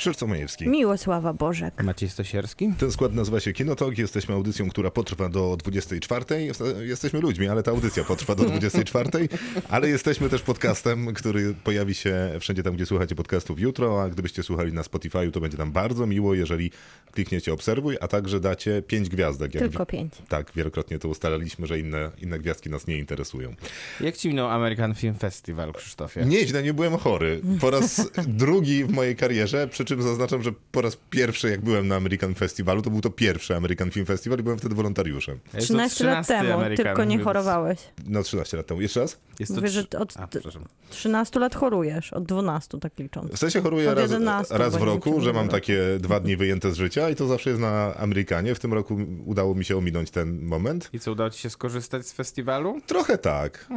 Krzysztof Majewski. Miłosława Bożek. Maciej Stasierski? Ten skład nazywa się Kinotok. Jesteśmy audycją, która potrwa do 24. Jest- Jesteśmy ludźmi, ale ta audycja potrwa do 24. Ale jesteśmy też podcastem, który pojawi się wszędzie tam, gdzie słuchacie podcastów jutro. A gdybyście słuchali na Spotify, to będzie nam bardzo miło, jeżeli klikniecie obserwuj, a także dacie 5 gwiazdek. Jak Tylko pięć. Tak, wielokrotnie to ustalaliśmy, że inne, inne gwiazdki nas nie interesują. Jak ci minął American Film Festival, Krzysztofie? Nieźle, nie byłem chory. Po raz drugi w mojej karierze, przy czym zaznaczam, że po raz pierwszy jak byłem na American Festivalu, to był to pierwszy American Film Festival i byłem wtedy wolontariuszem. Jest to 13 lat 13 temu, American, tylko nie więc chorowałeś. No 13 lat temu. Jeszcze raz? Jest to Mówię, że od A, przepraszam. 13 lat chorujesz, od 12 tak licząc. W sensie choruję Od raz, 11, raz w roku, że mam takie dwa dni wyjęte z życia i to zawsze jest na Amerykanie. W tym roku udało mi się ominąć ten moment. I co, udało ci się skorzystać z festiwalu? Trochę tak.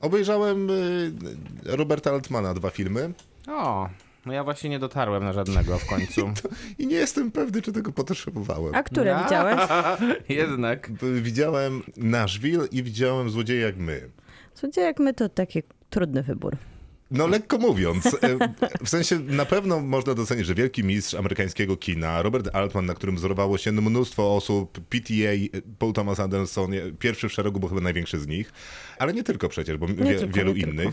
Obejrzałem y, Roberta Altmana dwa filmy O, no ja właśnie nie dotarłem na żadnego w końcu. i nie jestem pewny, czy tego potrzebowałem. A które A. widziałeś? Jednak. Widziałem Nashville i widziałem Złodzieje jak my. Słuchajcie, jak my to taki trudny wybór. No lekko mówiąc, e, w sensie na pewno można docenić, że wielki mistrz amerykańskiego kina, Robert Altman, na którym wzorowało się mnóstwo osób, PTA, Paul Thomas Anderson, pierwszy w szeregu, bo chyba największy z nich, ale nie tylko przecież, bo wie, tylko, wielu nie tylko.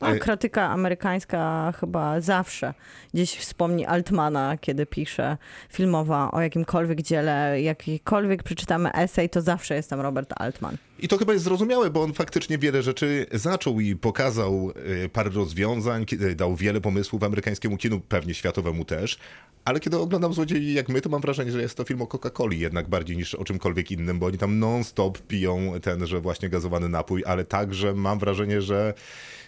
A krytyka amerykańska chyba zawsze gdzieś wspomni Altmana, kiedy pisze filmowa o jakimkolwiek dziele, jakikolwiek przeczytamy esej, to zawsze jest tam Robert Altman. I to chyba jest zrozumiałe, bo on faktycznie wiele rzeczy zaczął i pokazał e, parę rozwiązań, kiedy dał wiele pomysłów amerykańskiemu kinu, pewnie światowemu też. Ale kiedy oglądam Złodziei jak my, to mam wrażenie, że jest to film o Coca-Coli jednak bardziej niż o czymkolwiek innym, bo oni tam non-stop piją tenże właśnie gazowany napój, ale także mam wrażenie, że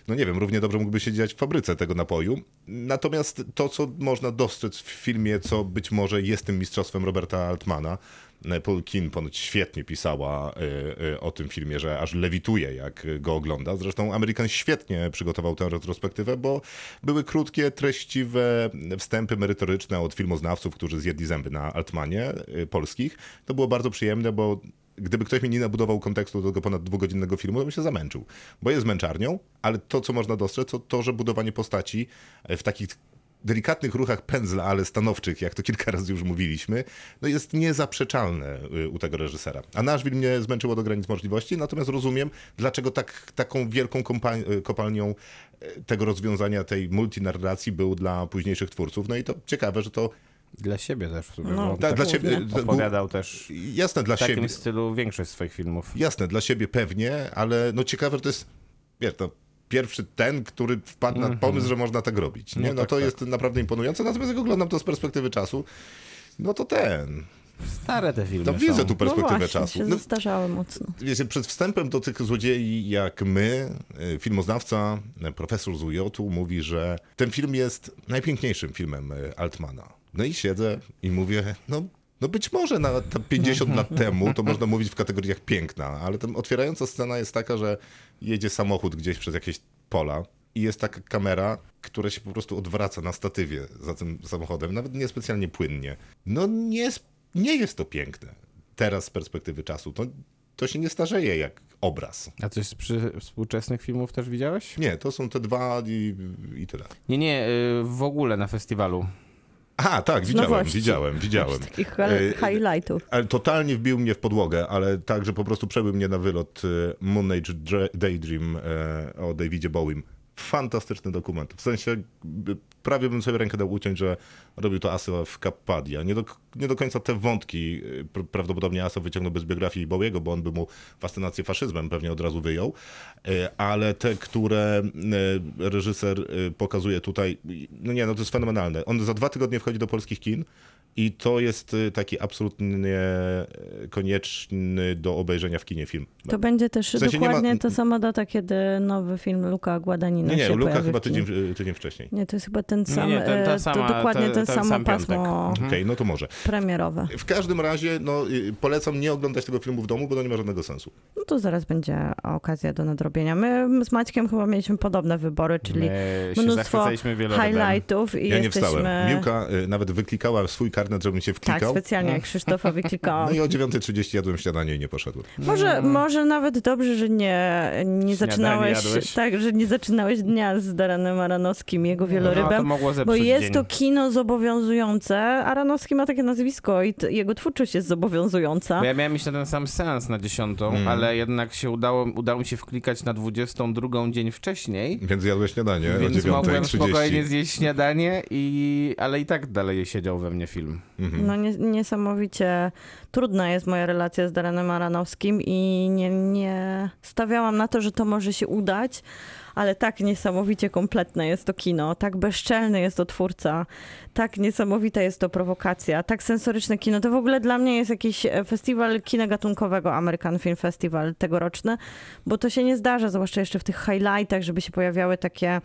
no nie wiem, równie dobrze mógłby się dziać w fabryce tego napoju. Natomiast to, co można dostrzec w filmie, co być może jest tym mistrzostwem Roberta Altmana, e, Paul Kin ponoć świetnie pisała y, y, o tym filmie, że aż lewituje, jak go ogląda. Zresztą Amerykan świetnie przygotował tę retrospektywę, bo były krótkie, treściwe wstępy merytoryczne od filmoznawców, którzy zjedli zęby na Altmanie polskich. To było bardzo przyjemne, bo gdyby ktoś mi nie nabudował kontekstu do tego ponad dwugodzinnego filmu, to bym się zamęczył. Bo jest męczarnią, ale to, co można dostrzec, to to, że budowanie postaci w takich delikatnych ruchach pędzla, ale stanowczych, jak to kilka razy już mówiliśmy, no jest niezaprzeczalne y, u tego reżysera. A Nashville mnie zmęczyło do granic możliwości, natomiast rozumiem, dlaczego tak, taką wielką y, kopalnią y, tego rozwiązania, tej multinarracji był dla późniejszych twórców. No i to ciekawe, że to Dla siebie też w sumie. No, tak dla ciebie... opowiadał też Jasne, dla w takim siebie. stylu większość swoich filmów. Jasne, dla siebie pewnie, ale no ciekawe, że to jest, wiesz, to pierwszy ten, który wpadł na pomysł, że można tak robić. Nie? No No, tak, to tak. jest naprawdę imponujące, natomiast jak oglądam to z perspektywy czasu, no to ten, Stare te filmy to są. widzę tu perspektywę no właśnie, czasu. się No, mocno. wiecie, przed wstępem do tych złodziei jak my, y, filmoznawca, y, profesor z UJ-u mówi, że ten film jest najpiękniejszym filmem y, Altmana. No i siedzę i mówię, no no być może na te 50 lat temu to można mówić w kategoriach piękna, ale tam otwierająca scena jest taka, że jedzie samochód gdzieś przez jakieś pola i jest taka kamera, która się po prostu odwraca na statywie za tym samochodem, nawet niespecjalnie płynnie. No nie jest, nie jest to piękne. Teraz z perspektywy czasu. To, to się nie starzeje jak obraz. A coś z współczesnych filmów też widziałeś? Nie, to są te dwa i, i tyle. Nie, nie, y, w ogóle na festiwalu. Aha, tak, Z widziałem, nowości. widziałem, widziałem. Takich E, hi- highlightów. Ale totalnie wbił mnie w podłogę, ale tak, że po prostu przebył mnie na wylot e, Moon Age Dre- Daydream e, o Davidzie Bowiem. Fantastyczny dokument. W sensie prawie bym sobie rękę dał uciąć, że robił to Aso w Cappadia. Nie do, nie do końca te wątki pr- prawdopodobnie Aso wyciągnął bez biografii Bowiego, bo on by mu fascynację faszyzmem pewnie od razu wyjął, E, ale te, które e, reżyser pokazuje tutaj, no nie, no to jest fenomenalne. On za dwa tygodnie wchodzi do polskich kin i to jest y, taki absolutnie y, konieczny do obejrzenia w kinie film. To będzie też W sensie nie ma- dokładnie ta sama data, kiedy nowy film Luka Guadagnina Nie, nie, się Luka pojawi chyba w kinie. tydzień, y, tydzień wcześniej. Nie, to jest chyba ten sam, nie, ten- ta sama- to dokładnie ten- ten ten samo sam piątek. pasmo Okej, no to może. premierowe. W każdym razie, no, polecam nie oglądać tego filmu w domu, bo to nie ma żadnego sensu. No to zaraz będzie okazja do nadrobienia. My z Maćkiem chyba mieliśmy podobne wybory, czyli mnóstwo highlightów i Ja nie jesteśmy... wstałem. Miłka nawet wyklikała swój karnet, żebym się Tak, wklikał. specjalnie jak Krzysztofowi klikałam. no i o 9.30 jadłem śniadanie i nie poszedłem. Może, może nawet dobrze, że nie, nie zaczynałeś jadłeś? tak, że nie zaczynałeś dnia z Daranem Aranowskim i jego No, wielorybem. mogło Bo jest dzień. to kino zobowiązujące. Aranowski ma takie nazwisko i t- jego twórczość jest zobowiązująca. Bo ja miałem iść na ten sam seans na dziesiątą, Mm. ale jednak się udało, udało mi się wklikać na 22 dzień wcześniej. Więc jadłeś śniadanie Więc o mogłem 9.30. spokojnie zjeść śniadanie, i, ale i tak dalej siedział we mnie film. Mhm. No nie, niesamowicie trudna jest moja relacja z Daranem Aranowskim i nie, nie stawiałam na to, że to może się udać, ale tak niesamowicie kompletne jest to kino, tak bezczelny jest to twórca, tak niesamowita jest to prowokacja, tak sensoryczne kino. To w ogóle dla mnie jest jakiś e, festiwal kina gatunkowego, American Film Festival tegoroczny, bo to się nie zdarza, zwłaszcza jeszcze w tych highlightach, żeby się pojawiały takie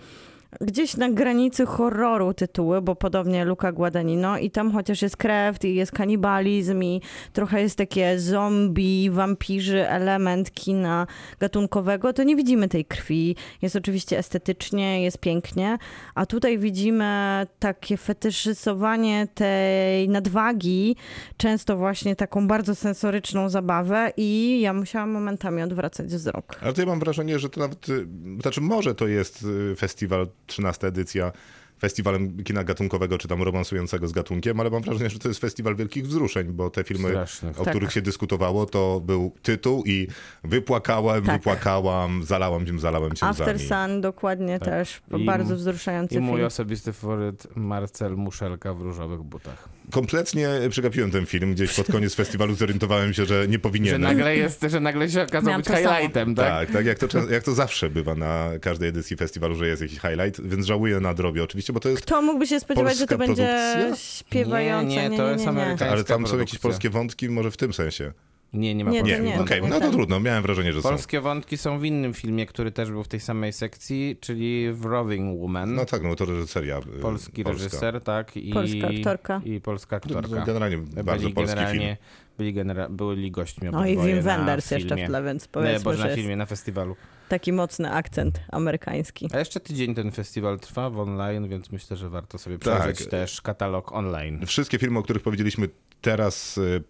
gdzieś na granicy horroru tytuły, bo podobnie Luca Guadagnino i tam chociaż jest krew i jest kanibalizm i trochę jest takie zombie, wampirzy, element kina gatunkowego, to nie widzimy tej krwi. Jest oczywiście estetycznie, jest pięknie, a tutaj widzimy takie fetyszyzowanie tej nadwagi, często właśnie taką bardzo sensoryczną zabawę i ja musiałam momentami odwracać wzrok. Ale ja mam wrażenie, że to nawet, y, znaczy może to jest y, festiwal, 13 edycja, festiwalem kina gatunkowego, czy tam romansującego z gatunkiem, ale mam wrażenie, że to jest festiwal wielkich wzruszeń, bo te filmy, Strasznych. o Tak. których się dyskutowało, to był tytuł i wypłakałem, Tak. wypłakałam, zalałam się, zalałem cię After. Sun dokładnie Tak. też I- bardzo wzruszający I mój film. osobisty faworyt Marcel Muszelka w różowych butach. Kompletnie przegapiłem ten film, gdzieś pod koniec festiwalu zorientowałem się, że nie Że powinienem. nagle, jest, że nagle się okazał Miałam być highlightem, tak? Tak, tak jak, to, jak to zawsze bywa na każdej edycji festiwalu, że jest jakiś highlight, więc żałuję na drobie oczywiście, bo to jest Kto mógłby się spodziewać, że to będzie produkcja? śpiewające? Nie, nie, to jest amerykańska Ale tam są jakieś polskie wątki, może w tym sensie. Nie, nie ma Nie, to Nie, polskich nie. okej, wątków. no to tak. trudno, miałem wrażenie, że są. Polskie wątki są w innym filmie, który też był w tej samej sekcji, czyli w Roving Woman. No tak, no to reżyseria y, Polski polska. reżyser, tak. I, Polska aktorka. I polska aktorka. Generalnie bardzo byli polski film. generalnie, byli, genera- byli gośćmi No i Wim Wenders jeszcze w tle, więc Nie, powiedzmy, boże, że na filmie, na festiwalu. taki mocny akcent amerykański. A jeszcze tydzień ten festiwal trwa w online, więc myślę, że warto sobie Tak. przejrzeć też katalog online. Wszystkie filmy, o których powiedzieliśmy teraz, y, m,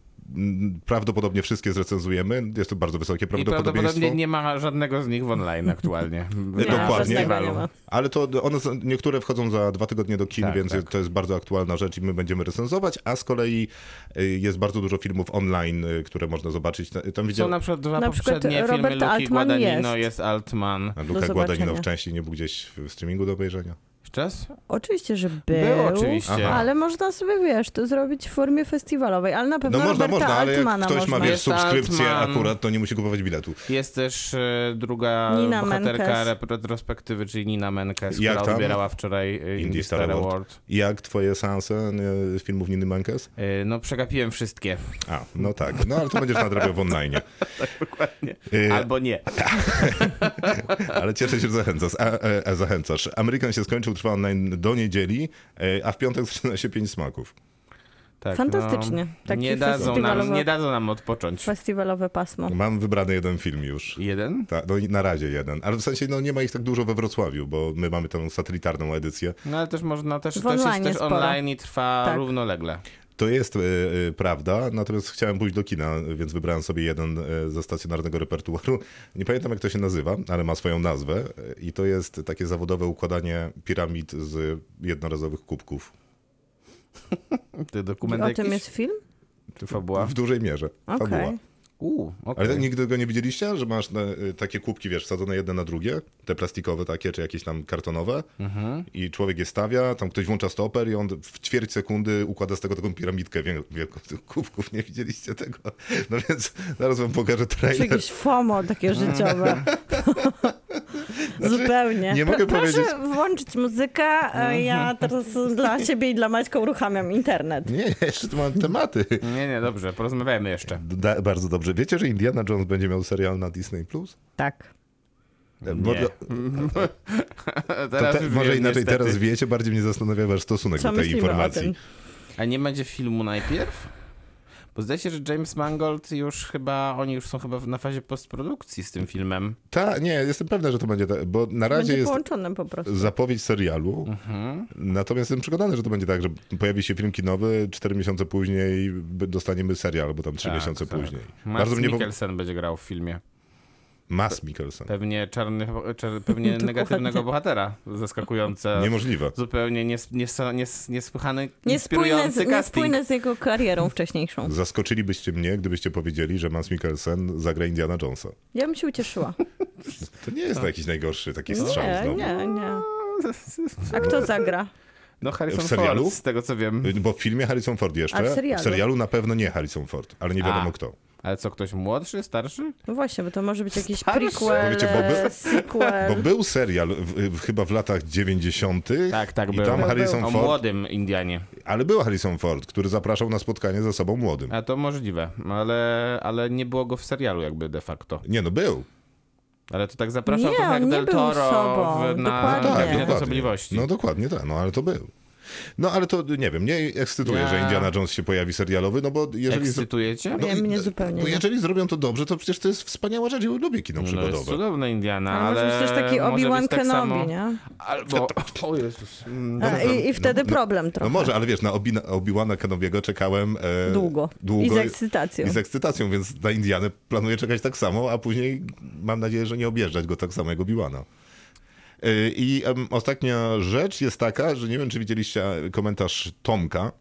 prawdopodobnie wszystkie zrecenzujemy. Jest to bardzo wysokie I prawdopodobieństwo. prawdopodobnie nie ma żadnego z nich w online aktualnie. Nie, Dokładnie. żadnego nie ma. Ale to one, są- niektóre wchodzą za dwa tygodnie do kin, Tak, więc tak. to jest bardzo aktualna rzecz i my będziemy recenzować, a z kolei y, jest bardzo dużo filmów online, y, które można zobaczyć. Tam Są widziałem, na przykład dwa Na przykład poprzednie Robert filmy Luki Altman Guadagnino, jest. jest Altman. a do Luka Guadagnino zobaczenia. wcześniej nie był gdzieś w streamingu do obejrzenia. Raz? Oczywiście, że był. Był oczywiście. Aha. Ale można sobie, wiesz, to zrobić w formie festiwalowej, ale na pewno No można, Roberta można, ale jak Altmana ktoś można. ma, wiesz, Jest subskrypcję Altman. akurat, to nie musi kupować biletu. Jest też e, druga Nina bohaterka Menkes. rep- retrospektywy, czyli Nina Menkes, Jak która tam? odbierała wczoraj e, Indie Star Award. Jak twoje seanse y, z filmów Niny Menkes? E, No przegapiłem wszystkie. A, no tak. No ale to będziesz nadrabiał w online. Dokładnie. Y, Albo nie. Ale cieszę się, że zachęcasz. A, a, a zachęcasz. Amerykan się skończył, trwa online do niedzieli, e, a w piątek zaczyna się pięć smaków. Tak, Fantastycznie. No, Taki nie, dadzą nam, nie dadzą nam odpocząć. Festiwalowe pasmo. Mam wybrany jeden film już. Jeden? Ta, no na razie jeden. Ale w sensie no, nie ma ich tak dużo we Wrocławiu, bo my mamy tę satelitarną edycję. No ale też można, też, też jest online też sporo. online i trwa Tak. równolegle. To jest e, e, prawda, natomiast chciałem pójść do kina, więc wybrałem sobie jeden e, ze stacjonarnego repertuaru. Nie pamiętam jak to się nazywa, ale ma swoją nazwę i to jest takie zawodowe układanie piramid z jednorazowych kubków. Ty dokument O jakiś? tym jest film? Czy fabuła? W dużej mierze. Okej. Fabuła. Uuu, okej. Ale nigdy go nie widzieliście, że masz e, takie kubki, wiesz, wsadzone jedne na drugie, te plastikowe takie, czy jakieś tam kartonowe Mhm. i człowiek je stawia, tam ktoś włącza stoper i on w ćwierć sekundy układa z tego taką piramidkę wiel- wielką tych kubków. Nie widzieliście tego? No więc zaraz wam pokażę trailer. jakieś FOMO takie życiowe? Zupełnie. nie mogę Proszę powiedzieć- włączyć muzykę, a ja teraz dla ciebie i dla Maćka uruchamiam internet. Nie, nie, jeszcze tu mam tematy. Nie, nie, dobrze, porozmawiajmy jeszcze. Da, bardzo dobrze. Wiecie, że Indiana Jones będzie miał serial na Disney+. Plus? Tak. Bo, Nie. to teraz te, może wiem, inaczej niestety. teraz wiecie, bardziej mnie zastanawia wasz stosunek Co do tej informacji. tym? A nie będzie filmu najpierw? Bo zdaje się, że James Mangold już chyba, oni już są chyba na fazie postprodukcji z tym filmem. Ta, nie, jestem pewny, że to będzie tak, bo na razie Będzie jest połączone po prostu. zapowiedź serialu, Mhm. natomiast jestem przekonany, że to będzie tak, że pojawi się film kinowy, cztery miesiące później dostaniemy serial, albo tam trzy Tak, miesiące tak. później. Mads Bardzo mnie... Mikkelsen będzie grał w filmie. Mass Mikkelsen. Pewnie czarny, czer, pewnie negatywnego bohatera. Zaskakujące. Niemożliwe. Zupełnie nies, nies, nies, niesłychany, Niespójne inspirujący z, casting. niespójne z jego karierą wcześniejszą. Zaskoczylibyście mnie, gdybyście powiedzieli, że Mass Mikkelsen zagra Indiana Jonesa. Ja bym się ucieszyła. To nie jest jakiś najgorszy taki strzał Nie, znowu. nie, nie. A kto zagra? No Harrison W serialu? Ford, z tego co wiem. Bo w filmie Harrison Ford jeszcze, A w serialu? na pewno nie Harrison Ford, ale nie wiadomo A. kto. Ale co, ktoś młodszy, starszy? No właśnie, bo to może być jakiś Starszy? prequel, Powiecie, bo by- e, sequel. Bo był serial w, w, chyba w latach 90. Tak, tak, i był. tam Był, Harrison O Ford, młodym Indianie. ale był Harrison Ford, który zapraszał na spotkanie ze sobą młodym. A to możliwe, ale, ale nie było go w serialu jakby de facto. Nie no, był. Ale to tak zapraszał Nie, trochę jak Del był Toro sobą, w, na dokładnie. Tak. Osobliwości. No dokładnie tak, no ale to był. No ale to nie wiem, mnie ekscytuje, Ja- że Indiana Jones się pojawi serialowy, no bo jeżeli... Ekscytujecie? no, Nie, mnie zupełnie Bo nie. jeżeli zrobią to dobrze, to przecież to jest wspaniała rzecz i lubię kino No jest przygodowe. cudowna Indiana, A ale może być też taki Obi-Wan tak Kenobi, samo- nie? Albo... O Jezus. Mm, A, i, I wtedy problem trochę. No może, ale wiesz, na Obi- na Obi-Wana Kenobiego czekałem... E, Długo. długo. I z ekscytacją. I z ekscytacją, więc na Indianę planuję czekać tak samo, a później mam nadzieję, że nie objeżdżać go tak samo jak Obi-Wana. Yy, I ostatnia rzecz jest taka, że nie wiem, czy widzieliście komentarz Tomka,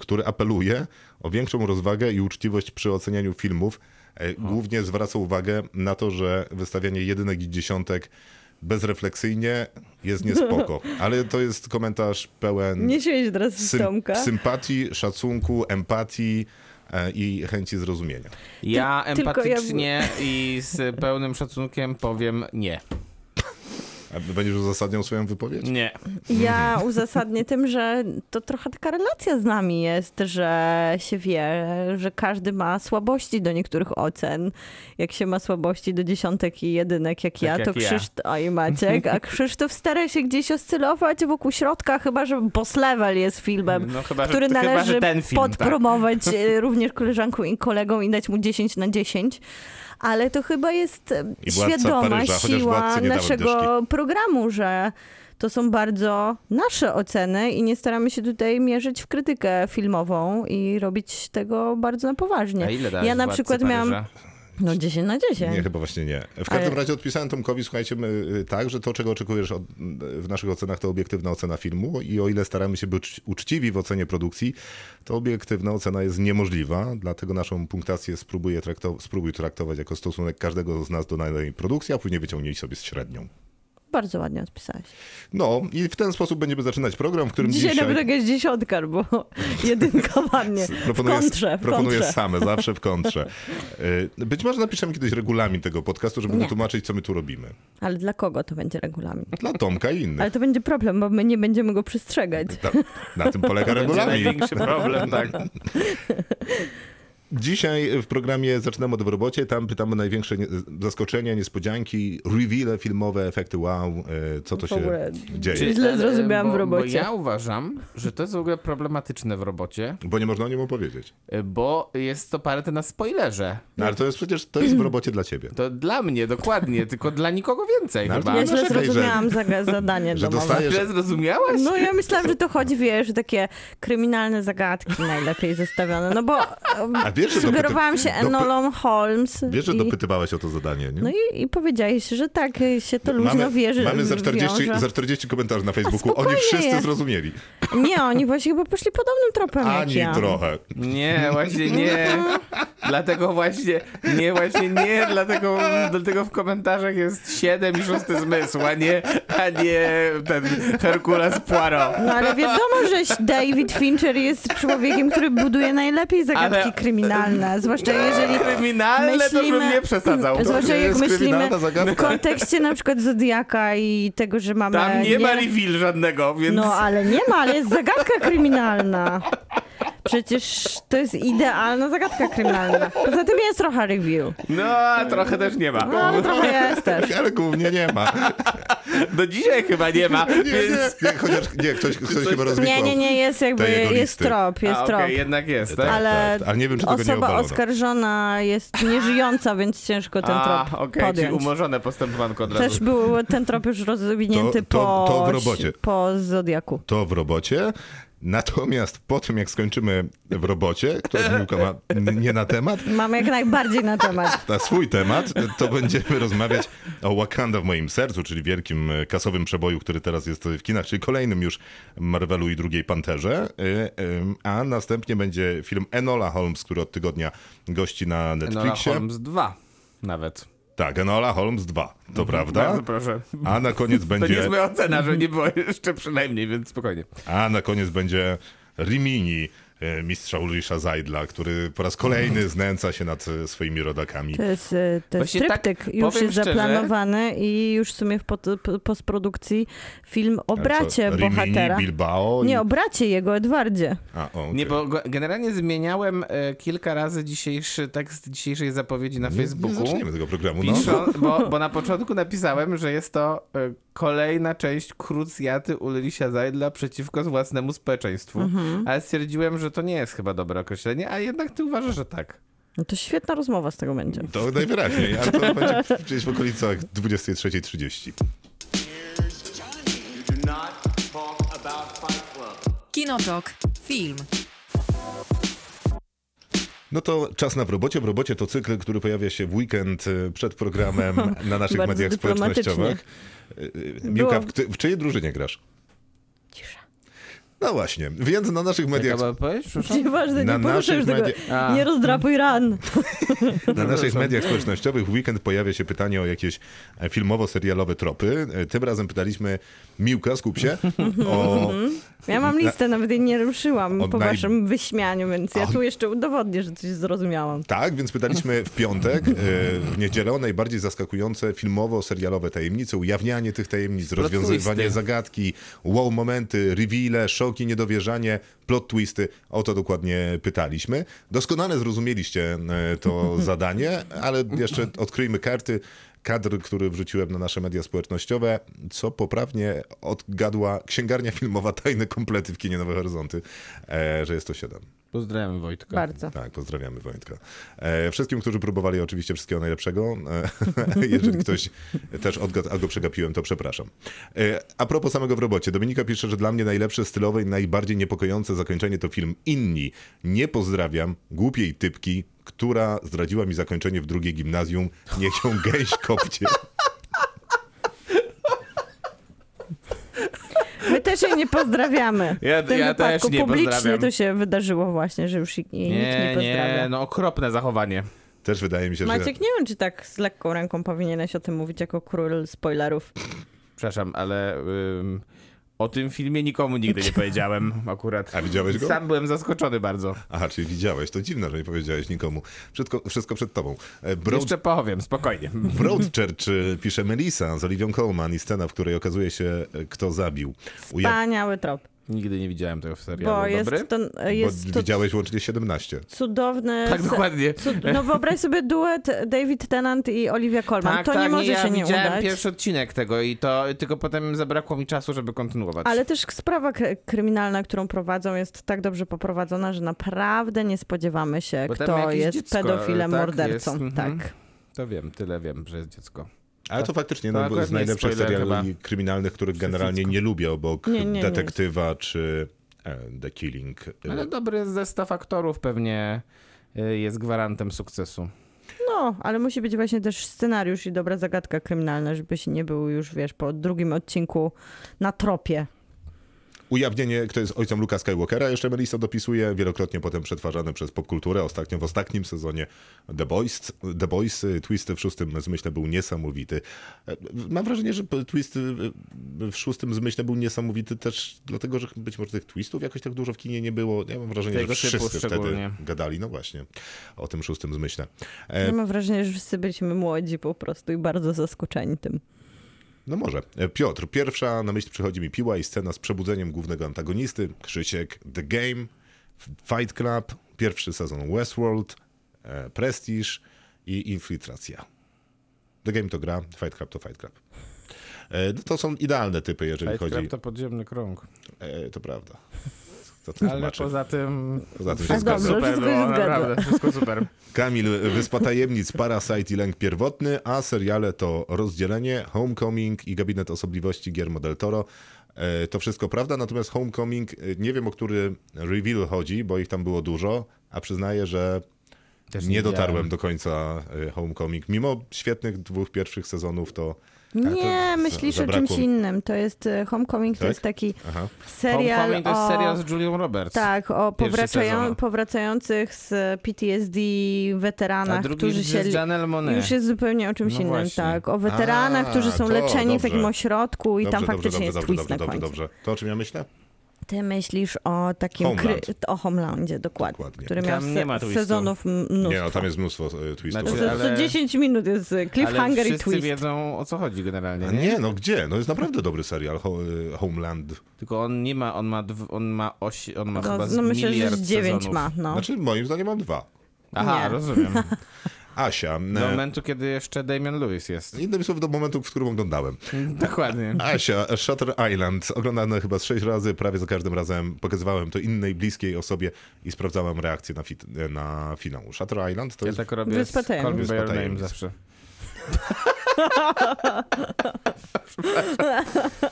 który apeluje o większą rozwagę i uczciwość przy ocenianiu filmów. E, Głównie zwraca uwagę na to, że wystawianie jedynek i dziesiątek bezrefleksyjnie jest niespoko. Ale to jest komentarz pełen Nie teraz sym- Tomka. sympatii, szacunku, empatii e, i chęci zrozumienia. Ja Ty- tylko ja- empatycznie i z pełnym szacunkiem powiem nie. A będziesz uzasadniał swoją wypowiedź? Nie. Ja uzasadnię tym, że to trochę taka relacja z nami jest, że się wie, że każdy ma słabości do niektórych ocen. Jak się ma słabości do dziesiątek i jedynek, jak ja, jak to ja. Krzysztof, a i Maciek, a Krzysztof stara się gdzieś oscylować wokół środka, chyba że Boss Level jest filmem, No chyba, że, który chyba, należy że ten film, tak. podpromować e, również koleżankom i kolegom i dać mu 10 na 10. Ale to chyba jest I świadoma Paryża, siła naszego programu, że to są bardzo nasze oceny i nie staramy się tutaj mierzyć w krytykę filmową i robić tego bardzo na poważnie. A ile dałeś Ja na przykład miałam Paryża? No 10 na 10. Nie, chyba właśnie nie. W każdym Ale- razie odpisałem Tomkowi, słuchajcie, my, y, tak, że to, czego oczekujesz od, w naszych ocenach, to obiektywna ocena filmu i o ile staramy się być uczciwi w ocenie produkcji, to obiektywna ocena jest niemożliwa, dlatego naszą punktację spróbuję traktow- spróbuj traktować jako stosunek każdego z nas do danej produkcji, a później wyciągnij sobie średnią. Bardzo ładnie odpisałeś. No i w ten sposób będziemy zaczynać program, w którym Dzisiaj, dzisiaj... nawet jakaś dziesiątka, bo jedynka ładnie. W Proponuję, kontrze, w proponuję kontrze. same, zawsze w kontrze. Y, Być może napiszemy kiedyś regulamin tego podcastu, żeby Nie. wytłumaczyć, co my tu robimy. Ale dla kogo to będzie regulamin? Dla Tomka i innych. Ale to będzie problem, bo my nie będziemy go przestrzegać. Na, na tym polega Będzie regulamin. największy problem, tak. Dzisiaj w programie Zaczynamy od robocie. Tam pytamy o największe nie- zaskoczenia, niespodzianki, reveale filmowe, efekty wow, e, co to W się ogóle dzieje. Czy- Źle e, zrozumiałam bo, w robocie. Bo ja uważam, że to jest w ogóle problematyczne w robocie, Bo nie można o nim opowiedzieć. e, bo jest to parte na spoilerze. No, ale to jest przecież, to jest w robocie dla ciebie. To dla mnie dokładnie, tylko dla nikogo więcej No, ale chyba. Ja źle że- zrozumiałam za- zadanie że domowe. dostajesz- Źle zrozumiałaś? No ja myślałam, że to chodzi, wiesz, takie kryminalne zagadki najlepiej zestawione, no bo A wiesz, sugerowałam się dopy- Enolon Holmes Wiesz, że i, dopytywałaś o to zadanie, nie? no i, i powiedziałeś, że tak się to luźno mamy, wie, że mamy za, 40, wiąże. za 40 komentarzy na Facebooku. Oni wszyscy jest. zrozumieli. Nie, oni właśnie chyba poszli podobnym tropem jak Ani ja. trochę. Nie, właśnie nie. Dlatego właśnie, nie, właśnie nie, dlatego, dlatego w komentarzach jest 7 i 6 zmysł, a nie, a nie ten Herkules Poirot. No ale wiadomo, że David Fincher jest człowiekiem, który buduje najlepiej zagadki Ale- kryminalne, zwłaszcza jeżeli Kryminalne to bym nie przesadzał. Zwłaszcza nie jak myślimy w kontekście na przykład Zodiaka i tego, że mamy... Tam nie ma reveal żadnego, więc... No ale nie ma, ale jest zagadka kryminalna. Przecież to jest idealna zagadka kryminalna. Poza tym jest trochę review. No, a trochę też nie ma. No, ale trochę jest też. Ale głównie nie ma. Do dzisiaj chyba nie ma, Nie, więc... nie, nie chociaż nie, ktoś, ktoś chyba rozwikłał. Nie, nie, nie, jest jakby, jest trop, jest A, trop. okej, jednak jest, tak? Ale, tak, ale nie wiem, czy tego nie osoba obalono. oskarżona jest nieżyjąca, więc ciężko ten A, trop okej, czyli podjąć. umorzone postępowanko od razu. Też był ten trop już rozwinięty To- to- po, to w robocie. po Zodiaku. To w robocie. Natomiast po tym, jak skończymy w robocie, która Miłka ma nie na temat, Mamy jak najbardziej na temat. na swój temat, to będziemy rozmawiać o Wakanda w moim sercu, czyli wielkim e, kasowym przeboju, który teraz jest w kinach, czyli kolejnym już Marvelu i drugiej Panterze. E, em, A następnie będzie film Enola Holmes, który od tygodnia gości na Enola Netflixie. Holmes 2 nawet. Tak, Enola Holmes 2, to prawda. Bardzo proszę. A na koniec To nie będzie jest moja ocena, że nie było jeszcze przynajmniej, więc spokojnie. A na koniec będzie Rimini, mistrza Ulrisza Zajdla, który po raz kolejny znęca się nad e, swoimi rodakami. To jest, e, to jest tak, tryptyk. już powiem jest szczerze- zaplanowany i już w sumie w pot- p- postprodukcji film o bracie co, Rimini, bohatera. Bilbao i... Nie, o bracie jego, Edwardzie. A, o, okej. Nie, bo generalnie zmieniałem e, kilka razy dzisiejszy tekst dzisiejszej zapowiedzi na Nie- Facebooku. Nie zaczniemy tego programu, no. Piszą, bo, bo na początku napisałem, że jest to e, kolejna część krucjaty Ulrisia Zajdla przeciwko własnemu społeczeństwu. Mhm. Ale stwierdziłem, że to nie jest chyba dobre określenie, a jednak ty uważasz, że tak. No to świetna rozmowa z tego będzie. To najwyraźniej, ale to będzie gdzieś w okolicach 23.30. You do not talk about Fight Club. Kinotok. Film. No to czas na w robocie. W robocie to cykl, który pojawia się w weekend e, przed programem na naszych mediach społecznościowych. E, e, Miłka, w, w czyjej drużynie grasz? No właśnie, więc na naszych mediach? Nieważne, Na nie poruszaj już naszych tego. media- A. Nie rozdrapuj ran. Na naszych mediach społecznościowych w weekend pojawia się pytanie o jakieś e, filmowo-serialowe tropy. E, Tym razem pytaliśmy Miłka, skup się, o... Ja mam listę, nawet jej nie ruszyłam po naj- waszym wyśmianiu, więc ja tu jeszcze udowodnię, że coś zrozumiałam. Tak, więc pytaliśmy w piątek, e, w niedzielę o najbardziej zaskakujące filmowo-serialowe tajemnice, ujawnianie tych tajemnic, rozwiązywanie zagadki, wow momenty, reveale, szoki, niedowierzanie, plot twisty. O to dokładnie pytaliśmy. Doskonale zrozumieliście e, to zadanie, ale jeszcze odkryjmy karty. Kadr, który wrzuciłem na nasze media społecznościowe, co poprawnie odgadła księgarnia filmowa Tajne Komplety w kinie Nowe Horyzonty, e, że jest to 7. Pozdrawiam Wojtka. Bardzo. Tak, pozdrawiamy Wojtka. E, wszystkim, którzy próbowali oczywiście wszystkiego najlepszego. E, jeżeli ktoś też odgadł, a go przegapiłem, to przepraszam. E, a propos samego w robocie. Dominika pisze, że dla mnie najlepsze stylowe i najbardziej niepokojące zakończenie to film Inni. Nie pozdrawiam głupiej typki, która zdradziła mi zakończenie w drugiej gimnazjum. Niech ją gęś kopcie. też jej nie pozdrawiamy. Ja- w tym ja też nie publicznie pozdrawiam. to się wydarzyło właśnie, że już jej nikt nie Nie, pozdrawia. nie, no okropne zachowanie. Też wydaje mi się, że... Maciek, nie wiem, czy tak z lekką ręką powinieneś o tym mówić jako król spoilerów. Przepraszam, ale ym, o tym filmie nikomu nigdy nie powiedziałem akurat. A widziałeś go? Sam byłem zaskoczony bardzo. Aha, czyli widziałeś. To dziwne, że nie powiedziałeś nikomu. Wszystko, wszystko przed tobą. E, Broad Jeszcze powiem, spokojnie. Broadchurch y, pisze Melissa z Olivią Colman i scena, w której okazuje się, y, kto zabił. Uja- Wspaniały trop. Nigdy nie widziałem tego w serialu. Bo jest Dobry? to, jest Bo to widziałeś łącznie 17. cudowny... Tak, dokładnie. Cud... No wyobraź sobie duet David Tennant i Olivia Colman. Tak, to tak, nie może ja się nie widziałem udać. pierwszy odcinek tego i to tylko potem zabrakło mi czasu, żeby kontynuować. Ale też sprawa kryminalna, którą prowadzą, jest tak dobrze poprowadzona, że naprawdę nie spodziewamy się, Bo kto jest dziecko, pedofilem, tak, mordercą. jest, mhm. Tak. To wiem, tyle wiem, że jest dziecko. Ale to faktycznie to no, z nie jest najlepszych seriali chyba. kryminalnych, których generalnie nie lubię obok Nie, nie, nie Detektywa czy e, The Killing. E, Ale dobry zestaw aktorów pewnie y, jest gwarantem sukcesu. No, ale musi być właśnie też scenariusz i dobra zagadka kryminalna, żebyś nie był już, wiesz, po drugim odcinku na tropie. Ujawnienie, kto jest ojcem Luka Skywalkera, jeszcze Melissa dopisuje, wielokrotnie potem przetwarzane przez popkulturę. Ostatnio w ostatnim sezonie The Boys, The Boys twist w szóstym zmyśle był niesamowity. E, Mam wrażenie, że twist w szóstym zmyśle był niesamowity też dlatego, że być może tych twistów jakoś tak dużo w kinie nie było. Ja mam wrażenie, Tego że wszyscy wtedy gadali, no właśnie, o tym szóstym zmyśle. E, Ja mam wrażenie, że wszyscy byliśmy młodzi po prostu i bardzo zaskoczeni tym. No może. Piotr, pierwsza na myśl przychodzi mi piła i scena z przebudzeniem głównego antagonisty, Krzysiek, The Game. Fight Club, pierwszy sezon Westworld, e, Prestige i Infiltracja. The Game to gra, Fight Club to Fight Club. E, no to są idealne typy, jeżeli Fight chodzi... Club to podziemny krąg. E, to prawda. To to Ale tłumaczy. poza tym Poza tym wszystko wszystko- super wszystko było, zgadza. naprawdę, wszystko super. Kamil, Wyspa Tajemnic, Parasite i Lęk Pierwotny, a seriale to Rozdzielenie, Homecoming i Gabinet Osobliwości Guillermo del Toro. E, To wszystko prawda, natomiast Homecoming, e, nie wiem o który reveal chodzi, bo ich tam było dużo, a przyznaję, że Też nie dotarłem do końca e, Homecoming. Mimo świetnych dwóch pierwszych sezonów, to... Nie, myślisz o czymś innym. To jest e, Homecoming, to Tak? jest taki Aha. serial Homecoming to jest o... serial z Julią Roberts. Tak, o powracają, powracających z PTSD A weteranach, drugi którzy się... Już jest zupełnie o czymś No innym, właśnie. tak. O weteranach, A, którzy są to leczeni w dobrze. takim ośrodku i tam Dobrze, faktycznie dobrze, jest dobrze, twist dobrze, na dobrze, końcu. dobrze. To o czym ja myślę? Ty myślisz o takim... Homeland. o Homelandzie, dokładnie. Dokładnie. Który Tam miał nie ma twistu. sezonów mnóstwo. Nie, no tam jest mnóstwo e, twistów. Znaczy, Co, ale- co 10 minut jest e, cliffhanger Ale i wszyscy twist. wiedzą o co chodzi generalnie, A nie? nie, no gdzie? No jest naprawdę dobry serial, Ho- e, Homeland. Tylko on nie ma, on ma, dw, on ma osi, on ma No, chyba no myślę, że miliard z 9 sezonów. ma, no. Znaczy, moim zdaniem mam dwa. Aha, Nie. rozumiem. Asia. Do e, momentu, kiedy jeszcze Damian Lewis jest. Innymi słowy, do momentu, w którym oglądałem. Dokładnie. Asia, Shutter Island, oglądane chyba z sześć razy, prawie za każdym razem pokazywałem to innej, bliskiej osobie i sprawdzałem reakcję na, fit, na finał. Shutter Island to Ja jest... tak robię Wyspa z. Call Me By Wyspa Your Name zawsze.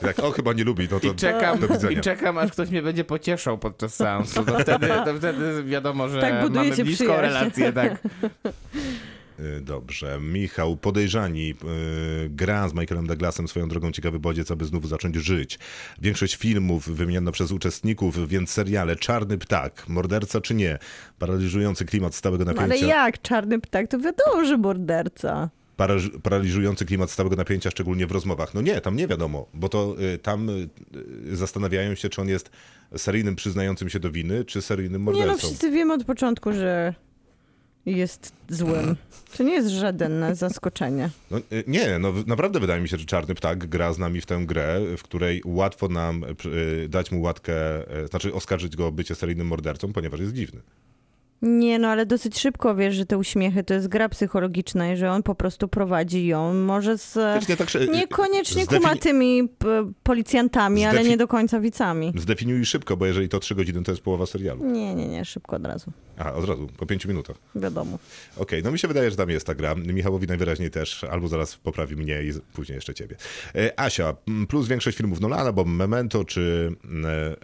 Jak o, chyba nie lubi, no to I czekam, do widzenia. I czekam, aż ktoś mnie będzie pocieszał podczas seansu. To wtedy, to wtedy wiadomo, że Tak mamy bliską przyjaźń. relację, tak. Y, Dobrze. Michał, podejrzani. y, gra z Michaelem Douglasem swoją drogą ciekawy bodziec, aby znów zacząć żyć. Większość filmów wymieniono przez uczestników, więc seriale Czarny Ptak, Morderca czy nie, paraliżujący klimat stałego No, ale napięcia. jak? Czarny ptak to wiadomo, że morderca. Paraliżujący klimat stałego napięcia, szczególnie w rozmowach. No nie, tam nie wiadomo, bo to y, tam y, zastanawiają się, czy on jest seryjnym przyznającym się do winy, czy seryjnym Nie no, mordercą. wszyscy wiemy od początku, że jest złym. To nie jest żadne zaskoczenie. No, y, nie, no naprawdę wydaje mi się, że Czarny Ptak gra z nami w tę grę, w której łatwo nam dać mu łatkę, znaczy oskarżyć go o bycie seryjnym mordercą, ponieważ jest dziwny. Nie no, ale dosyć szybko wiesz, że te uśmiechy to jest gra psychologiczna i że on po prostu prowadzi ją. Może z że- niekoniecznie kumatymi policjantami, ale nie do końca widzami. Zdefiniuj szybko, bo jeżeli to trzy godziny, to jest połowa serialu. Nie, nie, nie, szybko od razu. Aha, od razu, po pięciu minutach. Wiadomo. Okej, no mi się wydaje, że tam jest ta gra. Michałowi najwyraźniej też, albo zaraz poprawi mnie i później jeszcze ciebie. E, Asia, plus większość filmów Nolana, bo Memento, czy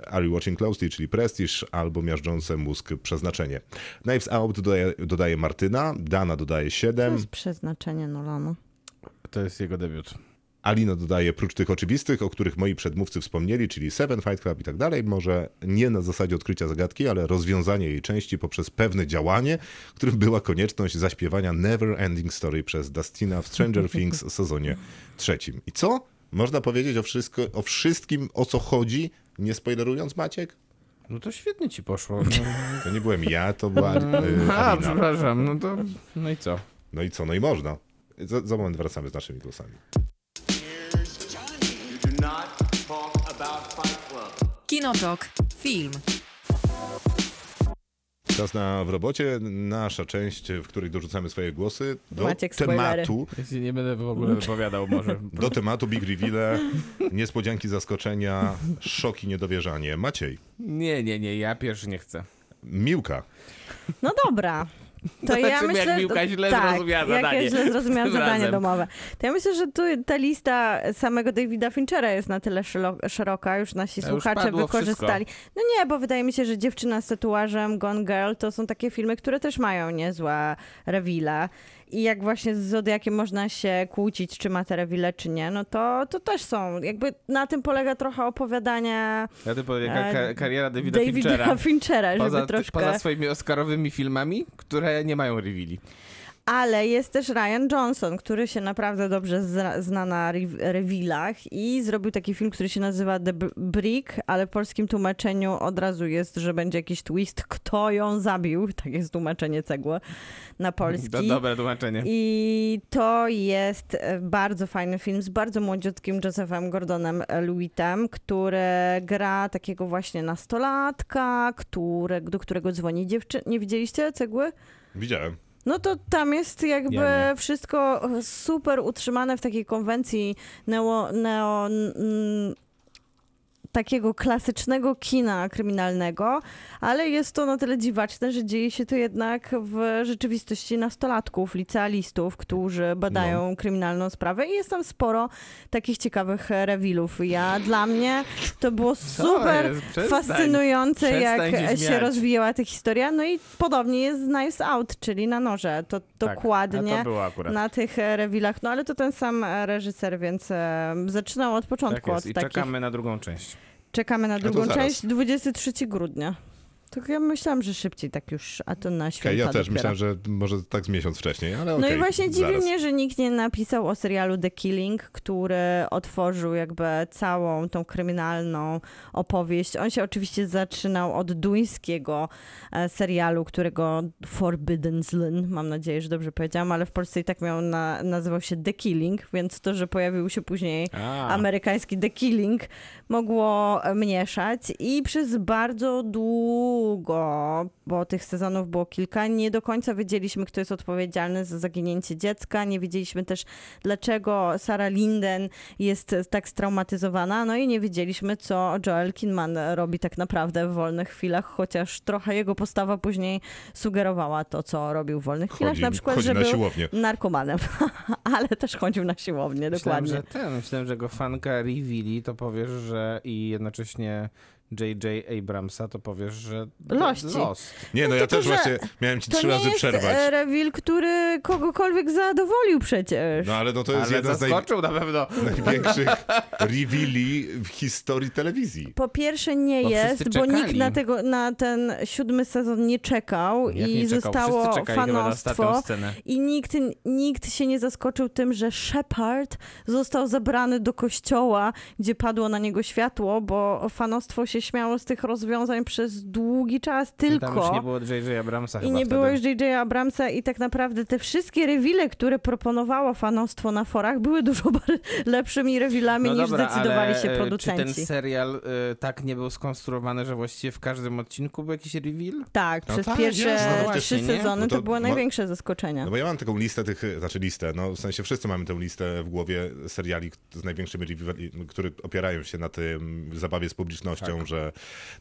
e, Are You Watching Closely, czyli Prestige, albo Miażdżące Mózg Przeznaczenie. Knives Out dodaje, dodaje Martyna, Dana dodaje To 7, jest przeznaczenie Nolanu. To jest jego debiut. Alina dodaje prócz tych oczywistych, o których moi przedmówcy wspomnieli, czyli Seven, Fight Club i tak dalej, może nie na zasadzie odkrycia zagadki, ale rozwiązanie jej części poprzez pewne działanie, którym była konieczność zaśpiewania Never Ending Story przez Dustina w Stranger Things w sezonie trzecim. I co? Można powiedzieć o, wszystko, o wszystkim, o co chodzi, nie spoilerując Maciek? No to świetnie ci poszło. No. To nie byłem ja, to była y, A, Alina. przepraszam, no to, no i co? No i co? No i można. Za, za moment wracamy z naszymi głosami. Kinotok. Film. Czas na w robocie, nasza część, w której dorzucamy swoje głosy do Maciek, tematu, się nie będę w ogóle wypowiadał może. do tematu Big Reveal, niespodzianki, zaskoczenia, szoki, niedowierzanie. Maciej, Nie, nie, nie, ja pierwszy nie chcę. Miłka. No dobra. To Zobaczymy, ja myślę, jak Miłka źle tak, zrozumiała zadanie. ja źle zrozumiała Tym zadanie razem. domowe. To ja myślę, że tu ta lista samego Davida Finchera jest na tyle szeroka, już nasi A już słuchacze padło wykorzystali. No nie, bo wydaje mi się, że Dziewczyna z tatuażem, Gone Girl to są takie filmy, które też mają niezłe rewile. I jak właśnie z Zodiakiem można się kłócić, czy ma te rewile, czy nie, no to, to też są. Jakby na tym polega trochę opowiadanie Ja ty powiem, E, ka- kariera Davida, Davida Finchera. Finchera, żeby Poza, troszkę... poza swoimi Oscarowymi filmami, które nie mają reveali. Ale jest też Ryan Johnson, który się naprawdę dobrze zna, zna na rew- rewilach i zrobił taki film, który się nazywa The Brick, ale w polskim tłumaczeniu od razu jest, że będzie jakiś twist, kto ją zabił. Tak jest tłumaczenie cegły na polski. Do, dobre tłumaczenie. I to jest e, bardzo fajny film z bardzo młodziutkim Josephem Gordonem Lewitem, który gra takiego właśnie nastolatka, które, do którego dzwoni dziewczyna. Nie widzieliście cegły? Widziałem. No to tam jest jakby Ja wszystko super utrzymane w takiej konwencji neo, neo, takiego klasycznego kina kryminalnego, ale jest to na tyle dziwaczne, że dzieje się to jednak w rzeczywistości nastolatków, licealistów, którzy badają kryminalną sprawę i jest tam sporo takich ciekawych rewilów. Ja, dla mnie to było super? Przestań. fascynujące, Przestań jak się się, rozwijała ta historia. No i podobnie jest z Knives Out, czyli na noże. To Tak, dokładnie to na tych rewilach. No ale to ten sam reżyser, więc zaczynał od Tak początku, jest. od I takich. czekamy na drugą część. Czekamy na drugą część, 23 grudnia. To ja myślałam, że szybciej tak już, a to na święta Okej, ja też dopiero. myślałem, że może tak z miesiąc wcześniej, ale No i właśnie dziwi zaraz. mnie, że nikt nie napisał o serialu The Killing, który otworzył jakby całą tą kryminalną opowieść. On się oczywiście zaczynał od duńskiego e, serialu, którego Forbidden Zlin, mam nadzieję, że dobrze powiedziałam, ale w Polsce i tak miał na, nazywał się The Killing, więc to, że pojawił się później A, amerykański The Killing mogło e, mieszać i przez bardzo długo, bo tych sezonów było kilka, nie do końca wiedzieliśmy, kto jest odpowiedzialny za zaginięcie dziecka. Nie wiedzieliśmy też, dlaczego Sarah Linden jest tak straumatyzowana. No i nie wiedzieliśmy, co Joel Kinman robi tak naprawdę w wolnych chwilach, chociaż trochę jego postawa później sugerowała to, co robił w wolnych chwilach. Chodzi, Na przykład, że na był siłownię. narkomanem, ale też chodził na siłownię, myślałem, dokładnie. że ten, myślałem, że go fanka reveali, to powiesz, że i jednocześnie J.J. Abramsa, to powiesz, że Lości. Lost. Nie, no, ja tylko, też właśnie miałem ci To trzy razy jest przerwać. e, reveal, który kogokolwiek zadowolił przecież. No ale no to jest Ale jedna z naj... zaskoczył na pewno. największych reveali w historii telewizji. Po pierwsze nie Bo jest, bo nikt na, tego, na ten siódmy sezon nie czekał Jak i nie zostało fanostwo. scenę. I nikt, nikt się nie zaskoczył tym, że Shepard został zabrany do kościoła, gdzie padło na niego światło, bo fanostwo się śmiało z tych rozwiązań przez długi czas Tam już tylko. nie było J.J. Abramsa I chyba nie wtedy. było już J.J. Abramsa i tak naprawdę te wszystkie rewile, które proponowało fanostwo na forach, były dużo lepszymi rewilami No niż dobra, zdecydowali ale, się e, producenci. Czy ten serial y, tak nie był skonstruowany, że właściwie w każdym odcinku był jakiś reveal? Tak, No przez tak, pierwsze no właśnie, trzy nie? sezony No to, to były mo- największe zaskoczenia. No bo ja mam taką listę tych, znaczy listę, no w sensie wszyscy mamy tę listę w głowie seriali z największymi revealami, które opierają się na tym zabawie z publicznością, Tak. Że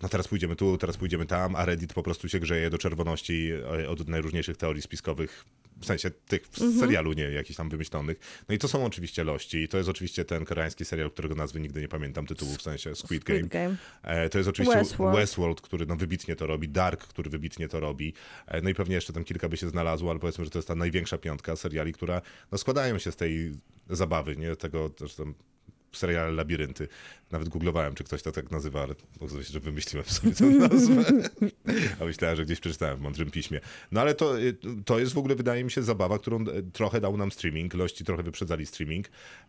no teraz pójdziemy tu, teraz pójdziemy tam, a Reddit po prostu się grzeje do czerwoności e, od najróżniejszych teorii spiskowych, w sensie tych w Mhm. serialu, nie jakichś tam wymyślonych. No i to są oczywiście lości i to jest oczywiście ten koreański serial, którego nazwy nigdy nie pamiętam tytułu, w sensie Squid Game. Squid Game. E, To jest oczywiście Westworld. Westworld. który no, wybitnie to robi, Dark, który wybitnie to robi. E, No i pewnie jeszcze tam kilka by się znalazło, ale powiedzmy, że to jest ta największa piątka seriali, która no, składają się z tej zabawy, nie? Tego tam seriale labirynty. Nawet googlowałem, czy ktoś to tak nazywa, ale okazało się, że wymyśliłem sobie tę nazwę. A myślałem, że gdzieś przeczytałem w mądrym piśmie. No ale to, y, to jest w ogóle, wydaje mi się, zabawa, którą e, trochę dał nam streaming. Lości trochę wyprzedzali streaming,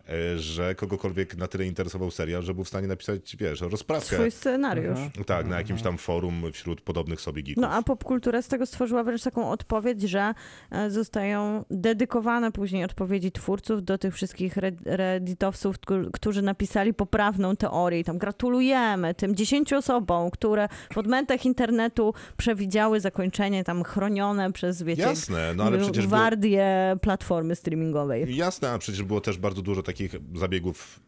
e, że kogokolwiek na tyle interesował serial, że był w stanie napisać, wiesz, rozprawkę. Swój scenariusz. Tak, na jakimś tam forum wśród podobnych sobie geeków. No a popkultura z tego stworzyła wręcz taką odpowiedź, że e, zostają dedykowane później odpowiedzi twórców do tych wszystkich red- redditowców, któ- którzy napisali poprawną teorię. I tam gratulujemy tym dziesięciu osobom, które w odmętach internetu przewidziały zakończenie tam chronione przez, wiecie, Jasne, no ale przecież było, gwardię platformy streamingowej. jasne, a przecież było też bardzo dużo takich zabiegów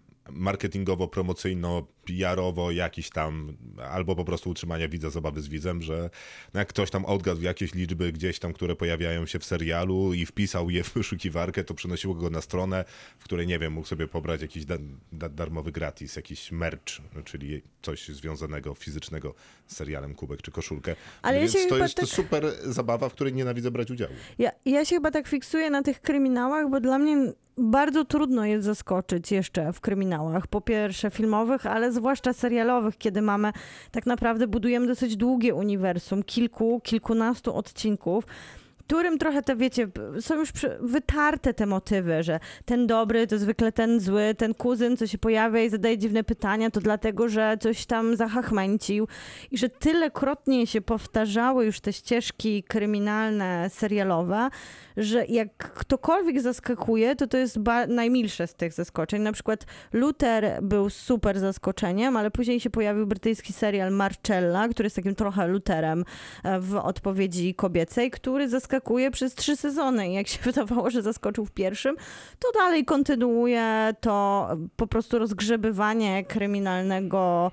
marketingowo-promocyjno-PR-owo jakiś tam, albo po prostu utrzymania widza zabawy z widzem, że no jak ktoś tam odgadł jakieś liczby gdzieś tam, które pojawiają się w serialu i wpisał je w wyszukiwarkę, to przynosiło go na stronę, w której, nie wiem, mógł sobie pobrać jakiś da da darmowy gratis, jakiś merch, czyli coś związanego, fizycznego z serialem, kubek czy koszulkę. Ale ja Więc się to jest to tak- super zabawa, w której nienawidzę brać udziału. Ja, ja się chyba tak fiksuję na tych kryminałach, bo dla mnie bardzo trudno jest zaskoczyć jeszcze w kryminałach. Po pierwsze filmowych, ale zwłaszcza serialowych, kiedy mamy, tak naprawdę budujemy dosyć długie uniwersum, kilku, kilkunastu odcinków. Którym trochę te, wiecie, są już wytarte te motywy, że ten dobry to zwykle ten zły, ten kuzyn, co się pojawia i zadaje dziwne pytania, to dlatego, że coś tam zahachmęcił i że tylekrotnie się powtarzały już te ścieżki kryminalne, serialowe, że jak ktokolwiek zaskakuje, to to jest najmilsze z tych zaskoczeń. Na przykład Luther był super zaskoczeniem, ale później się pojawił brytyjski serial Marcella, który jest takim trochę Lutherem e, w odpowiedzi kobiecej, który zaskakuje przez trzy sezony. Jak się wydawało, że zaskoczył w pierwszym, to dalej kontynuuje to po prostu rozgrzebywanie kryminalnego.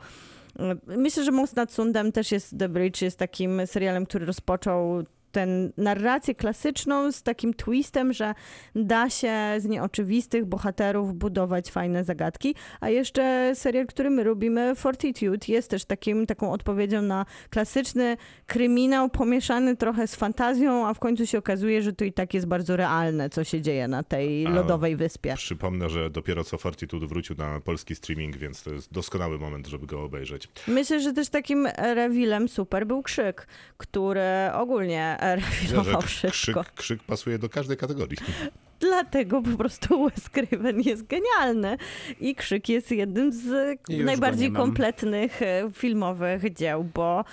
Myślę, że Most nad Sundem też jest The Bridge, jest takim serialem, który rozpoczął tę narrację klasyczną z takim twistem, że da się z nieoczywistych bohaterów budować fajne zagadki, a jeszcze serial, który my lubimy, Fortitude, jest też takim, taką odpowiedzią na klasyczny kryminał pomieszany trochę z fantazją, a w końcu się okazuje, że to i tak jest bardzo realne, co się dzieje na tej A- lodowej wyspie. Przypomnę, że dopiero co Fortitude wrócił na polski streaming, więc to jest doskonały moment, żeby go obejrzeć. Myślę, że też takim rewilem super był Krzyk, który ogólnie K- wszystko. krzyk, krzyk pasuje do każdej kategorii. Dlatego po prostu Wes Craven jest genialny i Krzyk jest jednym z już najbardziej kompletnych e, filmowych dzieł, bo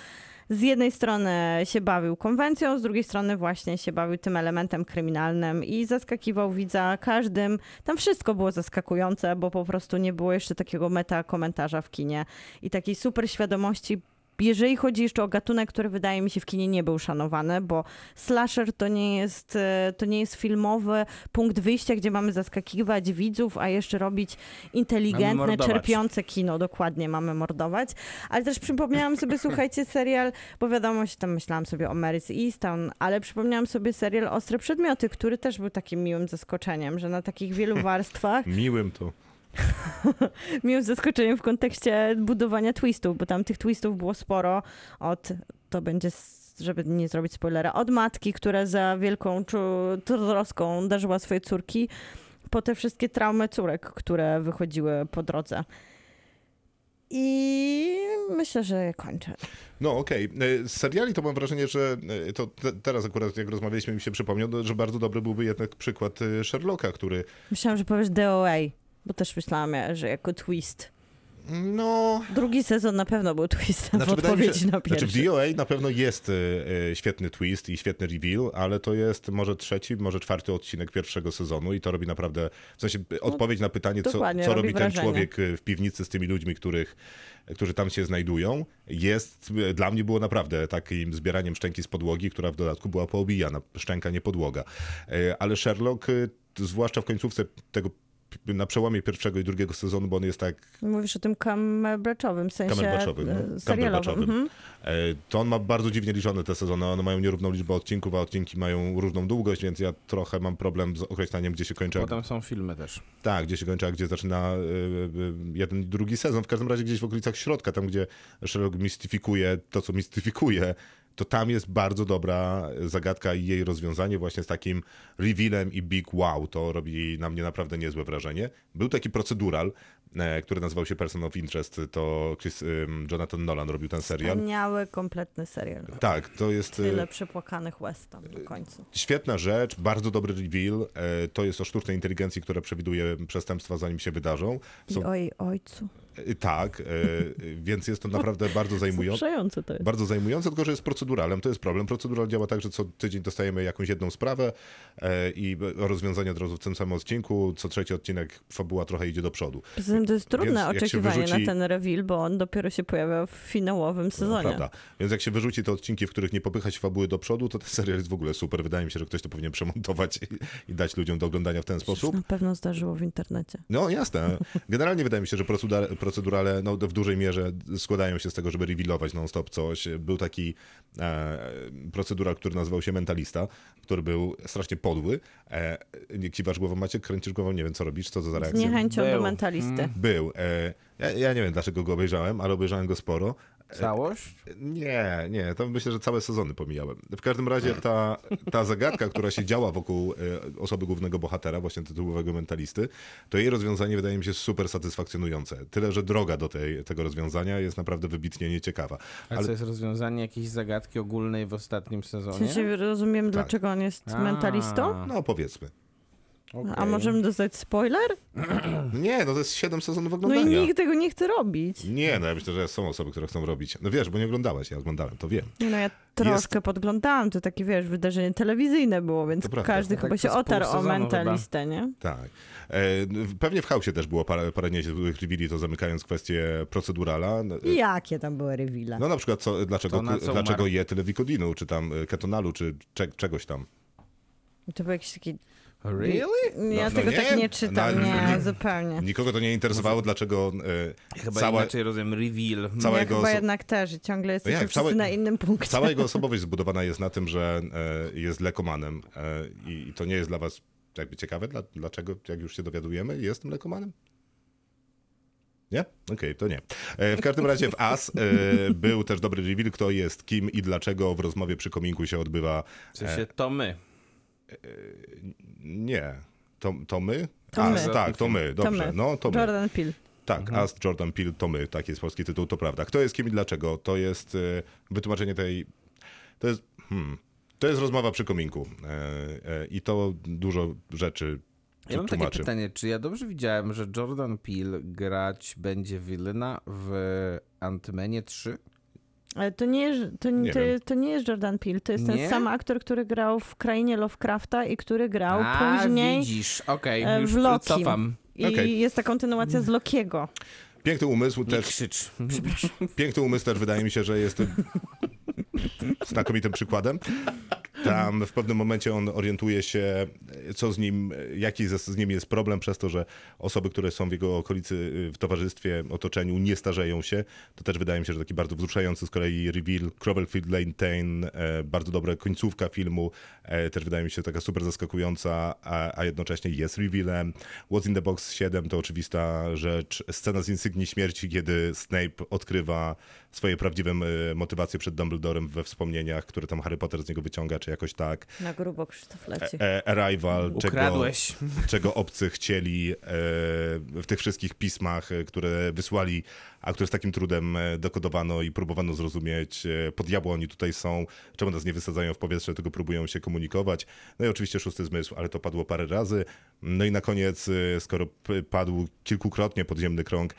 z jednej strony się bawił konwencją, z drugiej strony właśnie się bawił tym elementem kryminalnym i zaskakiwał widza każdym. Tam wszystko było zaskakujące, bo po prostu nie było jeszcze takiego meta komentarza w kinie i takiej super świadomości. Jeżeli chodzi jeszcze o gatunek, który wydaje mi się w kinie nie był szanowany, bo slasher to nie jest, e, to nie jest filmowy punkt wyjścia, gdzie mamy zaskakiwać widzów, a jeszcze robić inteligentne, czerpiące kino. Dokładnie mamy mordować. Ale też przypomniałam sobie, słuchajcie, serial, bo wiadomo, się tam myślałam sobie o Mary's Easton, ale przypomniałam sobie serial Ostre Przedmioty, który też był takim miłym zaskoczeniem, że na takich wielu warstwach Miłym to. miłym zaskoczeniem w kontekście budowania twistów, bo tam tych twistów było sporo od, to będzie, żeby nie zrobić spoilera, od matki, która za wielką troską darzyła swoje córki, po te wszystkie traumy córek, które wychodziły po drodze. I myślę, że kończę. No okej. E, Z seriali to mam wrażenie, że e, to te, teraz akurat jak rozmawialiśmy mi się przypomniał, że bardzo dobry byłby jednak przykład e, Sherlocka, który Myślałam, że powiesz DOA, bo też myślałam, że jako twist. no... Drugi sezon na pewno był twistem w wydaje mi odpowiedzi się, na pierwszy. Znaczy w DOA na pewno jest e, e, świetny twist i świetny reveal, ale to jest może trzeci, może czwarty odcinek pierwszego sezonu i to robi naprawdę, w sensie e, odpowiedź na pytanie, co, No, co robi robi ten wrażenie. człowiek w piwnicy z tymi ludźmi, których, którzy tam się znajdują, jest, dla mnie było naprawdę takim zbieraniem szczęki z podłogi, która w dodatku była poobijana, szczęka, nie podłoga. E, Ale Sherlock, zwłaszcza w końcówce tego na przełomie pierwszego i drugiego sezonu, bo on jest tak Mówisz o tym kamerbaczowym, w sensie Cumberbatchowym, e, no. serialowym. Cumberbatchowym. Mhm. E, To on ma bardzo dziwnie liczone te sezony. One mają nierówną liczbę odcinków, a odcinki mają różną długość, więc ja trochę mam problem z określaniem, gdzie się kończy. Potem są filmy też. Tak, gdzie się kończy, a gdzie zaczyna e, e, jeden i drugi sezon. W każdym razie gdzieś w okolicach środka, tam gdzie Sherlock mistyfikuje to, co mistyfikuje, to tam jest bardzo dobra zagadka i jej rozwiązanie właśnie z takim revealem i big wow. To robi na mnie naprawdę niezłe wrażenie. Był taki procedural, który nazywał się Person of Interest. To Chris, Jonathan Nolan robił ten serial. Wspaniały, kompletny serial. Tak, to jest... e, Tyle przepłakanych łez tam do końca. Świetna rzecz, bardzo dobry reveal. E, To jest o sztucznej inteligencji, która przewiduje przestępstwa, zanim się wydarzą. I Są, oj, ojcu. e, tak, e, więc jest to naprawdę bardzo zajmujące. To jest. Bardzo zajmujące, tylko że jest proceduralem. To jest problem. Procedural działa tak, że co tydzień dostajemy jakąś jedną sprawę e, i rozwiązanie od razu w tym samym odcinku. Co trzeci odcinek fabuła trochę idzie do przodu. Poza to jest trudne Więc oczekiwanie wyrzuci- na ten reveal, bo on dopiero się pojawia w finałowym sezonie. Prawda. Więc jak się wyrzuci te odcinki, w których nie popycha się fabuły do przodu, to ten serial jest w ogóle super. Wydaje mi się, że ktoś to powinien przemontować i, i dać ludziom do oglądania w ten sposób. Na pewno zdarzyło w internecie. No jasne. Generalnie wydaje mi się, że procedura, procedurale no, w dużej mierze składają się z tego, żeby revealować non-stop coś. Był taki e, procedural, który nazywał się Mentalista, który był strasznie podły. E, nie kiwasz głową, Maciek? Kręcisz głową? Nie wiem, co robisz, co to za Z reakcja? niechęcią do mentalisty. Był. E, ja, ja nie wiem, dlaczego go obejrzałem, ale obejrzałem go sporo. Całość? Nie, nie, to myślę, że całe sezony pomijałem. W każdym razie ta, ta zagadka, która się działa wokół e, osoby głównego bohatera, właśnie tytułowego mentalisty, to jej rozwiązanie wydaje mi się super satysfakcjonujące. Tyle, że droga do tej, tego rozwiązania jest naprawdę wybitnie nieciekawa. A Ale co jest rozwiązanie jakiejś zagadki ogólnej w ostatnim W sezonie? sensie rozumiem, dlaczego on jest A. mentalistą? no powiedzmy. Okej. A możemy dostać spoiler? Nie, no to jest 7 sezonów No oglądania. i nikt tego nie chce robić. Nie, no ja myślę, że są osoby, które chcą robić. No wiesz, bo nie oglądałaś, ja oglądałem, to wiem. No, ja troszkę podglądałam, to takie, wiesz, wydarzenie telewizyjne było, więc każdy No chyba tak się otarł o mentalistę, nie? Tak. E, pewnie w chaosie też było parę, parę niezłych reveali, to zamykając kwestię procedurala. I jakie tam były rewile? No na przykład co, dlaczego, co dlaczego je tyle wikodinu, czy tam e, ketonalu, czy cze, czegoś tam. To był jakiś taki... Really? Ja no tego nie? tak nie czytam, Na- nie, zupełnie. Nikogo to nie interesowało, dlaczego e, Chyba cała, inaczej rozumiem, reveal. cała ja jego chyba oso- jednak też i ciągle jesteśmy jak, wszyscy całe- na innym punkcie. cała jego osobowość zbudowana jest na tym, że e, jest lekomanem e, i, to nie jest dla was jakby ciekawe, dla, dlaczego, jak już się dowiadujemy, jestem lekomanem? Nie? Okej, to nie. W każdym razie w As e, był też dobry reveal, kto jest kim i dlaczego w rozmowie przy kominku się odbywa. W sensie to my. Nie. To, to my? To As, my. tak, to my, To dobrze. my. No, to my. Jordan Peele. Tak, As Jordan Peele to my, taki jest polski tytuł, to prawda. Kto jest kim i dlaczego? To jest e, wytłumaczenie tej. To jest. Hmm, to jest rozmowa przy kominku. E, e, I to dużo rzeczy Ja mam takie pytanie, czy ja dobrze widziałem, że Jordan Peele grać będzie Villaina w Ant-Manie 3? Ale to nie, jest, to, Nie to, to nie jest Jordan Peele, to jest ten Nie? sam aktor, który grał w Krainie Lovecrafta i który grał A, później widzisz, okej, e, już w Loki. cofam. I Okej. jest ta kontynuacja z Lokiego. Piękny umysł też. krzycz. Piękny umysł też wydaje mi się, że jest znakomitym przykładem. Tam w pewnym momencie on orientuje się, co z nim, jaki z, nim jest problem, przez to, że osoby, które są w jego okolicy, w towarzystwie, otoczeniu, nie starzeją się. To też wydaje mi się, że taki bardzo wzruszający z kolei reveal. Cloverfield Lane 10, e, bardzo dobra końcówka filmu, e, też wydaje mi się taka super zaskakująca, a, a jednocześnie jest revealem. What's in the Box 7 to oczywista rzecz. Scena z Insygnii Śmierci, kiedy Snape odkrywa swoje prawdziwe motywacje przed Dumbledorem we wspomnieniach, które tam Harry Potter z niego wyciąga, czy jakoś tak. Na grubo Krzysztof leci. E, Arrival, czego, Ukradłeś. czego obcy chcieli e, w tych wszystkich pismach, e, które wysłali, a które z takim trudem e, dokodowano i próbowano zrozumieć, e, po diabło oni tutaj są, czemu nas nie wysadzają w powietrze, tylko próbują się komunikować. No i oczywiście szósty zmysł, ale to padło parę razy. No i na koniec, e, skoro padł kilkukrotnie podziemny krąg, e,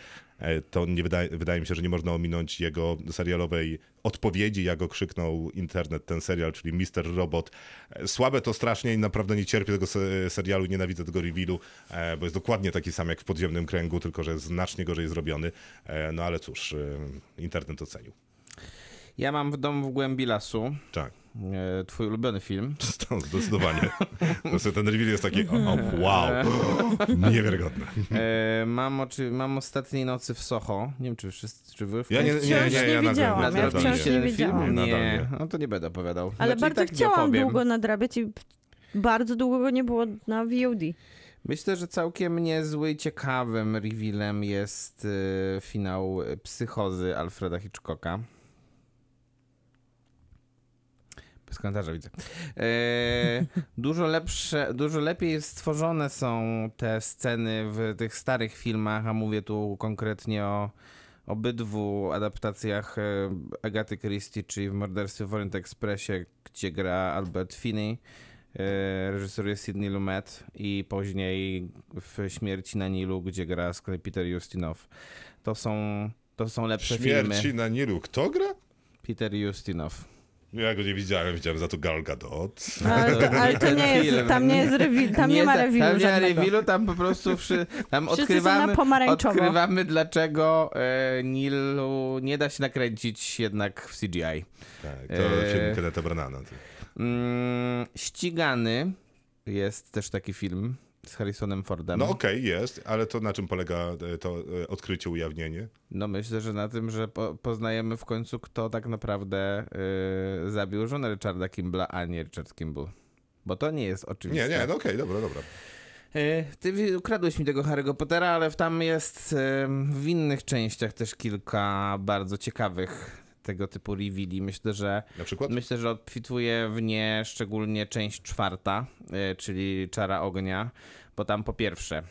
to nie wydaje, wydaje mi się, że nie można ominąć jego serialowej odpowiedzi, jak go krzyknął internet, ten serial, czyli Mister Robot. E, Słabe to strasznie i naprawdę nie cierpię tego se- serialu, nienawidzę tego revealu, e, bo jest dokładnie taki sam jak w podziemnym kręgu, tylko że znacznie gorzej zrobiony. E, No ale cóż, e, internet ocenił. Ja mam w domu w głębi lasu Tak, e, twój ulubiony film. to zdecydowanie. Ten reveal jest taki, o, o, wow, niewiarygodny. E, mam, oczy, mam ostatniej nocy w Soho. Nie wiem, czy wszyscy, czy wy w Ja nie, nie, nie, nie ja widziałam, ja wciąż nie. Nadal Nie, nie. no to nie będę opowiadał. Ale Znaczy, bardzo tak chciałam długo nadrabiać i bardzo długo go nie było na VOD. Myślę, że całkiem niezły i ciekawym revealem jest e, finał Psychozy Alfreda Hitchcocka. Bez komentarza widzę. E, dużo lepsze, dużo lepiej stworzone są te sceny w tych starych filmach, a mówię tu konkretnie o obydwu adaptacjach e, Agaty Christie, czyli w Morderstwie w Orient Expressie, gdzie gra Albert Finney, e, reżyseruje Sidney Lumet i później w Śmierci na Nilu, gdzie gra z kolei Peter Ustinov. To są, to są lepsze Śmierci filmy. na Nilu. Kto gra? Peter Ustinov. Ja go nie widziałem, widziałem za to Gal Gadot. Ale to, ale to nie jest, tam nie jest reveal, tam nie, ma ta- revealu Tam nie ma revealu, tam po prostu wszy, tam odkrywamy, odkrywamy dlaczego e, Nilu nie da się nakręcić jednak w CGI. Tak, to Eee. film Kenneta Branagha. Mm, Ścigany jest też taki film z Harrisonem Fordem. No okej, jest, ale to na czym polega e, to e, odkrycie, ujawnienie? No myślę, że na tym, że po, poznajemy w końcu, kto tak naprawdę y, zabił żonę Richarda Kimbla, a nie Richard Kimball. Bo to nie jest oczywiste. Nie, nie, no okej, dobra, dobra. Y, Ty ukradłeś mi tego Harry'ego Pottera, ale tam jest w innych częściach też kilka bardzo ciekawych tego typu reveali. Myślę, że myślę, że obfituje w nie szczególnie część czwarta, y, czyli Czara Ognia, bo tam po pierwsze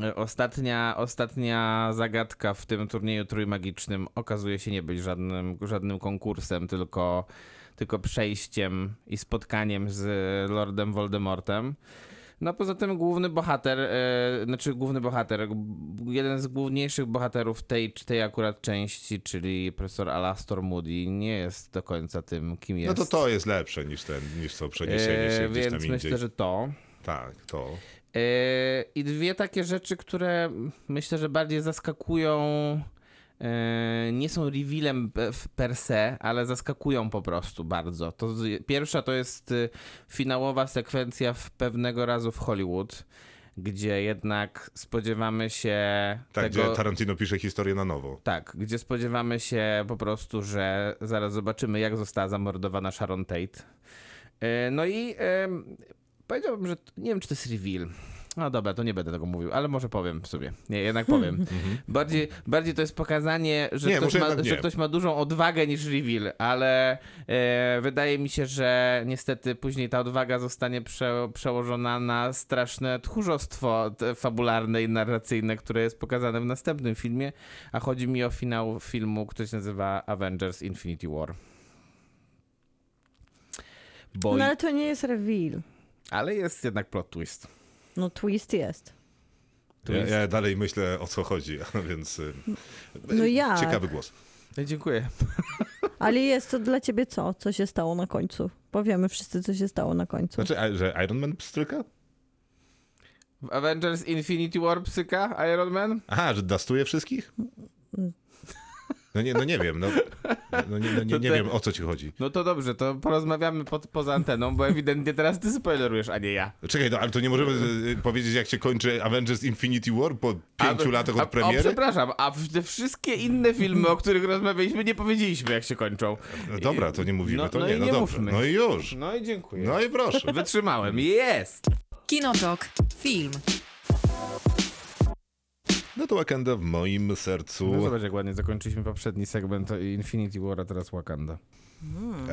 y, Ostatnia, ostatnia zagadka w tym turnieju trójmagicznym okazuje się nie być żadnym, żadnym konkursem, tylko, tylko przejściem i spotkaniem z Lordem Voldemortem. No poza tym główny bohater, e, znaczy główny bohater, jeden z główniejszych bohaterów tej, tej akurat części, czyli profesor Alastor Moody, nie jest do końca tym, kim jest. No to to jest lepsze niż, ten, niż to przeniesienie się E, gdzieś Więc tam indziej. myślę, że to. Tak, to. E, I dwie takie rzeczy, które myślę, że bardziej zaskakują. E, Nie są revealem per se, ale zaskakują po prostu bardzo. To pierwsza to jest y, finałowa sekwencja w pewnego razu w Hollywood, gdzie jednak spodziewamy się Tak, tego. gdzie Tarantino pisze historię na nowo. Tak, gdzie spodziewamy się po prostu, że zaraz zobaczymy, jak została zamordowana Sharon Tate. E, No i powiedziałbym, że nie wiem, czy to jest reveal. No dobra, to nie będę tego mówił, ale może powiem w sobie. Nie, jednak powiem. bardziej, bardziej to jest pokazanie, że, Nie, ktoś ma, że ktoś ma dużą odwagę niż reveal, ale e, wydaje mi się, że niestety później ta odwaga zostanie prze, przełożona na straszne tchórzostwo fabularne i narracyjne, które jest pokazane w następnym filmie, a chodzi mi o finał filmu, który się nazywa Avengers Infinity War. Bo, No ale to nie jest reveal. ale jest jednak plot twist. No twist jest. Tu Ja, ja dalej myślę o co chodzi, więc. y, No jak? Ciekawy głos. No, Dziękuję. Ale jest to dla ciebie co? Co się stało na końcu? Powiemy wszyscy, co się stało na końcu. Znaczy, że Iron Man pstryka? W Avengers Infinity War psyka Iron Man? Aha, że dastuje wszystkich? No nie, no nie wiem, no, no nie, no nie, nie te- wiem o co ci chodzi. No to dobrze, to porozmawiamy pod, poza anteną, bo ewidentnie teraz ty spoilerujesz, a nie ja. Czekaj, no ale to nie możemy y, powiedzieć jak się kończy Avengers Infinity War po pięciu A- latach a- od O, premiery? przepraszam, a te wszystkie inne filmy, o których rozmawialiśmy, nie powiedzieliśmy, jak się kończą. No dobra, to nie mówimy, No- to no nie, i no nie dobrze. mówmy. No i już. No i dziękuję. No i proszę. Wytrzymałem. Jest! Kinotok. Film. No to Wakanda w moim sercu, No zobacz, jak ładnie zakończyliśmy poprzedni segment Infinity War, a teraz Wakanda.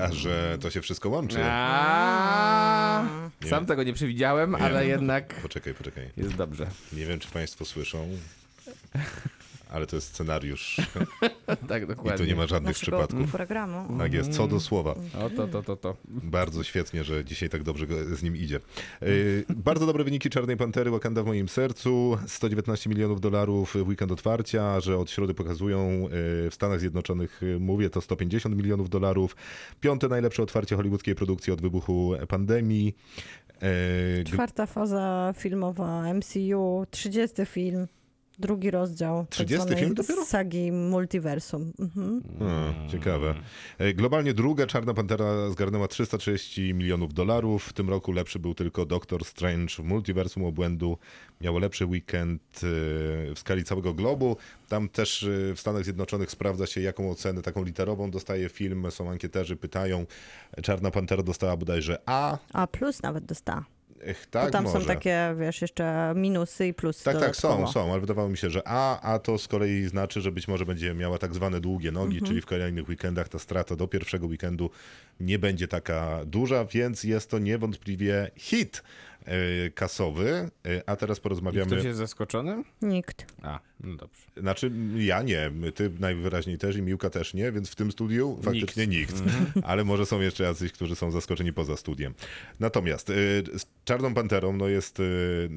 a że to się wszystko łączy. A, Nie. Sam tego nie przewidziałem, Nie. ale jednak Poczekaj, poczekaj. jest dobrze. Nie wiem, czy państwo słyszą, ale to jest scenariusz Tak, i dokładnie. tu nie ma żadnych Naszego przypadków. programu. Tak jest, co do słowa. O, to, to, to, to. Bardzo świetnie, że dzisiaj tak dobrze z nim idzie. Yy, bardzo dobre wyniki Czarnej Pantery, Wakanda w moim sercu. 119 milionów dolarów w weekend otwarcia, że od środy pokazują yy, w Stanach Zjednoczonych, yy, mówię, to 150 milionów dolarów. Piąte najlepsze otwarcie hollywoodzkiej produkcji od wybuchu pandemii. Yy, g- Czwarta faza filmowa MCU, 30 film, drugi rozdział. tak 30 zwanej film dopiero? Sagi multiversum. Mhm. A, ciekawe. E, Globalnie druga Czarna Pantera zgarnęła 330 milionów dolarów. W tym roku lepszy był tylko Doctor Strange w Multiversum Obłędu. Miało lepszy weekend e, w skali całego globu. Tam też e, w Stanach Zjednoczonych sprawdza się, jaką ocenę taką literową dostaje film. Są ankieterzy, pytają. Czarna Pantera dostała bodajże A. A plus nawet dostała. Ech, Bo tak, tam może. są takie, wiesz, jeszcze minusy i plusy Tak, tak, są, dodatkowo. są, ale wydawało mi się, że A, a to z kolei znaczy, że być może będzie miała tak zwane długie nogi, Mhm. czyli w kolejnych weekendach ta strata do pierwszego weekendu nie będzie taka duża, więc jest to niewątpliwie hit e, kasowy. E, a teraz porozmawiamy. ktoś jest zaskoczony? Nikt. A, no dobrze. Znaczy, ja nie, ty najwyraźniej też i Miłka też nie, więc w tym studiu faktycznie nikt. Ale może są jeszcze jacyś, którzy są zaskoczeni poza studiem. Natomiast y, z Czarną Panterą no jest y,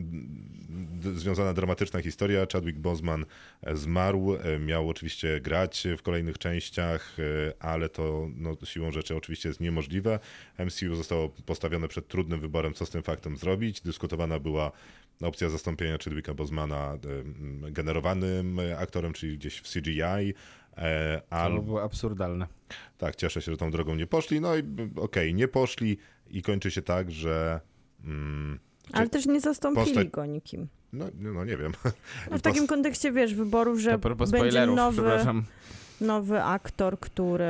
związana dramatyczna historia. Chadwick Boseman e, zmarł, e, miał oczywiście grać w kolejnych częściach, e, ale to no, siłą rzeczy oczywiście jest niemożliwe. MCU zostało postawione przed trudnym wyborem, co z tym faktem zrobić. Dyskutowana była opcja zastąpienia Chadwicka Bosemana e, generowanym aktorem, czyli gdzieś w CGI. E, To al, było absurdalne. tak, cieszę się, że tą drogą nie poszli. No i okej, nie poszli i kończy się tak, że. Mm, Ale też nie zastąpili postać- go nikim. no, no nie wiem. No w takim kontekście, wiesz, wyborów, że A propos będzie spoilerów, nowy, przepraszam. nowy aktor, który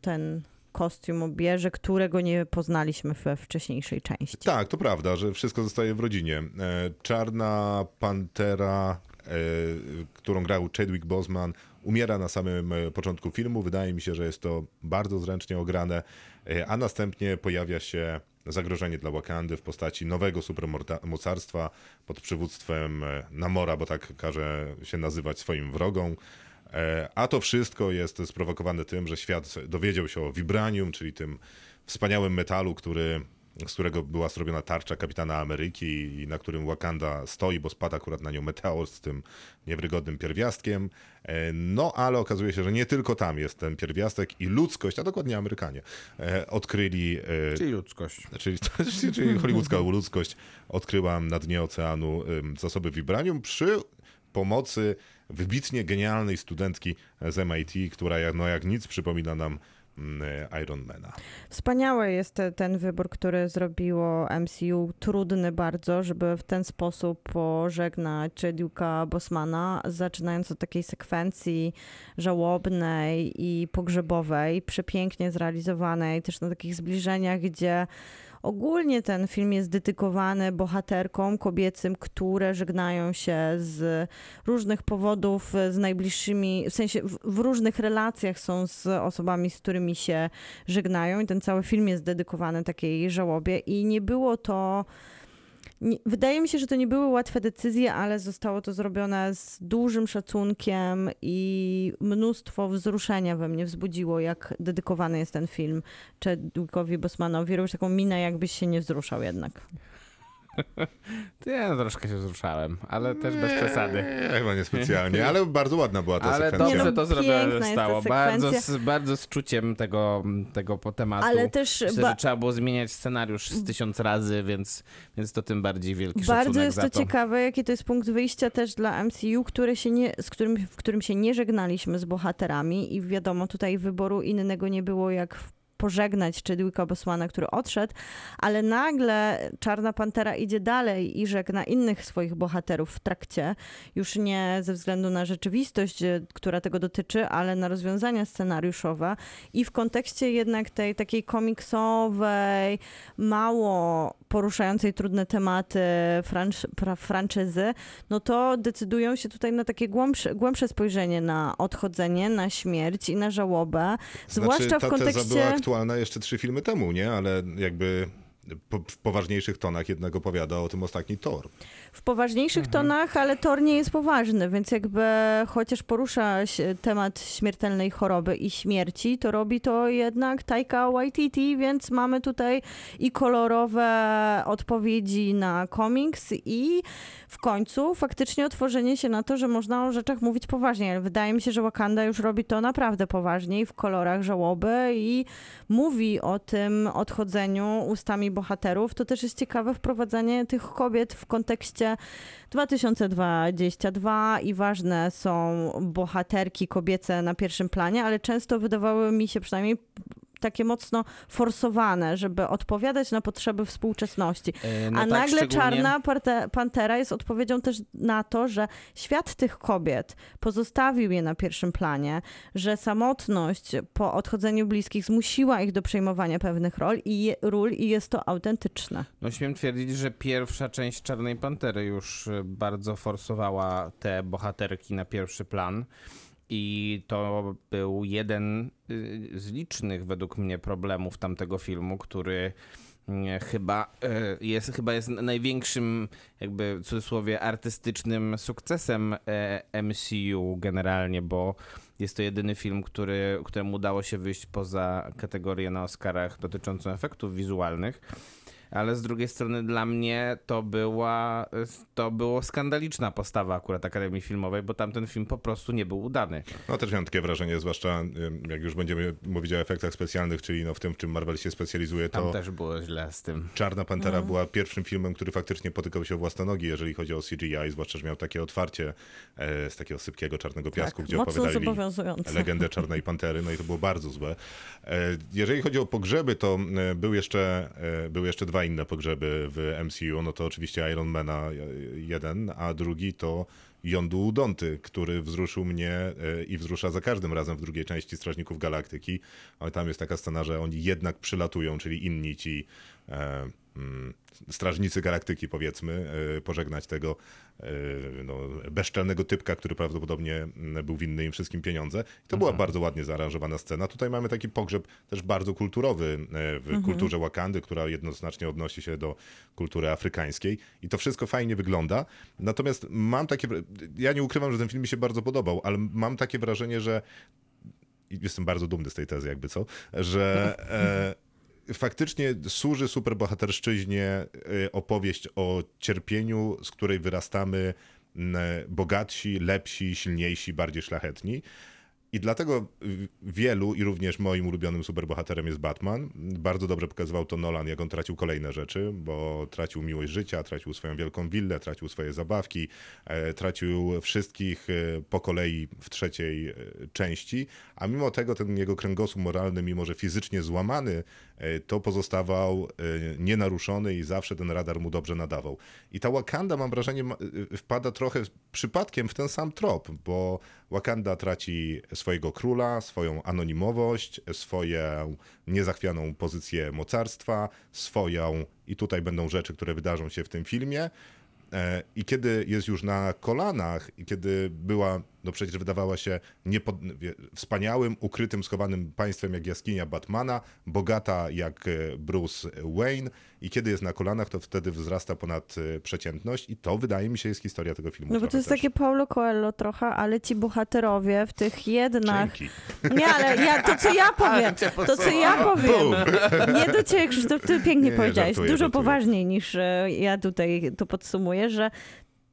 ten kostium obierze, którego nie poznaliśmy we wcześniejszej części. Tak, to prawda, że wszystko zostaje w rodzinie. E, Czarna Pantera, e, którą grał Chadwick Boseman, umiera na samym e, początku filmu. Wydaje mi się, że jest to bardzo zręcznie ograne, a następnie pojawia się zagrożenie dla Wakandy w postaci nowego supermocarstwa pod przywództwem Namora, bo tak każe się nazywać swoim wrogom. E, A to wszystko jest sprowokowane tym, że świat dowiedział się o vibranium, czyli tym wspaniałym metalu, który, z którego była zrobiona tarcza kapitana Ameryki i na którym Wakanda stoi, bo spadł akurat na nią meteor z tym niewygodnym pierwiastkiem. E, No, ale okazuje się, że nie tylko tam jest ten pierwiastek i ludzkość, a dokładnie Amerykanie, e, odkryli Czyli ludzkość. Czyli, czyli hollywoodzka ludzkość odkryła na dnie oceanu zasoby vibranium przy pomocy wybitnie genialnej studentki z MIT, która jak, no jak nic przypomina nam mm, Ironmana. Wspaniały jest te- ten wybór, który zrobiło MCU. Trudny bardzo, żeby w ten sposób pożegnać Chadwicka Bosmana, zaczynając od takiej sekwencji żałobnej i pogrzebowej, przepięknie zrealizowanej, też na takich zbliżeniach, gdzie ogólnie ten film jest dedykowany bohaterkom kobiecym, które żegnają się z różnych powodów z najbliższymi, w sensie w, w różnych relacjach są z osobami, z którymi się żegnają i ten cały film jest dedykowany takiej żałobie. I nie było to nie, wydaje mi się, że to nie były łatwe decyzje, ale zostało to zrobione z dużym szacunkiem i mnóstwo wzruszenia we mnie wzbudziło, jak dedykowany jest ten film Chadwickowi Bosmanowi. Robisz taką minę, jakbyś się nie wzruszał jednak. Ja troszkę się wzruszałem, ale też bez przesady. Nie, chyba niespecjalnie, ale bardzo ładna była ta Ale sekwencja. dobrze Nie no, to zostało. Bardzo, z, bardzo z czuciem tego, tego po tematu. Ale też Myślę, że trzeba było zmieniać scenariusz z tysiąc razy, więc, więc to tym bardziej wielki Bardzo szacunek jest za to to. ciekawe, jaki to jest punkt wyjścia też dla MCU, które się nie, z którym, w którym się nie żegnaliśmy z bohaterami i wiadomo, tutaj wyboru innego nie było jak w pożegnać Chadwicka Bosmana, który odszedł, ale nagle Czarna Pantera idzie dalej i żegna innych swoich bohaterów w trakcie, już nie ze względu na rzeczywistość, e, która tego dotyczy, ale na rozwiązania scenariuszowe. I w kontekście jednak tej takiej komiksowej, mało poruszającej trudne tematy fransz, pra, franczyzy, no to decydują się tutaj na takie głębsze, głębsze spojrzenie na odchodzenie, na śmierć i na żałobę. Zwłaszcza znaczy, w ta teza kontekście... aktualna jeszcze trzy filmy temu, nie? Ale jakby po, w poważniejszych tonach jednak opowiada o tym ostatni Thor. W poważniejszych tonach, ale Thor nie jest poważny, więc jakby chociaż porusza się temat śmiertelnej choroby i śmierci, to robi to jednak Taika Waititi, więc mamy tutaj i kolorowe odpowiedzi na komiks i w końcu faktycznie otworzenie się na to, że można o rzeczach mówić poważnie, ale wydaje mi się, że Wakanda już robi to naprawdę poważnie i w kolorach żałoby i mówi o tym odchodzeniu ustami bohaterów. To też jest ciekawe wprowadzanie tych kobiet w kontekście 2022 i ważne są bohaterki kobiece na pierwszym planie, ale często wydawały mi się przynajmniej takie mocno forsowane, żeby odpowiadać na potrzeby współczesności. E, no A tak, nagle szczególnie- Czarna Pantera jest odpowiedzią też na to, że świat tych kobiet pozostawił je na pierwszym planie, że samotność po odchodzeniu bliskich zmusiła ich do przejmowania pewnych rol i, je- ról i jest to autentyczne. No śmiem twierdzić, że pierwsza część Czarnej Pantery już y, bardzo forsowała te bohaterki na pierwszy plan. I to był jeden y, z licznych według mnie problemów tamtego filmu, który mm, chyba y, jest, chyba jest największym jakby w cudzysłowie artystycznym sukcesem e, MCU generalnie, bo jest to jedyny film, który, któremu udało się wyjść poza kategorię na Oscarach dotyczącą efektów wizualnych. Ale z drugiej strony dla mnie to była, to było skandaliczna postawa akurat Akademii Filmowej, bo tamten film po prostu nie był udany. No też miałem takie wrażenie, zwłaszcza jak już będziemy mówić o efektach specjalnych, czyli no w tym, w czym Marvel się specjalizuje, Tam to też było źle z tym. Czarna Pantera była pierwszym filmem, który faktycznie potykał się o własne nogi, jeżeli chodzi o CGI, zwłaszcza, że miał takie otwarcie e, z takiego sypkiego czarnego piasku, gdzie Tak, mocno opowiadali legendę Czarnej Pantery, no i to było bardzo złe. E, Jeżeli chodzi o pogrzeby, to e, był jeszcze, e, były jeszcze dwa inne pogrzeby w MCU, no to oczywiście Iron Mana e, jeden, a drugi to Yondu Udonty, który wzruszył mnie e, i wzrusza za każdym razem w drugiej części Strażników Galaktyki, ale tam jest taka scena, że oni jednak przylatują, czyli inni ci e, strażnicy galaktyki, powiedzmy, e, pożegnać tego e, no, bezczelnego typka, który prawdopodobnie mm, był winny im wszystkim pieniądze. I to była bardzo ładnie zaaranżowana scena. Tutaj mamy taki pogrzeb też bardzo kulturowy e, w kulturze Wakandy, która jednoznacznie odnosi się do kultury afrykańskiej. I to wszystko fajnie wygląda. Natomiast mam takie... Ja nie ukrywam, że ten film mi się bardzo podobał, ale mam takie wrażenie, że jestem bardzo dumny z tej tezy, jakby co, że e, faktycznie służy superbohaterszczyźnie e, opowieść o cierpieniu, z której wyrastamy m, bogatsi, lepsi, silniejsi, bardziej szlachetni. I dlatego wielu, i również moim ulubionym superbohaterem jest Batman. Bardzo dobrze pokazywał to Nolan, jak on tracił kolejne rzeczy, bo tracił miłość życia, tracił swoją wielką willę, tracił swoje zabawki, e, tracił wszystkich e, po kolei w trzeciej e, części, a mimo tego ten jego kręgosłup moralny, mimo że fizycznie złamany, to pozostawał e, nienaruszony i zawsze ten radar mu dobrze nadawał. I ta Wakanda, mam wrażenie, e, wpada trochę przypadkiem w ten sam trop, bo Wakanda traci swojego króla, swoją anonimowość, swoją niezachwianą pozycję mocarstwa, swoją, i tutaj będą rzeczy, które wydarzą się w tym filmie. E, I kiedy jest już na kolanach, i kiedy była, no przecież wydawała się niepod... wspaniałym, ukrytym, schowanym państwem jak jaskinia Batmana, bogata jak e, Bruce Wayne, i kiedy jest na kolanach, to wtedy wzrasta ponad e, przeciętność, i to wydaje mi się jest historia tego filmu. No bo to jest też. takie Paulo Coelho trochę, ale ci bohaterowie w tych jednak... Dzięki. Nie, ale ja, to co ja powiem, to co ja powiem, nie do ciebie Krzysztof, ty pięknie Nie, powiedziałeś, żartuję, dużo żartuję. poważniej niż e, ja tutaj to podsumuję, że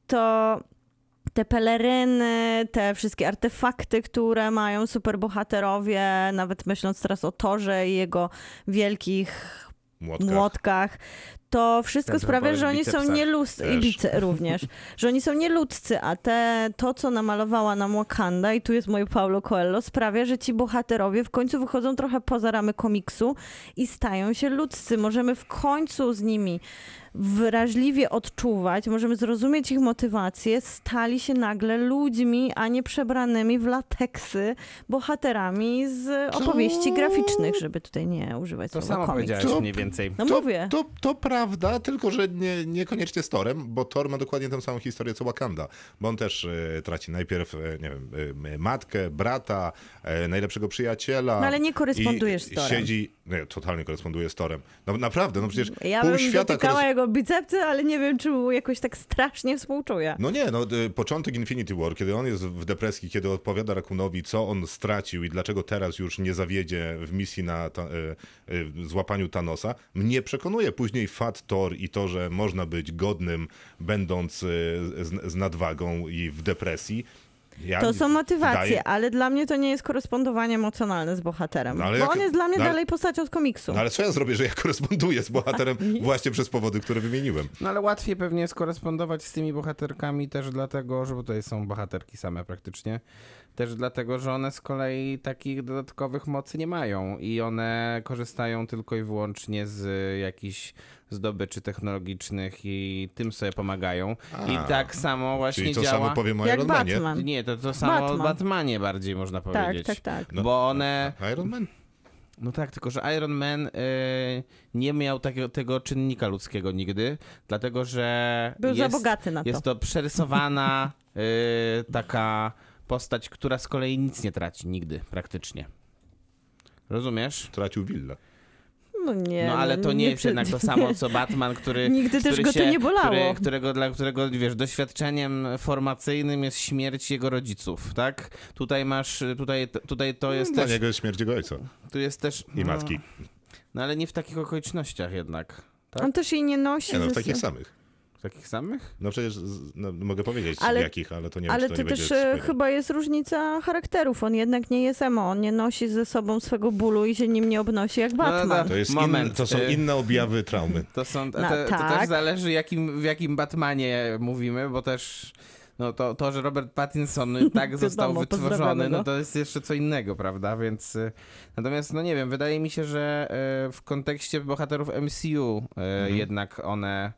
to te peleryny, te wszystkie artefakty, które mają superbohaterowie, nawet myśląc teraz o Torze i jego wielkich Młotkach. młotkach, to wszystko Ten sprawia, że oni są nieludzcy, i bice również, że oni są nieludzcy, a te, to, co namalowała nam Wakanda, i tu jest mój Paulo Coelho, sprawia, że ci bohaterowie w końcu wychodzą trochę poza ramy komiksu i stają się ludzcy. Możemy w końcu z nimi wrażliwie odczuwać, możemy zrozumieć ich motywacje, stali się nagle ludźmi, a nie przebranymi w lateksy bohaterami z opowieści graficznych, żeby tutaj nie używać To słowa samo komiks. powiedziałeś To- mniej więcej. No to, mówię. To, to prawda, tylko że nie, niekoniecznie z Torem, bo Thor ma dokładnie tę samą historię co Wakanda, bo on też e, traci najpierw, e, nie wiem, e, matkę, brata, najlepszego przyjaciela. No ale nie korespondujesz i z Thorem. Siedzi, nie, totalnie koresponduje z Torem. No naprawdę, no przecież Ja pół bym świata dotykała jego bicepsy, ale nie wiem, czy mu jakoś tak strasznie współczuję. No nie, no y, początek Infinity War, kiedy on jest w depresji, kiedy odpowiada Rakunowi, co on stracił i dlaczego teraz już nie zawiedzie w misji na ta, y, y, złapaniu Thanosa, mnie przekonuje później Fat Thor i to, że można być godnym, będąc z, z nadwagą i w depresji. Ja, To są motywacje, ale dla mnie to nie jest korespondowanie emocjonalne z bohaterem. No ale bo jak- on jest dla mnie no ale- dalej postacią z komiksu. No ale co ja zrobię, że ja koresponduję z bohaterem właśnie przez powody, które wymieniłem? No ale łatwiej pewnie jest korespondować z tymi bohaterkami też dlatego, że bo tutaj są bohaterki same praktycznie, też dlatego, że one z kolei takich dodatkowych mocy nie mają i one korzystają tylko i wyłącznie z jakichś zdobyczy technologicznych i tym sobie pomagają. A, I tak samo właśnie Czyli to działa... samo powiem o Jak Iron Manie. Batman. Nie, to to samo Batman. o Batmanie bardziej można tak, powiedzieć. tak, tak. No, Bo one... Iron Man? No tak, tylko że Iron Man y, nie miał takiego, tego czynnika ludzkiego nigdy, dlatego że Był za jest, bogaty na to. jest to przerysowana y, taka postać, która z kolei nic nie traci nigdy praktycznie. Rozumiesz? Tracił willę. No nie, No ale to nie, jest przy- jednak to samo co Batman, który. Nigdy też który go to się, nie bolało. Który, którego, dla którego, wiesz, doświadczeniem formacyjnym jest śmierć jego rodziców, tak? Tutaj masz, tutaj, tutaj to jest Dla też. niego jest śmierć jego ojca Tu jest też. i no, matki. No ale nie w takich okolicznościach jednak. Tak? On też jej nie nosi. Nie, no, w takich samych. Takich samych? No przecież z- no, mogę powiedzieć Ale- jakich, ale to nie Ale wiem, to to nie też będzie e, chyba jest różnica charakterów. On jednak nie jest emo. On nie nosi ze sobą swego bólu i się nim nie obnosi jak Batman. no. To, jest Moment, in, to są y- inne objawy traumy. To są. To, No, to, to tak. też zależy, jakim, w jakim Batmanie mówimy, bo też. No to, to, że Robert Pattinson tak został Wiadomo, wytworzony, no to jest jeszcze co innego, prawda? Więc y, natomiast, no nie wiem, wydaje mi się, że y, w kontekście bohaterów MCU Mhm. jednak one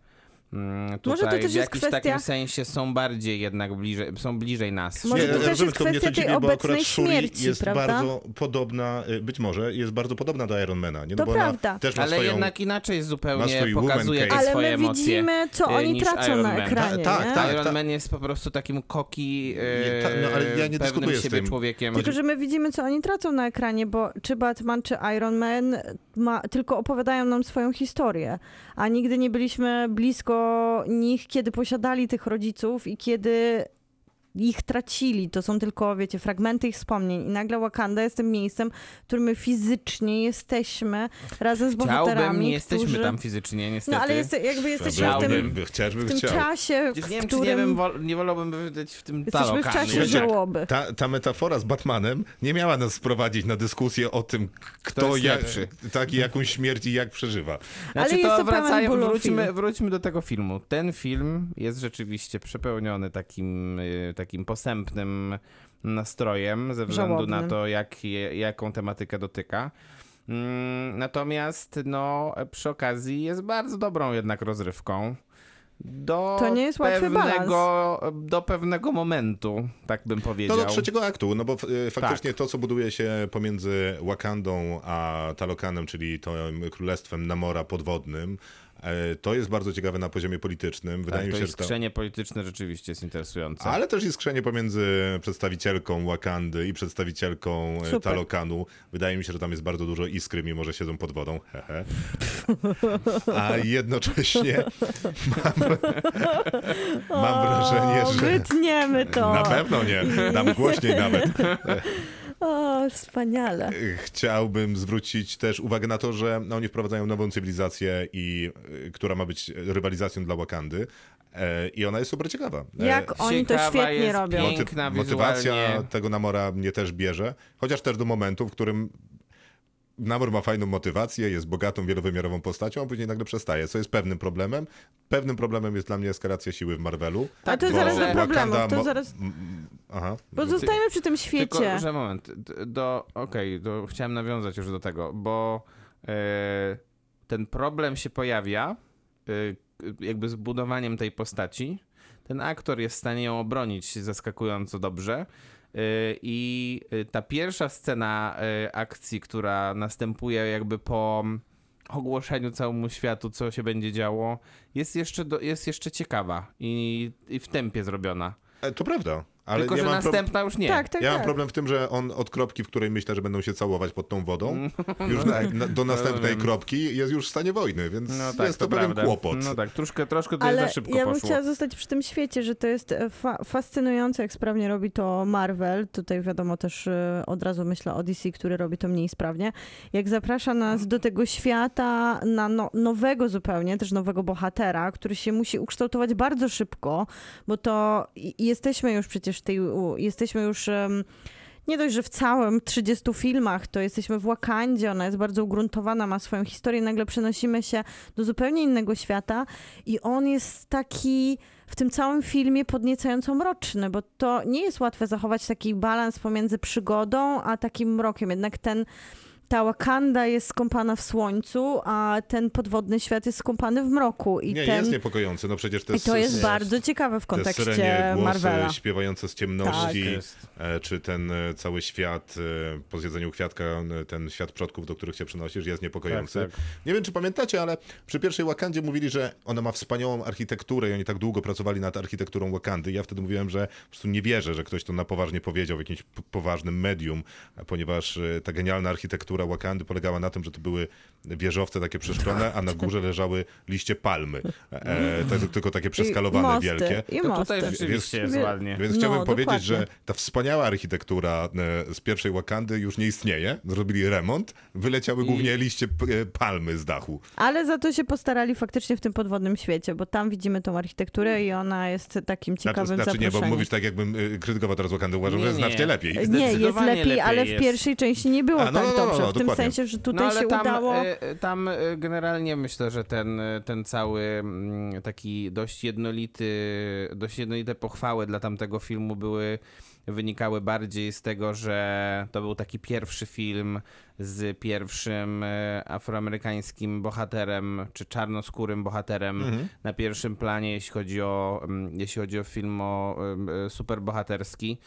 tutaj Może to też w jest jakimś kwestia- takim sensie są bardziej jednak bliżej, są bliżej nas. Może to też jest to kwestia tej dziwi, bo obecnej śmierci, jest prawda? bardzo podobna, y, być może jest bardzo podobna do Ironmana, nie? No To bo prawda. Ona też ma Ale swoją... jednak inaczej zupełnie pokazuje te. Ale swoje my emocje. widzimy, co y, oni tracą Iron na Man. ekranie, Ta- tak, nie? tak. Iron Man jest po prostu takim koki, Nie, ta- no, ale ja nie pewnym dyskutuję z siebie tym. człowiekiem. Tylko, że my widzimy, co oni tracą na ekranie, bo czy Batman, czy Iron Man ma, tylko opowiadają nam swoją historię, a nigdy nie byliśmy blisko nich, kiedy posiadali tych rodziców i kiedy ich tracili. To są tylko, wiecie, fragmenty ich wspomnień. I nagle Wakanda jest tym miejscem, w którym my fizycznie jesteśmy razem z bohaterami, Chciałbym, nie jesteśmy którzy... tam fizycznie, niestety. No ale jest, jakby jesteśmy w tym, Chciałbym, chciałbym, w tym chciał. czasie, w nie wiem, którym... czy nie, wiem, wol, nie wolałbym wydać w tym Jesteśmy w czasie żałoby. Ta, ta metafora z Batmanem nie miała nas sprowadzić na dyskusję o tym, kto jest jak, tak, i jaką śmierć i jak przeżywa. Znaczy Ale jest to bólu wróćmy, wróćmy do tego filmu. Ten film jest rzeczywiście przepełniony takim, y, takim posępnym nastrojem ze względu na Żałobnym. to, jak, jaką tematykę dotyka. Mm, Natomiast no, przy okazji jest bardzo dobrą jednak rozrywką. Do To nie jest łatwy pewnego, Do pewnego momentu, tak bym No powiedział. do trzeciego aktu, no bo y, faktycznie to, co buduje się pomiędzy Wakandą a Talokanem, czyli tym królestwem Namora podwodnym, to jest bardzo ciekawe na poziomie politycznym. Wydaje tak, mi to się, jest że to... polityczne rzeczywiście jest interesujące. Ale też jest skrzenie pomiędzy przedstawicielką Wakandy i przedstawicielką e, Super. Talokanu. Wydaje mi się, że tam jest bardzo dużo iskry, mimo że siedzą pod wodą. Hehe. A jednocześnie mam, mam wrażenie, O, że... Wytniemy to. Na pewno nie, dam głośniej nawet. O, wspaniale. Chciałbym zwrócić też uwagę na to, że oni wprowadzają nową cywilizację, i, y, która ma być rywalizacją dla Wakandy. E, I ona jest super ciekawa. E, Jak oni to świetnie jest robią. piękna. moty- piękna motywacja tego Namora mnie też bierze, chociaż też do momentu, w którym Namor ma fajną motywację, jest bogatą, wielowymiarową postacią, a później nagle przestaje, co jest pewnym problemem. Pewnym problemem jest dla mnie eskalacja siły w Marvelu. A to bo zaraz do problemów, to zaraz... Aha. Bo zostajemy przy tym świecie. Tylko, że moment, do, okej, do, chciałem nawiązać już do tego, bo e, ten problem się pojawia e, jakby z budowaniem tej postaci. Ten aktor jest w stanie ją obronić zaskakująco dobrze. e, I ta pierwsza scena akcji, która następuje jakby po ogłoszeniu całemu światu, co się będzie działo, jest jeszcze, do, jest jeszcze ciekawa i, i w tempie zrobiona. E, To prawda, ale Tylko, że następna już nie. Tak, tak, Ja tak. mam problem w tym, że on od kropki, w której myślę, że będą się całować pod tą wodą, Mm. już na, na, do następnej Rozumiem. kropki jest już w stanie wojny, więc No tak, jest to, to pewien prawda. kłopot. No tak, troszkę, troszkę to Ale za szybko ja bym poszło. chciała zostać przy tym świecie, że to jest e, fa fascynujące, jak sprawnie robi to Marvel. Tutaj wiadomo też e, od razu myślę o DC, który robi to mniej sprawnie. Jak zaprasza nas do tego świata na no nowego zupełnie, też nowego bohatera, który się musi ukształtować bardzo szybko, bo to jesteśmy już przecież w tej, jesteśmy już... nie dość, że w całym 30 filmach to jesteśmy w Wakandzie, ona jest bardzo ugruntowana, ma swoją historię, nagle przenosimy się do zupełnie innego świata i on jest taki w tym całym filmie podniecająco mroczny, bo to nie jest łatwe zachować taki balans pomiędzy przygodą a takim mrokiem. Jednak ten ta Wakanda jest skąpana w słońcu, a ten podwodny świat jest skąpany w mroku. I, Nie, ten, jest niepokojący, no przecież te i to jest bardzo ciekawe w te kontekście syrenie głosy Marvela. śpiewające z ciemności, Tak jest. e, czy ten e, cały świat e, po zjedzeniu kwiatka, ten świat przodków, do których się przenosisz, jest niepokojący. Tak, tak. Nie wiem, czy pamiętacie, ale przy pierwszej Wakandzie mówili, że ona ma wspaniałą architekturę i oni tak długo pracowali nad architekturą Wakandy. Ja wtedy mówiłem, że po prostu nie wierzę, że ktoś to na poważnie powiedział w jakimś poważnym medium, ponieważ ta genialna architektura Wakandy polegała na tym, że to były wieżowce takie przeszklone, a na górze leżały liście palmy. E, tak, tylko takie przeskalowane I mosty, wielkie. I To mosty. tutaj rzeczywiście jest ładnie. Więc No, chciałbym powiedzieć, dokładnie. że ta wspaniała architektura e, z pierwszej Wakandy już nie istnieje. Zrobili remont, wyleciały I- głównie liście e, palmy z dachu. Ale za to się postarali faktycznie w tym podwodnym świecie, bo tam widzimy tą architekturę i ona jest takim ciekawym Znaczy, znaczy nie, bo mówisz tak, jakbym y, krytykował teraz Wakandę. Uważam, Nie, że jest nie. znacznie lepiej. Nie, jest lepiej, lepiej ale w jest. pierwszej części nie było A, no, tak no, no, no, w tym dokładnie. sensie, że No tutaj ale się tam, udało. e, tam e, generalnie myślę, że ten, ten cały mm, taki dość jednolity, dość jednolite pochwały dla tamtego filmu były wynikały bardziej z tego, że to był taki pierwszy film z pierwszym afroamerykańskim bohaterem, czy czarnoskórym bohaterem Mhm. na pierwszym planie, jeśli chodzi o, mm, jeśli chodzi o film o superbohaterski.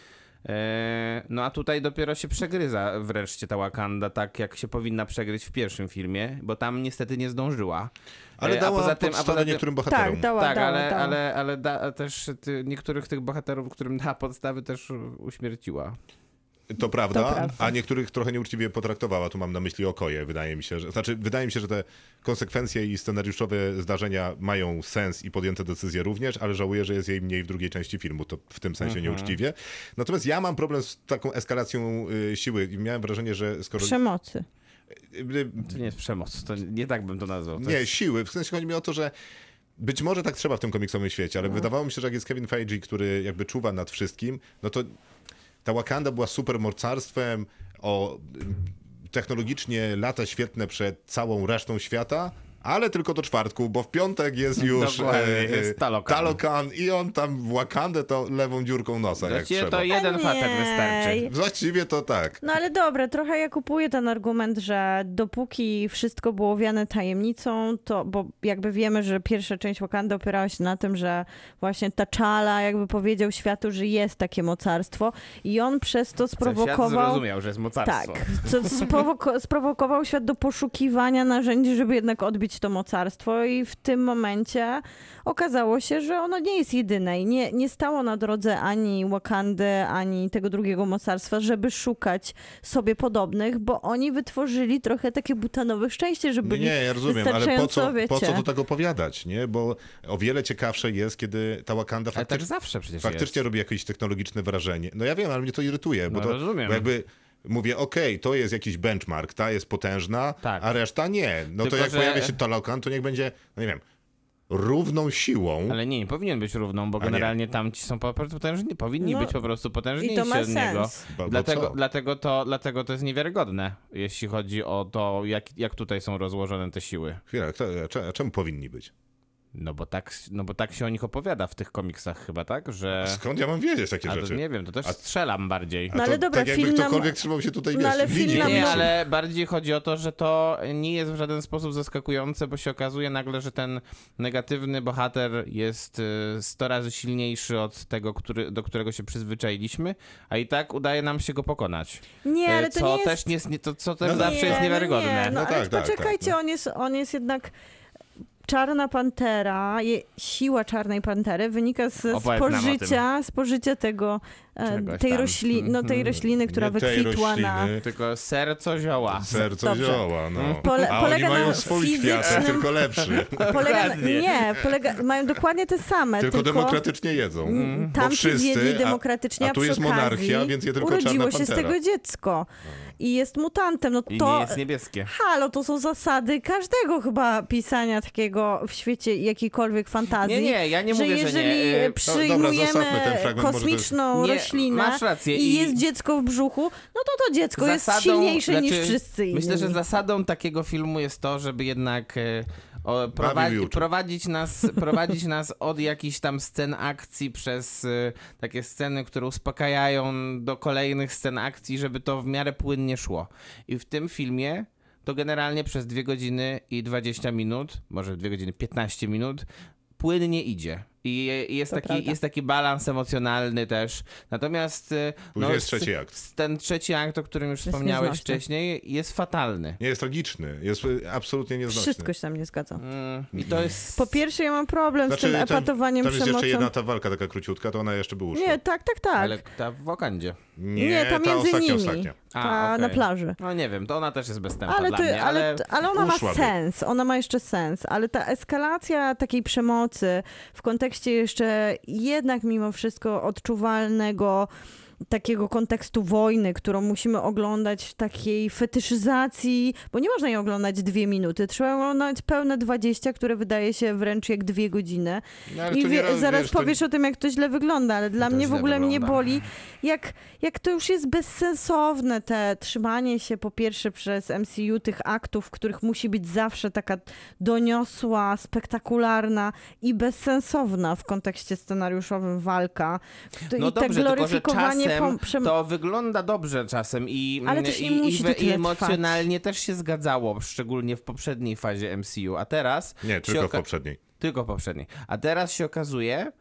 E, No a tutaj dopiero się przegryza wreszcie ta Wakanda tak, jak się powinna przegryźć w pierwszym filmie, bo tam niestety nie zdążyła. Ale E, dała a poza tym, a podstawę poza tym, niektórym bohaterom. Tak, dała, tak, dała, ale, dała. ale, ale da, też ty, niektórych tych bohaterów, którym dała podstawy, też uśmierciła. To prawda, To prawda. a niektórych trochę nieuczciwie potraktowała. Tu mam na myśli Okoje, wydaje mi się. Że, znaczy, wydaje mi się, że te konsekwencje i scenariuszowe zdarzenia mają sens i podjęte decyzje również, ale żałuję, że jest jej mniej w drugiej części filmu. To w tym sensie nieuczciwie. Natomiast ja mam problem z taką eskalacją y, siły i miałem wrażenie, że skoro... Przemocy. y, y, To nie jest przemoc, to nie tak bym to nazwał. To Nie, jest... siły. W sensie chodzi mi o to, że być może tak trzeba w tym komiksowym świecie, ale wydawało mi się, że jak jest Kevin Feige, który jakby czuwa nad wszystkim, no to ta Wakanda była super mocarstwem o technologicznie lata świetne przed całą resztą świata, ale tylko do czwartku, bo w piątek jest już Dokładnie, e, jest Talokan. Talokan i on tam w Wakandę to lewą dziurką nosa, jak Właściwie trzeba. to jeden facet wystarczy. Właściwie to tak. No ale dobra, trochę ja kupuję ten argument, że dopóki wszystko było owiane tajemnicą, to, bo jakby wiemy, że pierwsza część Wakanda opierała się na tym, że właśnie T'Challa jakby powiedział światu, że jest takie mocarstwo i on przez to Świat sprowokował... zrozumiał, że jest mocarstwo. Tak, co sprowoko- sprowokował świat do poszukiwania narzędzi, żeby jednak odbić to mocarstwo i w tym momencie okazało się, że ono nie jest jedyne i nie, nie stało na drodze ani Wakandy, ani tego drugiego mocarstwa, żeby szukać sobie podobnych, bo oni wytworzyli trochę takie butanowe szczęście, żeby Nie, nie, ja rozumiem, ale po co, po co to tak opowiadać, nie? Bo o wiele ciekawsze jest, kiedy ta Wakanda Ale tak faktycznie... zawsze przecież faktycznie jest. robi jakieś technologiczne wrażenie. No ja wiem, ale mnie to irytuje, bo No to rozumiem. Bo jakby mówię, okej, to jest jakiś benchmark, ta jest potężna, Tak. a reszta nie. No to Tylko, jak że- pojawia się Talokan, to niech będzie, no nie wiem, równą siłą. Ale nie, nie powinien być równą, bo generalnie tamci są po prostu potężni, powinni No, być po prostu potężniejsi I to ma od niego. sens. Bo- bo Dlatego, co? dlatego, to, dlatego to jest niewiarygodne, jeśli chodzi o to, jak, jak tutaj są rozłożone te siły. Chwila, a czemu powinni być? No bo, tak, no bo tak się o nich opowiada w tych komiksach chyba, tak? Że... Skąd ja mam wiedzieć takie A to rzeczy? nie wiem, to też A- strzelam bardziej. A No to ale dobra, tak jakby film nam- ktokolwiek trzymał się tutaj, No ale film linii nam Nie, nie, no- ale bardziej chodzi o to, że to nie jest w żaden sposób zaskakujące, bo się okazuje nagle, że ten negatywny bohater jest y, 100 razy silniejszy od tego, który, do którego się przyzwyczailiśmy, a i tak udaje nam się go pokonać. Nie, Y, ale to co nie jest... też nie, jest- nie, to, co też No zawsze jest Nie, niewiarygodne. No, nie, no, No ale tak, tak, poczekajcie, tak, no. On, jest, on jest jednak... Czarna Pantera, je, siła Czarnej Pantery wynika z spożycia, spożycia tego, e, Czegoś tej, tam. rośli, no, tej rośliny, która Nie tej wykwitła na... Tylko serco zioła. Serce Dobrze. zioła, no. Pole- A oni polega mają na swój fizycznym- kwiatek, tylko lepszy. Polega, Dokładnie. nie, polega, mają dokładnie te same, Tylko tylko, demokratycznie jedzą. Tamci wszyscy, zjedli a- demokratycznie, a, a, tu przy jest monarchia, więc je tylko urodziło czarna się z tego dziecko i jest mutantem. No I to, nie jest niebieskie. halo, to są zasady każdego chyba pisania takiego w świecie jakiejkolwiek fantazji. Nie, nie, ja nie że mówię, że jeżeli nie. Y, dobra, przyjmujemy jest- kosmiczną Nie, roślinę masz rację i i- jest dziecko w brzuchu, no to to dziecko jest silniejsze niż znaczy, wszyscy inni. Myślę, że zasadą takiego filmu jest to, żeby jednak e, o, prowadzi, prowadzić, nas, prowadzić nas od jakichś tam scen akcji przez e, takie sceny, które uspokajają do kolejnych scen akcji, żeby to w miarę płynnie szło. I w tym filmie to generalnie przez 2 godziny i 20 minut, może 2 godziny 15 minut, płynnie idzie. I i jest To taki, prawda. jest taki balans emocjonalny też. Natomiast e, Później jest s- trzeci akt. ten trzeci akt, o którym już Jest wspomniałeś nieznośny. wcześniej, jest fatalny. Nie jest tragiczny, jest y, absolutnie nieznośny. Wszystko się tam nie zgadza. Mm, I to jest... Po pierwsze, ja mam problem z tym Znaczy, tam, epatowaniem tam jest przemocą. jeszcze jedna ta walka taka króciutka, to ona jeszcze by uszła. Nie, tak, tak, tak. Ale ta w Wakandzie. nie, nie, ta ta między ostatnia, nimi. ostatnia. A, Ta okej. na plaży. No nie wiem, to ona też jest bezstępna Ale, dla to, mnie, ale, ale... ale ona ma sens, ona ma jeszcze sens, ale ta eskalacja takiej przemocy w kontekście jeszcze jednak mimo wszystko odczuwalnego takiego kontekstu wojny, którą musimy oglądać w takiej fetyszyzacji, bo nie można jej oglądać dwie minuty, trzeba oglądać pełne 20, które wydaje się wręcz jak dwie godziny. No, I to wie, raz, zaraz wiesz, to- powiesz o tym, jak to źle wygląda, ale dla To mnie w ogóle mnie wygląda. boli, jak, jak to już jest bezsensowne, te trzymanie się po pierwsze przez MCU tych aktów, w których musi być zawsze taka doniosła, spektakularna i bezsensowna w kontekście scenariuszowym walka. To, No I dobrze, te gloryfikowanie przem- to wygląda dobrze czasem i, Ale też nie i, musi i, i emocjonalnie też się zgadzało, szczególnie w poprzedniej fazie MCU, a teraz... Nie, tylko w poprzedniej. Tylko w poprzedniej. A teraz się okazuje,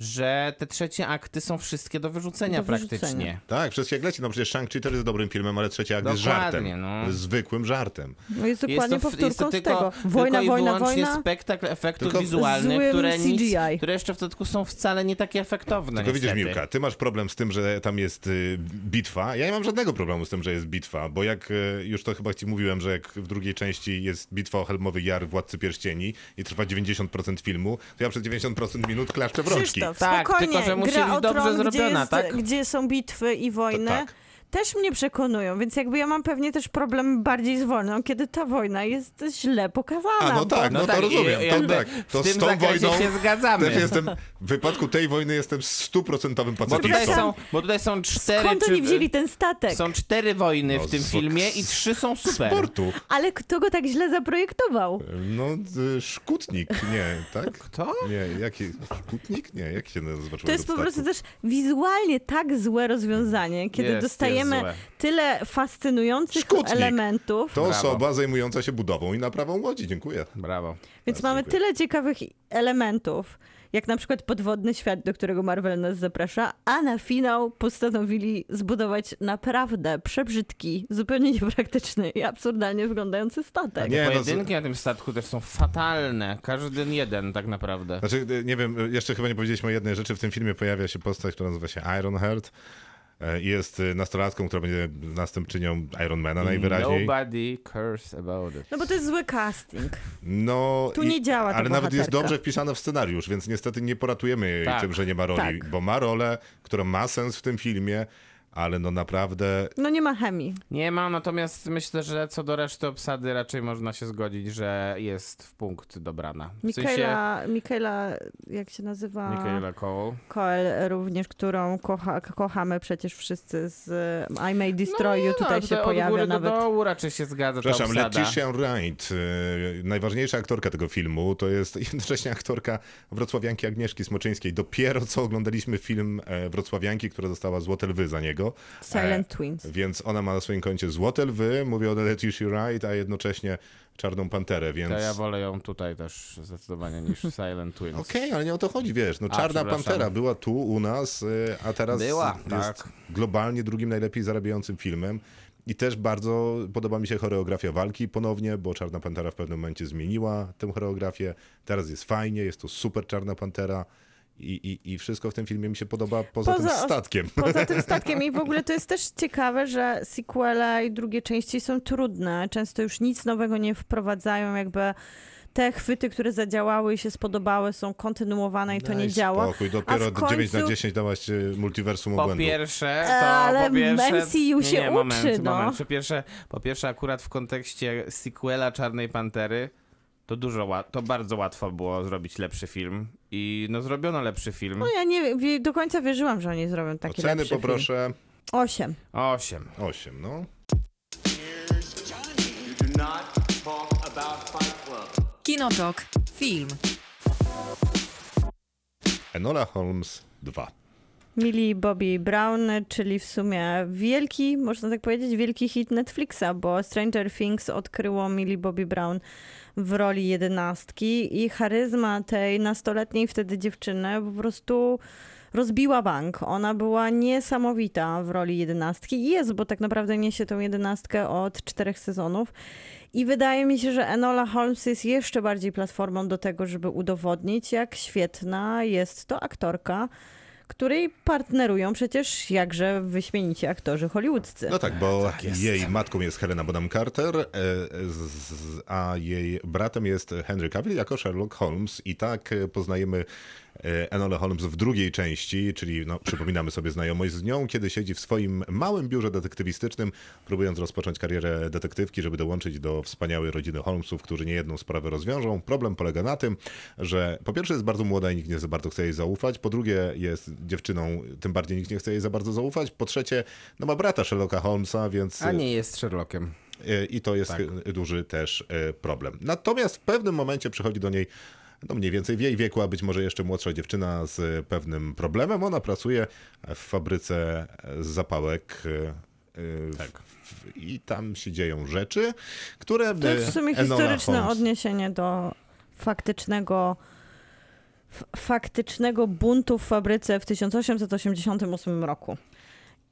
że te trzecie akty są wszystkie do wyrzucenia Do wyrzucenia. praktycznie. Tak, wszystkie jak leci. No przecież Shang-Chi też jest dobrym filmem, ale trzeci akt jest Dokładnie, żartem. no. Zwykłym żartem. No jest Jest dokładnie to, powtórką jest to z tylko, tego. tylko Wojna, i wojna, wyłącznie wojna. spektakl efektów Tylko wizualnych, które, nic, które jeszcze w dodatku są wcale nie takie efektowne Tylko widzisz, niestety. Miłka, ty masz problem z tym, że tam jest y, bitwa. Ja nie mam żadnego problemu z tym, że jest bitwa, bo jak y, już to chyba ci mówiłem, że jak w drugiej części jest bitwa o Helmowy Jar Władcy Pierścieni i trwa 90% filmu, to ja przez 90% minut klaszczę w rączki. Krzysztof, Tak, spokojnie. tylko że musi Gra być o dobrze Tron, zrobiona, gdzie jest, tak? Gdzie są bitwy i wojny. To tak. Też mnie przekonują, więc jakby ja mam pewnie też problem bardziej z wojną, kiedy ta wojna jest źle pokazana. A, no tak, no, No to tak, i- rozumiem. i To, tak, to w tym z tą wojną się zgadzamy. też jestem, w wypadku tej wojny jestem stuprocentowym Bo tutaj, pacyfistą. są, bo tutaj są cztery... Skąd czy- oni wzięli ten statek? Są cztery wojny No, w tym z- filmie i trzy są super. Sportu. Ale kto go tak źle zaprojektował? No, y, Szkutnik, nie, tak? Kto? Nie, jaki? Szkutnik? Nie, jak się nazywa To jest po prostu też wizualnie tak złe rozwiązanie, kiedy Jest, dostajemy złe. tyle fascynujących Szkutnik. elementów. To Brawo. osoba zajmująca się budową i naprawą łodzi. Dziękuję. Brawo. Więc Bardzo mamy dziękuję. tyle ciekawych elementów, jak na przykład podwodny świat, do którego Marvel nas zaprasza, a na finał postanowili zbudować naprawdę przebrzydki, zupełnie niepraktyczny i absurdalnie wyglądający statek. Nie, no, Pojedynki na tym statku też są fatalne. Każdy jeden tak naprawdę. Znaczy, y, nie wiem, y, jeszcze chyba nie powiedzieliśmy o jednej rzeczy. W tym filmie pojawia się postać, która nazywa się Ironheart. I Jest y, nastolatką, która będzie następczynią Ironmana najwyraźniej. Nobody cares about it. No bo to jest zły casting. No, Tu nie działa ta Ale nawet jest bohaterka. dobrze wpisana w scenariusz, więc niestety nie poratujemy jej Tak. tym, że nie ma roli. Tak. Bo ma rolę, która ma sens w tym filmie, ale no naprawdę No nie ma chemii. Nie ma, natomiast myślę, że co do reszty obsady raczej można się zgodzić, że jest w punkt dobrana. W sensie Mikaela, Mikaela jak się nazywa? Michaela Cole. Coel również, którą kocha, kochamy przecież wszyscy z e, I May Destroy You, tutaj się od pojawia góry nawet. do dołu raczej się zgadza ta Przepraszam, obsada. Letitia Wright, y, najważniejsza aktorka tego filmu, to jest jednocześnie aktorka wrocławianki Agnieszki Smoczyńskiej. Dopiero co oglądaliśmy film e, wrocławianki, która dostała Złote Lwy za niego. Silent E, Twins. Więc ona ma na swoim koncie Złote Lwy, mówię o Letitia Wright, a jednocześnie Czarną Panterę, więc... To ja wolę ją tutaj też zdecydowanie niż Silent Twins. Okej, ale nie o to chodzi, wiesz. No, A, Czarna przepraszam. Pantera była tu u nas, y, a teraz Była, jest tak. globalnie drugim najlepiej zarabiającym filmem. I też bardzo podoba mi się choreografia walki ponownie, bo Czarna Pantera w pewnym momencie zmieniła tę choreografię. Teraz jest fajnie, jest to super Czarna Pantera. I, i, I wszystko w tym filmie mi się podoba poza, Poza- tym statkiem. Poza tym statkiem i w ogóle to jest też ciekawe, że sequele i drugie części są trudne. Często już nic nowego nie wprowadzają, jakby te chwyty, które zadziałały i się spodobały są kontynuowane i to nie działa. Spokój, dopiero A w końcu- 9 na 10 dałaś y, multiversum Po obłędu. pierwsze, to Ale po pierwsze... MCU nie, się nie, moment, uczy, no. moment. Po pierwsze, po pierwsze, akurat w kontekście sequela Czarnej Pantery, to dużo, to bardzo łatwo było zrobić lepszy film. I no zrobiono lepszy film. No ja nie do końca wierzyłam, że oni zrobią taki Oceny lepszy poproszę film. Osiem. Osiem. 8, no. You do not talk about Fight Club. Kinotok. Film. Enola Holmes 2. Millie Bobby Brown, czyli w sumie wielki, można tak powiedzieć, wielki hit Netflixa, bo Stranger Things odkryło Millie Bobby Brown w roli jedenastki i charyzma tej nastoletniej wtedy dziewczyny po prostu rozbiła bank. Ona była niesamowita w roli jedenastki i jest, bo tak naprawdę niesie tą jedenastkę od czterech sezonów. I wydaje mi się, że Enola Holmes jest jeszcze bardziej platformą do tego, żeby udowodnić, jak świetna jest to aktorka, której partnerują przecież jakże wyśmienici aktorzy hollywoodzcy. No tak, bo jest. jej matką jest Helena Bonham Carter, e, a jej bratem jest Henry Cavill jako Sherlock Holmes. I tak e, poznajemy e, Enolę Holmes w drugiej części, czyli no, przypominamy sobie znajomość z nią, kiedy siedzi w swoim małym biurze detektywistycznym, próbując rozpocząć karierę detektywki, żeby dołączyć do wspaniałej rodziny Holmesów, którzy niejedną sprawę rozwiążą. Problem polega na tym, że po pierwsze jest bardzo młoda i nikt nie za bardzo chce jej zaufać, po drugie jest dziewczyną, tym bardziej nikt nie chce jej za bardzo zaufać, po trzecie no ma brata Sherlocka Holmesa, więc... A nie jest Sherlockiem. E, I to jest Tak. e, duży też e, problem. Natomiast w pewnym momencie przychodzi do niej no mniej więcej w jej wieku, a być może jeszcze młodsza dziewczyna z pewnym problemem. Ona pracuje w fabryce zapałek. e, e, Tak. I tam się dzieją rzeczy, które To jest w sumie Enola historyczne Holmes- odniesienie do faktycznego faktycznego buntu w fabryce w 1888 roku.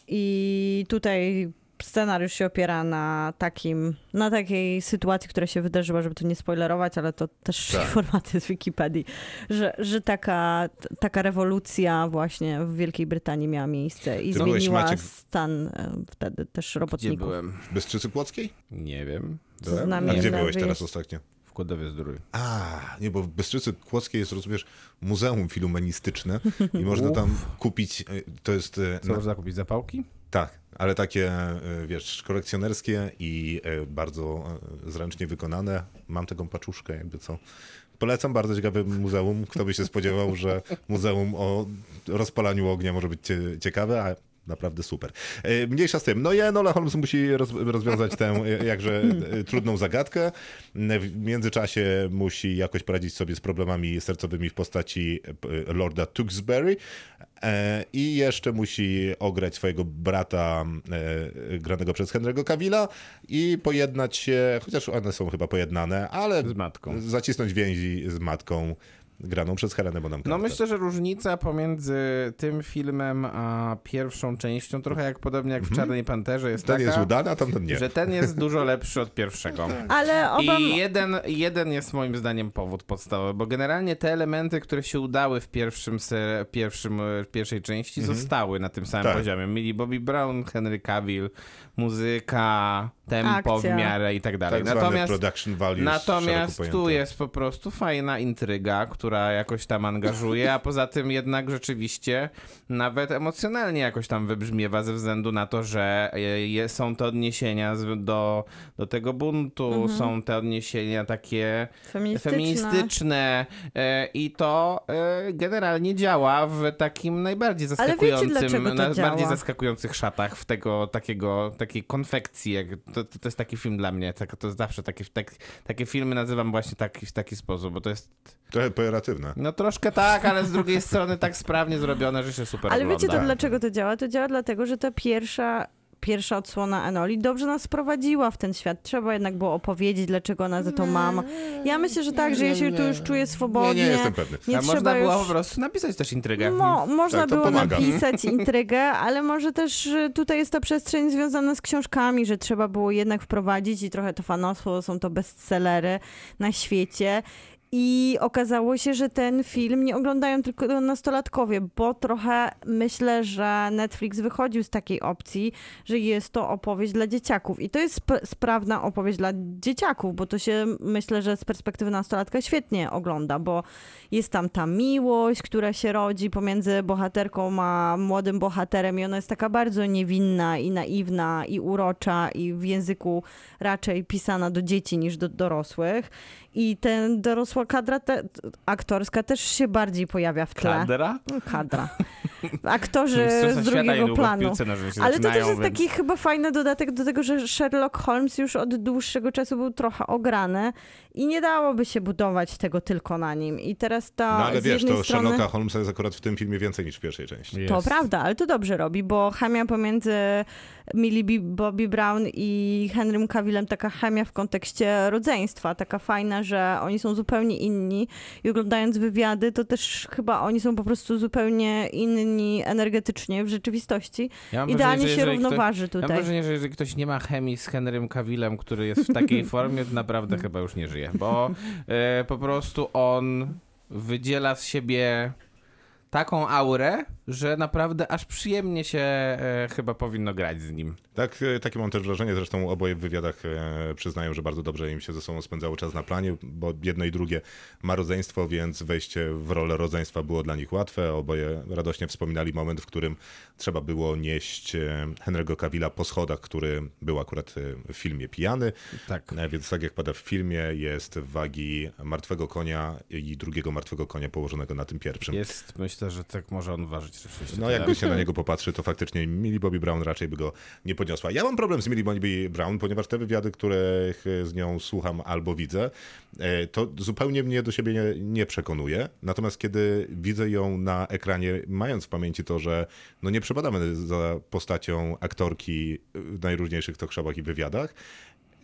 I tutaj scenariusz się opiera na takim, na takiej sytuacji, która się wydarzyła, żeby tu nie spoilerować, ale to też Tak. informacje z Wikipedii, że, że taka, taka rewolucja właśnie w Wielkiej Brytanii miała miejsce i Ty byłeś, zmieniła Maciek, stan e, wtedy też Gdzie robotników. byłem? W Bystrzycy Kłodzkiej? Nie wiem. A gdzie byłeś teraz ostatnio? W Kłodowie Zdrój. A, nie, bo w Bystrzycy Kłodzkiej jest, rozumiesz, muzeum filumenistyczne i można tam kupić, e, to jest... e, Co na- można kupić? Zapałki? Tak, ale takie, e, wiesz, kolekcjonerskie i e, bardzo e, zręcznie wykonane. Mam taką paczuszkę, jakby co. Polecam bardzo ciekawe muzeum. Kto by się spodziewał, że muzeum o rozpalaniu ognia może być cie- ciekawe, a naprawdę super. E, Mniejsza z tym. No i Enola Holmes musi roz, rozwiązać tę e, jakże e, trudną zagadkę. W międzyczasie musi jakoś poradzić sobie z problemami sercowymi w postaci Lorda Tewksbury i jeszcze musi ograć swojego brata granego przez Henry'ego Cavilla i pojednać się, chociaż one są chyba pojednane, ale Z matką. zacisnąć więzi z matką graną przez Helenę Bonham No Carter. myślę, że różnica pomiędzy tym filmem a pierwszą częścią, trochę jak podobnie jak w Czarnej Panterze, jest Ten taka, jest udany, a tamten nie. że ten jest dużo lepszy od pierwszego. Ale oba... I jeden, jeden jest moim zdaniem powód podstawowy, bo generalnie te elementy, które się udały w pierwszym, se, pierwszym pierwszej części, zostały na tym samym Tak. poziomie. Mieli Bobby Brown, Henry Cavill, muzyka, tempo Akcja. w miarę i tak dalej. tak Natomiast production values Natomiast tu jest po prostu fajna intryga, która jakoś tam angażuje, a poza tym jednak rzeczywiście nawet emocjonalnie jakoś tam wybrzmiewa ze względu na to, że e, je, są te odniesienia z, do, do tego buntu, Mhm. są te odniesienia takie Feministyczne. feministyczne e, i to e, generalnie działa w takim najbardziej zaskakującym, to najbardziej zaskakujących szatach w tego takiego, takiej konfekcji. Jak, to, to, to jest taki film dla mnie, tak, to jest zawsze takie, tak, takie filmy nazywam właśnie taki, w taki sposób, bo to jest Trochę pejoratywne. no troszkę tak, ale z drugiej strony tak sprawnie zrobione, że się super Ale ogląda. wiecie to dlaczego to działa? To działa dlatego, że ta pierwsza, pierwsza odsłona Enoli dobrze nas wprowadziła w ten świat. Trzeba jednak było opowiedzieć, dlaczego ona za to ma. Ja myślę, że tak, że ja się tu już czuję swobodnie. Nie, nie jestem pewny. Nie A można było już... po prostu napisać też intrygę. Mo, można Tak, było pomaga. napisać intrygę, ale może też y, tutaj jest ta przestrzeń związana z książkami, że trzeba było jednak wprowadzić i trochę to fanostwo, są to bestsellery na świecie. I okazało się, że ten film nie oglądają tylko nastolatkowie, bo trochę myślę, że Netflix wychodził z takiej opcji, że jest to opowieść dla dzieciaków. I to jest sp- sprawna opowieść dla dzieciaków, bo to się myślę, że z perspektywy nastolatka świetnie ogląda, bo jest tam ta miłość, która się rodzi pomiędzy bohaterką a młodym bohaterem i ona jest taka bardzo niewinna i naiwna i urocza i w języku raczej pisana do dzieci niż do dorosłych. I ten dorosła kadra te, aktorska też się bardziej pojawia w tle. Kadra? No, Kadra. Aktorzy z drugiego planu. Ale to też jest więc- taki chyba fajny dodatek do tego, że Sherlock Holmes już od dłuższego czasu był trochę ograny i nie dałoby się budować tego tylko na nim. I teraz to No ale z wiesz, jednej to strony... Sherlocka Holmesa jest akurat w tym filmie więcej niż w pierwszej części. To prawda, ale to dobrze robi, bo chemia pomiędzy Millie Bobby Brown i Henrym Cavillem, taka chemia w kontekście rodzeństwa, taka fajna, że oni są zupełnie inni i oglądając wywiady, to też chyba oni są po prostu zupełnie inni energetycznie w rzeczywistości. Ja Idealnie wrażenie, się jeżeli ktoś- równoważy Ja mam tutaj. wrażenie, że jeżeli ktoś nie ma chemii z Henrym Cavillem, który jest w takiej formie, to naprawdę chyba już nie żyje, bo e, po prostu on wydziela z siebie taką aurę, że naprawdę aż przyjemnie się e, chyba powinno grać z nim. Tak, e, takie mam też wrażenie, zresztą oboje w wywiadach e, przyznają, że bardzo dobrze im się ze sobą spędzało czas na planie, bo jedno i drugie ma rodzeństwo, więc wejście w rolę rodzeństwa było dla nich łatwe. Oboje radośnie wspominali moment, w którym trzeba było nieść e, Henry'ego Cavilla po schodach, który był akurat e, w filmie pijany. Tak. E, Więc tak jak pada w filmie, jest wagi martwego konia i drugiego martwego konia położonego na tym pierwszym. Jest, myślę, że tak może on ważyć rzeczywiście. No jakby się na niego popatrzy, to faktycznie Millie Bobby Brown raczej by go nie podniosła. Ja mam problem z Millie Bobby Brown, ponieważ te wywiady, których z nią słucham albo widzę, to zupełnie mnie do siebie nie, nie przekonuje. Natomiast kiedy widzę ją na ekranie, mając w pamięci to, że no nie przepadamy za postacią aktorki w najróżniejszych talk showach i wywiadach,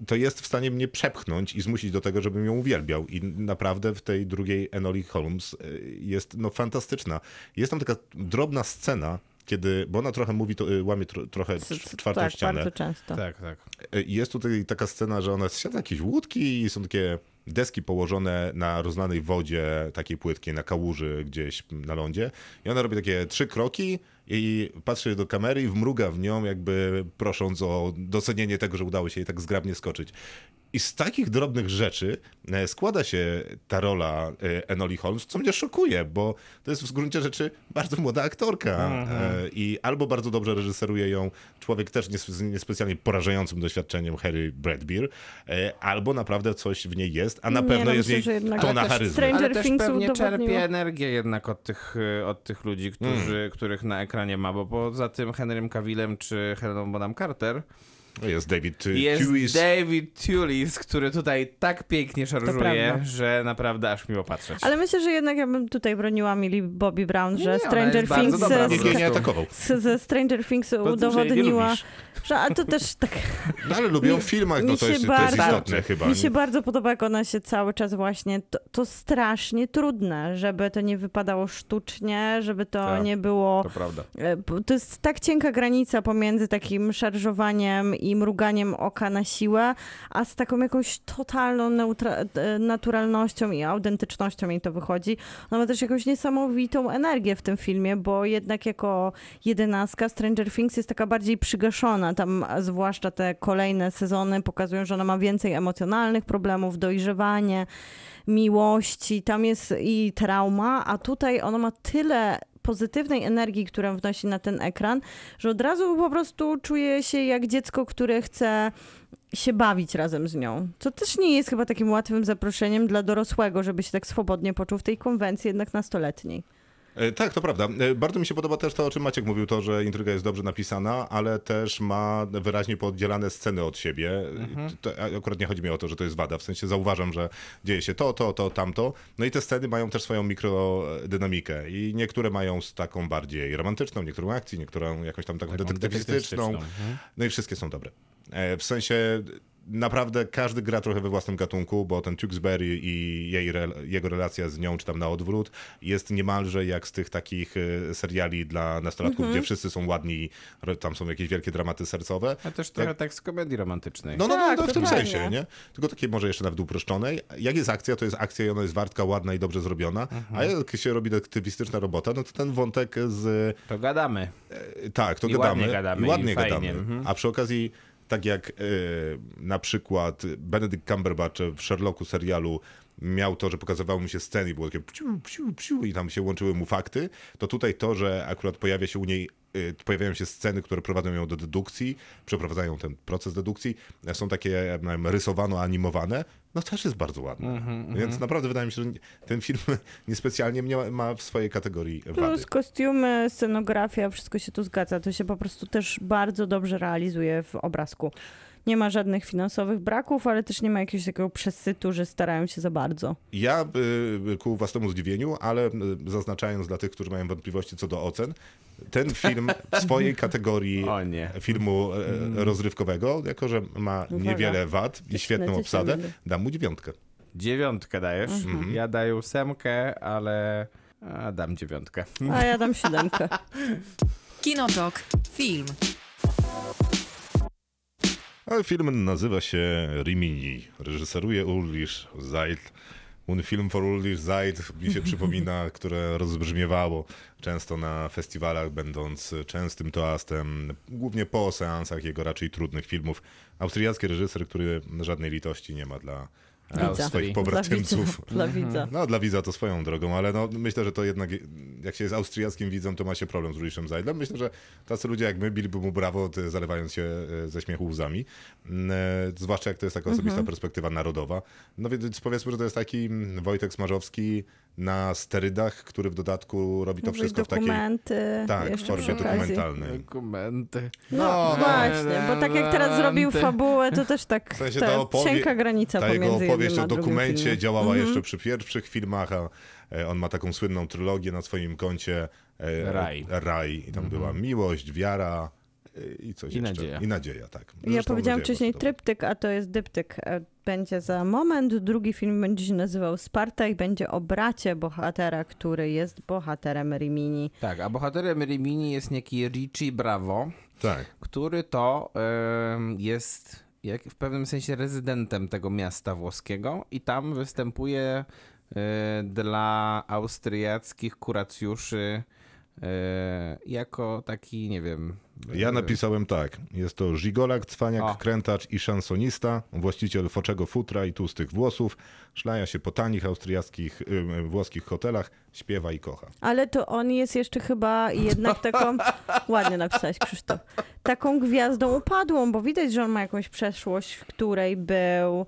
to jest w stanie mnie przepchnąć i zmusić do tego, żebym ją uwielbiał. I naprawdę w tej drugiej Enoli Holmes y, jest no fantastyczna. Jest tam taka drobna scena, kiedy, bo ona trochę mówi, to, y, łamie tro, trochę c- czwartą tak, ścianę. bardzo często. Tak, tak. Y, Jest tutaj taka scena, że ona siada jakieś łódki i są takie deski położone na rozlanej wodzie, takiej płytkiej, na kałuży gdzieś na lądzie. I ona robi takie trzy kroki i patrzy do kamery i wmruga w nią, jakby prosząc o docenienie tego, że udało się jej tak zgrabnie skoczyć. I z takich drobnych rzeczy e, składa się ta rola e, Enoli Holmes, co mnie szokuje, bo to jest w gruncie rzeczy bardzo młoda aktorka e, i albo bardzo dobrze reżyseruje ją człowiek też nie, z niespecjalnie porażającym doświadczeniem Harry Bradbeer, albo naprawdę coś w niej jest, a na Nie, pewno no jest myślę, jednak- tona Ale też charyzmy. Stranger Ale też pewnie udowodniło. czerpie energię jednak od tych, od tych ludzi, którzy, których na ekranie ma, bo poza tym Henrym Cavillem czy Heleną Bonham Carter Jest David y, jest Hughes. David Tulis, który tutaj tak pięknie szarżuje, że naprawdę aż miło patrzeć. Ale myślę, że jednak ja bym tutaj broniła Millie Bobby Brown, że Nie, Stranger bardzo Things dobra, nie atakował. z, ze Stranger Things udowodniła, że a to też tak No ale lubią w filmach, no to jest, to jest bardzo- istotne chyba. Mi się bardzo podoba, jak ona się cały czas właśnie. To, to strasznie trudne, żeby to nie wypadało sztucznie, żeby to Tak, nie było. To prawda. e, To jest tak cienka granica pomiędzy takim szarżowaniem i mruganiem oka na siłę, a z taką jakąś totalną e, naturalnością i autentycznością jej to wychodzi. Ona ma też jakąś niesamowitą energię w tym filmie, bo jednak jako jedenastka Stranger Things jest taka bardziej przygaszona. Tam zwłaszcza te kolejne sezony pokazują, że ona ma więcej emocjonalnych problemów, dojrzewanie, miłości, tam jest i trauma, a tutaj ona ma tyle pozytywnej energii, którą wnosi na ten ekran, że od razu po prostu czuje się jak dziecko, które chce się bawić razem z nią. Co też nie jest chyba takim łatwym zaproszeniem dla dorosłego, żeby się tak swobodnie poczuł w tej konwencji jednak nastoletniej. E, Tak, to prawda. E, Bardzo mi się podoba też to, o czym Maciek mówił, to, że intryga jest dobrze napisana, ale też ma wyraźnie pooddzielane sceny od siebie. To, a akurat nie chodzi mi o to, że to jest wada, w sensie zauważam, że dzieje się to, to, to, tamto. No i te sceny mają też swoją mikrodynamikę i niektóre mają z taką bardziej romantyczną, niektórą akcji, niektórą jakąś tam taką detektywistyczną. Mhm. No i wszystkie są dobre. E, W sensie naprawdę każdy gra trochę we własnym gatunku, bo ten Tewksbury i jej, jego relacja z nią, czy tam na odwrót, jest niemalże jak z tych takich e, seriali dla nastolatków, gdzie wszyscy są ładni, tam są jakieś wielkie dramaty sercowe. A też trochę tak z komedii romantycznej. No, no, no, Tak, no w tym sensie, nie? Tylko takie może jeszcze nawet uproszczonej. Jak jest akcja, to jest akcja i ona jest wartka, ładna i dobrze zrobiona, a jak się robi detektywistyczna robota, no to ten wątek z To gadamy. tak, to I gadamy. ładnie gadamy, I ładnie i fajnie, gadamy. mhm. A przy okazji, tak jak e, na przykład Benedict Cumberbatch w Sherlocku serialu miał to, że pokazywało mu się sceny i było takie pciu, pciu, pciu i tam się łączyły mu fakty, to tutaj to, że akurat pojawia się u niej e, pojawiają się sceny, które prowadzą ją do dedukcji, przeprowadzają ten proces dedukcji, są takie em, rysowano-animowane, no też jest bardzo ładne. Mhm, Więc naprawdę wydaje mi się, że ten film niespecjalnie mnie ma w swojej kategorii wady. Plus kostiumy, scenografia, wszystko się tu zgadza. To się po prostu też bardzo dobrze realizuje w obrazku. Nie ma żadnych finansowych braków, ale też nie ma jakiegoś takiego przesytu, że starają się za bardzo. Ja y, ku własnemu zdziwieniu, ale y, zaznaczając dla tych, którzy mają wątpliwości co do ocen, ten film w swojej kategorii filmu e, rozrywkowego, jako że ma niewiele wad i świetną obsadę, dam mu dziewiątkę. Dziewiątkę dajesz. Mhm. Ja daję ósemkę, ale a, dam dziewiątkę. A ja dam siódemkę. Kinotok. Film. Ale film nazywa się Rimini. Reżyseruje Ulrich Zaid. Un film for Ulrich Zaid mi się przypomina, które rozbrzmiewało często na festiwalach, będąc częstym toastem, głównie po seansach jego raczej trudnych filmów. Austriacki reżyser, który żadnej litości nie ma dla Widza. swoich Dla Dla pobratymców. widza. Dla widza. No, dla widza to swoją drogą, ale no, myślę, że to jednak, jak się jest austriackim widzem, to ma się problem z Ulrichem Zajdlem. Myślę, że tacy ludzie jak my biliby mu brawo, zalewając się e, ze śmiechu łzami. Mm, e, Zwłaszcza jak to jest taka osobista perspektywa narodowa. No więc powiedzmy, że to jest taki mm, Wojtek Smarzowski na sterydach, który w dodatku robi to Mówisz wszystko w takiej dokumenty. tak, jeszcze formie dokumentalnej. Dokumenty. No, właśnie, bo tak jak teraz zrobił fabułę, to też tak W sensie ta ta opowie- cienka granica Ta jego pomiędzy opowieść jednym o dokumencie działała Mhm. jeszcze przy pierwszych filmach, a e, on ma taką słynną trylogię na swoim koncie e, Raj. Raj. I tam była miłość, wiara i coś I jeszcze. nadzieja. I nadzieja, tak. Ja Zresztą powiedziałam nadzieja wcześniej tryptyk, a to jest dyptyk. E, Będzie za moment. Drugi film będzie się nazywał Sparta i będzie o bracie bohatera, który jest bohaterem Rimini. Tak, a bohaterem Rimini jest niejaki Richie Bravo, Tak. który to em, jest jak w pewnym sensie rezydentem tego miasta włoskiego i tam występuje e, dla austriackich kuracjuszy e, jako taki, nie wiem... Ja napisałem tak. Jest to żigolak, cwaniak, O. krętacz i szansonista, właściciel foczego futra i tłustych włosów, szlaja się po tanich austriackich, y, włoskich hotelach, śpiewa i kocha. Ale to on jest jeszcze chyba jednak taką, ładnie napisałeś Krzysztof, taką gwiazdą upadłą, bo widać, że on ma jakąś przeszłość, w której był,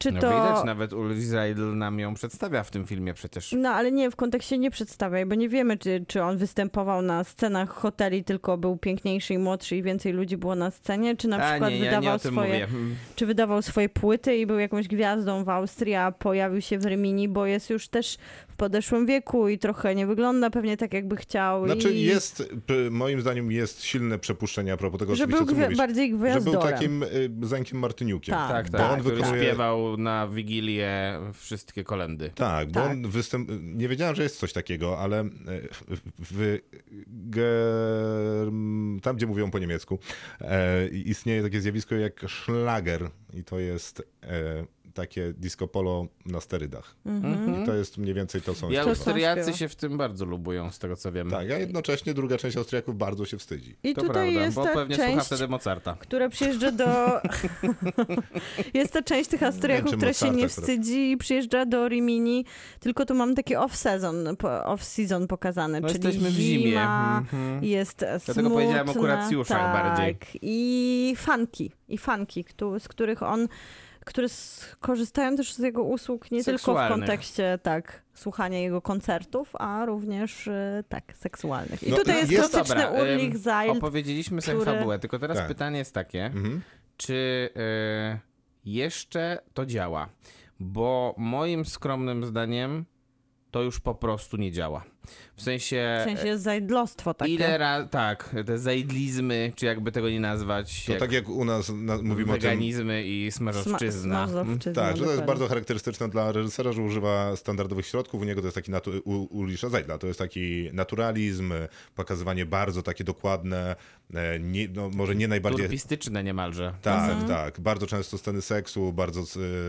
czy No to... widać, nawet Ulrich Seidel nam ją przedstawia w tym filmie przecież. No ale nie, w kontekście nie przedstawiaj, bo nie wiemy, czy, czy on występował na scenach hoteli, tylko był piękniejszy i młodszy i więcej ludzi było na scenie, czy na a przykład nie, ja wydawał swoje... mówię. Mm. czy wydawał swoje płyty i był jakąś gwiazdą w Austrii, a pojawił się w Rymini, bo jest już też podeszłym wieku i trochę nie wygląda pewnie tak, jakby chciał. Znaczy i... jest, moim zdaniem jest silne przepuszczenie a propos tego, Że był co gwi- mówisz. bardziej Że gwiazdorem. był takim y, Zenkiem Martyniukiem. Tak. Tak, Bo tak, on który wykonuje- śpiewał na Wigilię wszystkie kolendy. Tak, bo Tak. on występ... Nie wiedziałem, że jest coś takiego, ale e, w tam, gdzie mówią po niemiecku, e, istnieje takie zjawisko jak szlager i to jest e, takie disco polo na sterydach. Mhm. I to jest mniej więcej to, co on I To śpiewa. są Austriacy śpiewa. się w tym bardzo lubują, z tego co wiem. Tak, a jednocześnie druga część Austriaków bardzo się wstydzi. I to tutaj prawda, jest bo ta pewnie słucha część, wtedy Mozarta. która przyjeżdża do... jest ta część tych Austriaków, która się nie wstydzi i przyjeżdża do Rimini, tylko tu mam takie off-season, po- off-season pokazane, No czyli jesteśmy w zimie. zima, Mhm. jest Dlatego smutne, powiedziałem o kuracjuszach tak, bardziej. i funky, i funky, któ- z których on, które korzystają też z jego usług nie tylko w kontekście, tak, słuchania jego koncertów, a również, e, tak, seksualnych. I No, tutaj jest, jest- klasyczny Dobra, Seil, Opowiedzieliśmy sobie który- fabułę, tylko teraz Tak. pytanie jest takie, Mhm. czy y, jeszcze to działa? Bo moim skromnym zdaniem to już po prostu nie działa. W sensie... w sensie jest zajdlostwo takie. Ile razy, tak, te zajdlizmy, czy jakby tego nie nazwać, To jak tak jak u nas na, mówimy o tym, weganizmy i smażowszczyzna. Sma- Tak, że to jest bardzo charakterystyczne dla reżysera, że używa standardowych środków. U niego to jest taki natu- u, u Lisza Zajdla, to jest taki naturalizm, pokazywanie bardzo takie dokładne, e, nie, no, może nie najbardziej... Turbistyczne niemalże. Tak, Mhm. tak. Bardzo często sceny seksu, bardzo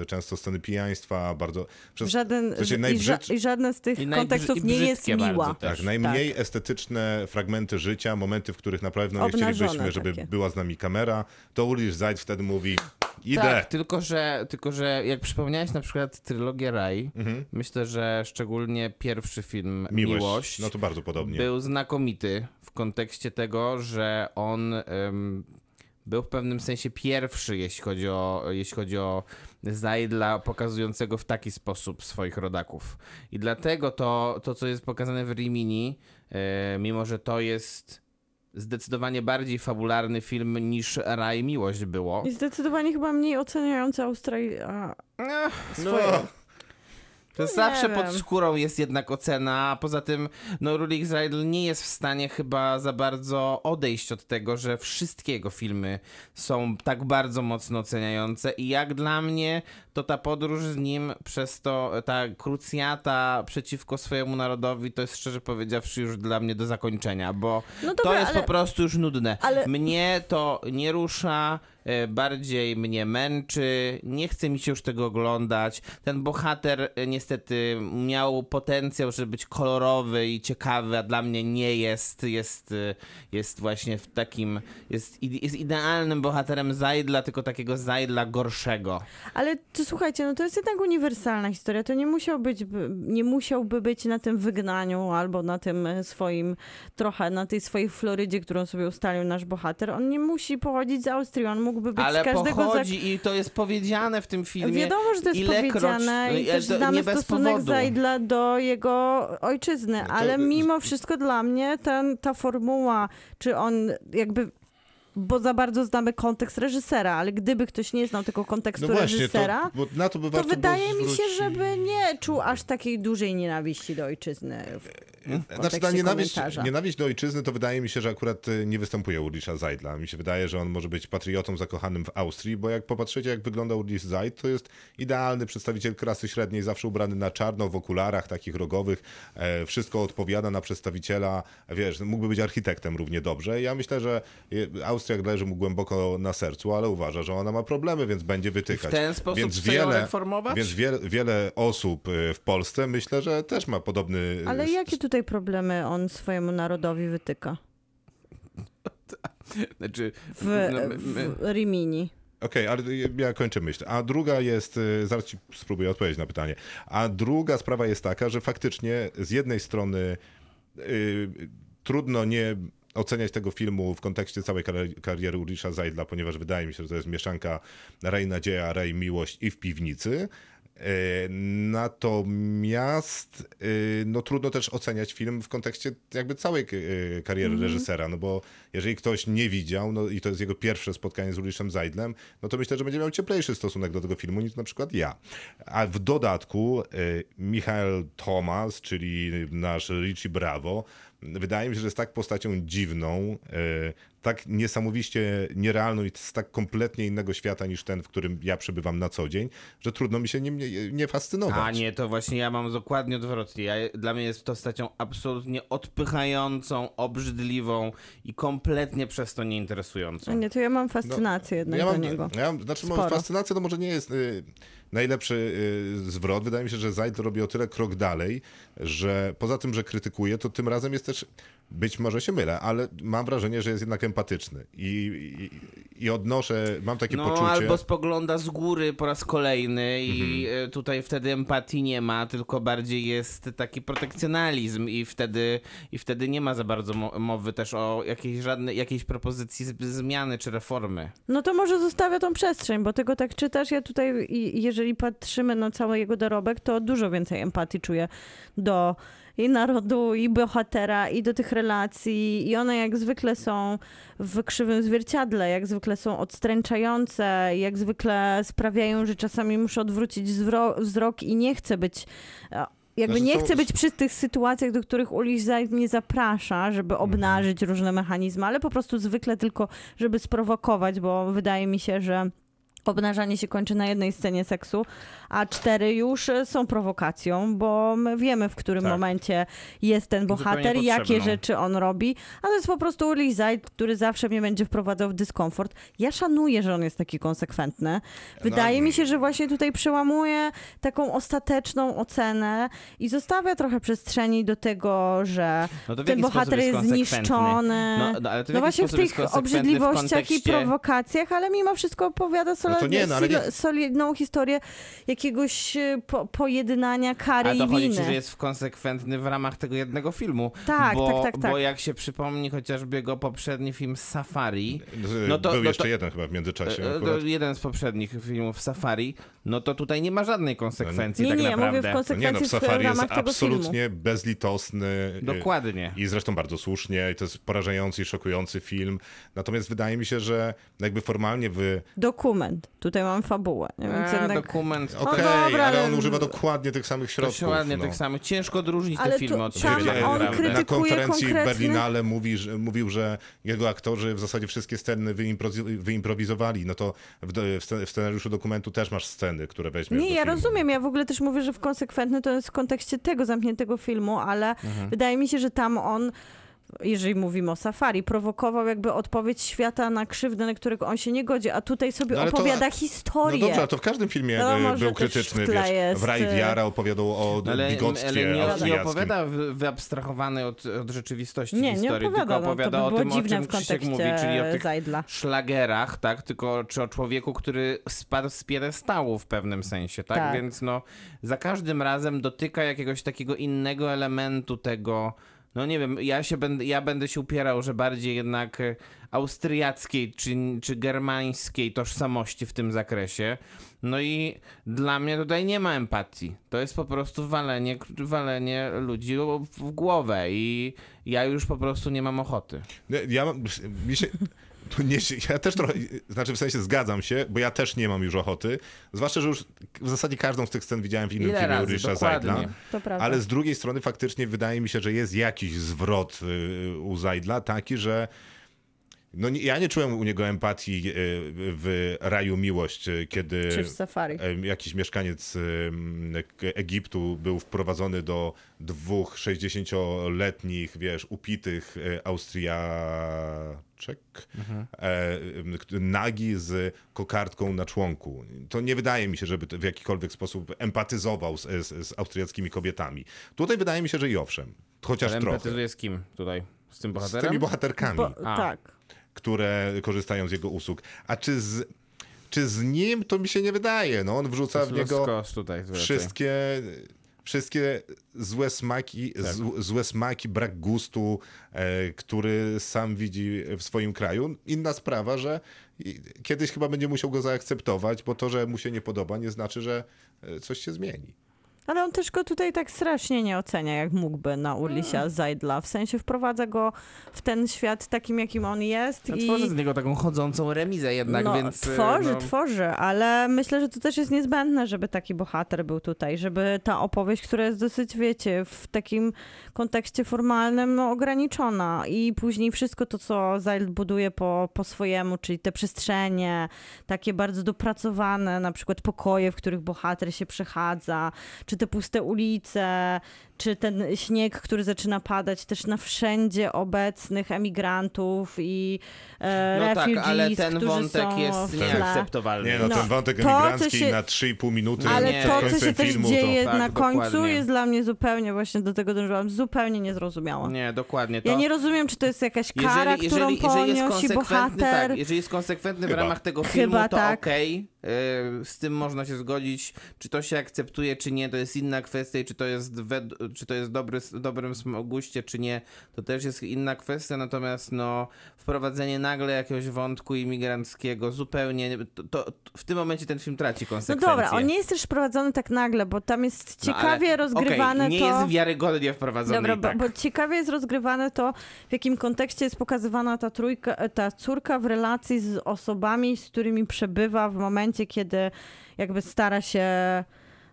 e, często sceny pijaństwa, bardzo... Przez, Żaden, w sensie i, ża- I żadne z tych kontekstów nie jest miła. tak, najmniej estetyczne fragmenty życia, momenty, w których na pewno nie Obnażone chcielibyśmy, żeby takie. była z nami kamera, to Ulrich Zajd wtedy mówi idę. Tak, tylko że, tylko że jak przypomniałeś na przykład trylogię Raj, Mhm. myślę, że szczególnie pierwszy film Miłość. Miłość, No to bardzo podobnie. był znakomity w kontekście tego, że on był w pewnym sensie pierwszy, jeśli chodzi o, jeśli chodzi o Zajdla pokazującego w taki sposób swoich rodaków. I dlatego to, to co jest pokazane w Rimini, e, mimo że to jest zdecydowanie bardziej fabularny film niż Raj Miłość było. I zdecydowanie chyba mniej oceniający Australia Ech, swoje. No. To nie zawsze pod wiem. skórą jest jednak ocena, a poza tym no Rulik Seidel nie jest w stanie chyba za bardzo odejść od tego, że wszystkie jego filmy są tak bardzo mocno oceniające i jak dla mnie to ta podróż z nim przez to, ta krucjata przeciwko swojemu narodowi to jest szczerze powiedziawszy już dla mnie do zakończenia, bo No to dobra, jest ale- po prostu już nudne. ale- Mnie to nie rusza, e, bardziej mnie męczy, nie chce mi się już tego oglądać. Ten bohater e, niestety miał potencjał, żeby być kolorowy i ciekawy, a dla mnie nie jest. Jest, e, jest właśnie w takim, jest, jest idealnym bohaterem Zajdla, tylko takiego Zajdla gorszego. Ale Znaczy, słuchajcie, no to jest jednak uniwersalna historia. To nie musiał być, nie musiałby być na tym wygnaniu albo na tym e, swoim, trochę na tej swojej Florydzie, którą sobie ustalił nasz bohater. On nie musi pochodzić z Austrii, on mógłby być Ale z każdego pochodzi i to jest powiedziane w tym filmie. Wiadomo, że to jest Ilekroć- powiedziane i ale też znamy stosunek powodu. Zajdla do jego ojczyzny, to- ale mimo wszystko dla mnie ten, ta formuła, czy on jakby bo za bardzo znamy kontekst reżysera, ale gdyby ktoś nie znał tego kontekstu No właśnie, reżysera, to to wydaje mi się, żeby nie czuł aż takiej dużej nienawiści do ojczyzny. W Znaczy, kontekście ta nienawiść, nienawiść do ojczyzny to wydaje mi się, że akurat y, nie występuje u Ulrisza Zajdla. Mi się wydaje, że on może być patriotą zakochanym w Austrii, bo jak popatrzycie, jak wygląda Ulrich Zajd, to jest idealny przedstawiciel klasy średniej, zawsze ubrany na czarno, w okularach takich rogowych. E, wszystko odpowiada na przedstawiciela, wiesz, mógłby być architektem równie dobrze. Ja myślę, że y, Austria leży mu głęboko na sercu, ale uważa, że ona ma problemy, więc będzie wytykać. W ten sposób więc ją reformować? Więc wiele, wiele osób y, w Polsce myślę, że też ma podobny... Ale jakie tutaj problemy on swojemu narodowi wytyka? Znaczy, W, no, my- my- w Rimini. Okej, ale ja kończę myśl. A druga jest, y, zaraz ci spróbuję odpowiedzieć na pytanie. A druga sprawa jest taka, że faktycznie z jednej strony y, trudno nie oceniać tego filmu w kontekście całej kar- kariery Ulrisza Zajdla, ponieważ wydaje mi się, że to jest mieszanka Rej Nadzieja, Rej Miłość i w piwnicy. Y, Natomiast y, no, trudno też oceniać film w kontekście jakby całej y, kariery reżysera, no bo jeżeli ktoś nie widział no, i to jest jego pierwsze spotkanie z Ulriszem Zajdlem, no to myślę, że będzie miał cieplejszy stosunek do tego filmu niż na przykład ja. A w dodatku Michael Thomas, czyli nasz Richie Bravo, wydaje mi się, że jest tak postacią dziwną, tak niesamowicie nierealną i z tak kompletnie innego świata niż ten, w którym ja przebywam na co dzień, że trudno mi się nim nie, nie fascynować. A nie, to właśnie ja mam dokładnie odwrotnie. Ja, dla mnie jest postacią absolutnie odpychającą, obrzydliwą i kompletnie przez to A nieinteresującą. nie, to ja mam fascynację jednak ja do mam, niego. Ja mam, znaczy, Sporo. fascynacja to może nie jest y, najlepszy y, zwrot. Wydaje mi się, że Zajd robi o tyle krok dalej, że poza tym, że krytykuje, to tym razem jest też, być może się mylę, ale mam wrażenie, że jest jednak empatyczny. I, i, i odnoszę, mam takie No, poczucie... albo spogląda z góry po raz kolejny i Mhm. e, tutaj wtedy empatii nie ma, tylko bardziej jest taki protekcjonalizm i wtedy, i wtedy nie ma za bardzo mo- mowy też o jakiejś, żadnej, jakiejś propozycji zmiany czy reformy. No to może zostawia tą przestrzeń, bo tego tak czytasz. Ja tutaj, jeżeli patrzymy na cały jego dorobek, to dużo więcej empatii czuję do i narodu, i bohatera, i do tych relacji. I one jak zwykle są w krzywym zwierciadle, jak zwykle są odstręczające, jak zwykle sprawiają, że czasami muszę odwrócić wzrok i nie chcę być... e, Jakby Znaczy nie chcę być przy tych sytuacjach, do których Uliś mnie zaprasza, żeby Mhm. obnażyć różne mechanizmy, ale po prostu zwykle tylko, żeby sprowokować, bo wydaje mi się, że obnażanie się kończy na jednej scenie seksu, a cztery już e, są prowokacją, bo my wiemy, w którym Tak. momencie jest ten bohater, jakie rzeczy on robi, a to jest po prostu Uliś Zajd, który zawsze mnie będzie wprowadzał w dyskomfort. Ja szanuję, że on jest taki konsekwentny. Wydaje No, mi się, że właśnie tutaj przełamuje taką ostateczną ocenę i zostawia trochę przestrzeni do tego, że No ten bohater jest konsekwentny? zniszczony. No, no, w No właśnie w jest tych konsekwentny w obrzydliwościach i kontekście- prowokacjach, ale mimo wszystko opowiada solidnie, to nie, no, ale nie- solidną historię jakiegoś e, po, pojednania kary i winy. ci, że jest konsekwentny w ramach tego jednego filmu. Tak, bo, tak, tak, tak. Bo jak się przypomni chociażby jego poprzedni film Safari, no to- Był no jeszcze to- jeden chyba w międzyczasie. e, akurat. to jeden z poprzednich filmów Safari, no to tutaj nie ma żadnej konsekwencji Nie, tak nie, ja mówię naprawdę. w No nie konsekwencji no, w w Safari jest ramach tego filmu. absolutnie bezlitosny. Dokładnie. I zresztą bardzo słusznie, i to jest porażający i szokujący film. Natomiast wydaje mi się, że jakby formalnie wy. Dokument. Tutaj mam fabułę. nie? Więc A, jednak... dokument. Okej, dobra, ale ale- on używa dokładnie tych samych środków. Dokładnie no. tak samo. Ciężko odróżnić Ale te tu- filmy od siebie. On na konferencji w konkretny- Berlinale mówi, że, mówił, że jego aktorzy w zasadzie wszystkie sceny wyimprowi- wyimprowizowali. No to w, w scen- w scenariuszu dokumentu też masz sceny, które weźmiesz Nie, do ja rozumiem. Ja w ogóle też mówię, że w konsekwentny to jest w kontekście tego zamkniętego filmu, ale Mhm. wydaje mi się, że tam on jeżeli mówimy o safari, prowokował jakby odpowiedź świata na krzywdę, na którego on się nie godzi, a tutaj sobie No ale to- opowiada No historię. dobrze, ale to w każdym filmie Wiadomo, e, był krytyczny, wiesz, jest, w Raj e, Wiara opowiadał o Ale, bigotstwie ale nie, nie opowiada wy- wyabstrahowanej od, od rzeczywistości nie, nie historii, opowiada, tylko no, to opowiada by o tym, o czym w Krzysiek kontekście mówi, czyli o tych Zajdla. szlagerach, tak? Tylko czy o człowieku, który spadł z piedestału w pewnym sensie, tak? Tak. Więc no, za każdym razem dotyka jakiegoś takiego innego elementu tego, no nie wiem, ja się będę, ja będę się upierał, że bardziej jednak e, austriackiej czy, czy germańskiej tożsamości w tym zakresie. No i dla mnie tutaj nie ma empatii. To jest po prostu walenie, walenie ludzi w głowę i ja już po prostu nie mam ochoty. Nie, Ja mam, nie, ja też trochę, znaczy w sensie zgadzam się, bo ja też nie mam już ochoty, zwłaszcza, że już w zasadzie każdą z tych scen widziałem w innym Ile filmie Dokładnie. Zajdla. Ale z drugiej strony faktycznie wydaje mi się, że jest jakiś zwrot y, u Zajdla taki, że no nie, ja nie czułem u niego empatii y, w Raju Miłość, y, kiedy em, jakiś mieszkaniec Egiptu był wprowadzony do dwóch 60-letnich, wiesz, upitych e, Austriaczek, e, k- nagi z kokardką na członku. To nie wydaje mi się, żeby w jakikolwiek sposób empatyzował z, z, z austriackimi kobietami. Tutaj wydaje mi się, że i owszem, chociaż Ale trochę. empatyzuję z kim tutaj? Z tym Z bohaterem? tymi bohaterkami Bo, A. tak. Które korzystają z jego usług. A czy z, czy z nim to mi się nie wydaje? No, on wrzuca w niego wszystkie, wszystkie złe smaki, Tak. z, złe smaki, brak gustu, e, który sam widzi w swoim kraju. Inna sprawa, że kiedyś chyba będzie musiał go zaakceptować, bo to, że mu się nie podoba, nie znaczy, że e, coś się zmieni. Ale on też go tutaj tak strasznie nie ocenia, jak mógłby na Ulisia Zajdla. W sensie wprowadza go w ten świat takim, jakim on jest. No, i... Tworzy z niego taką chodzącą remizę jednak, no, więc... e, Tworzy, no, tworzy, ale myślę, że to też jest niezbędne, żeby taki bohater był tutaj, żeby ta opowieść, która jest dosyć, wiecie, w takim kontekście formalnym, no, ograniczona i później wszystko to, co Zajld buduje po, po swojemu, czyli te przestrzenie, takie bardzo dopracowane, na przykład pokoje, w których bohater się przechadza, czy te puste ulice, czy ten śnieg, który zaczyna padać też na wszędzie obecnych emigrantów i e, No tak, refugees, ale ten którzy wątek jest w nieakceptowalny. Nie no, No, ten wątek to, emigrancki się- na 3,5 minuty Ale Nie, przed to, co się też filmu, dzieje tak, na końcu, dokładnie. jest dla mnie zupełnie, właśnie do tego dążyłam, zupełnie niezrozumiałe. Nie, dokładnie. To... Ja nie rozumiem, czy to jest jakaś kara, jeżeli, którą jeżeli, jeżeli konsekwentny, bohater. tak, jeżeli jest konsekwentny w Chyba. ramach tego Chyba filmu, to tak. okej, y, z tym można się zgodzić. Czy to się akceptuje, czy nie, to jest inna kwestia i czy to jest, wed- czy to jest dobry, dobrym sm- guście, czy nie, to też jest inna kwestia, natomiast no, wprowadzenie nagle jakiegoś wątku imigranckiego zupełnie, to, to w tym momencie ten film traci No konsekwencje. dobra, on nie jest też prowadzony tak nagle, bo tam jest No, ale- ciekawie rozgrywane okej, nie to... jest wiarygodnie wprowadzony Dobra, i bo, tak. bo ciekawie jest rozgrywane to, w jakim kontekście jest pokazywana ta trójka, ta córka w relacji z osobami, z którymi przebywa w momencie, kiedy jakby stara się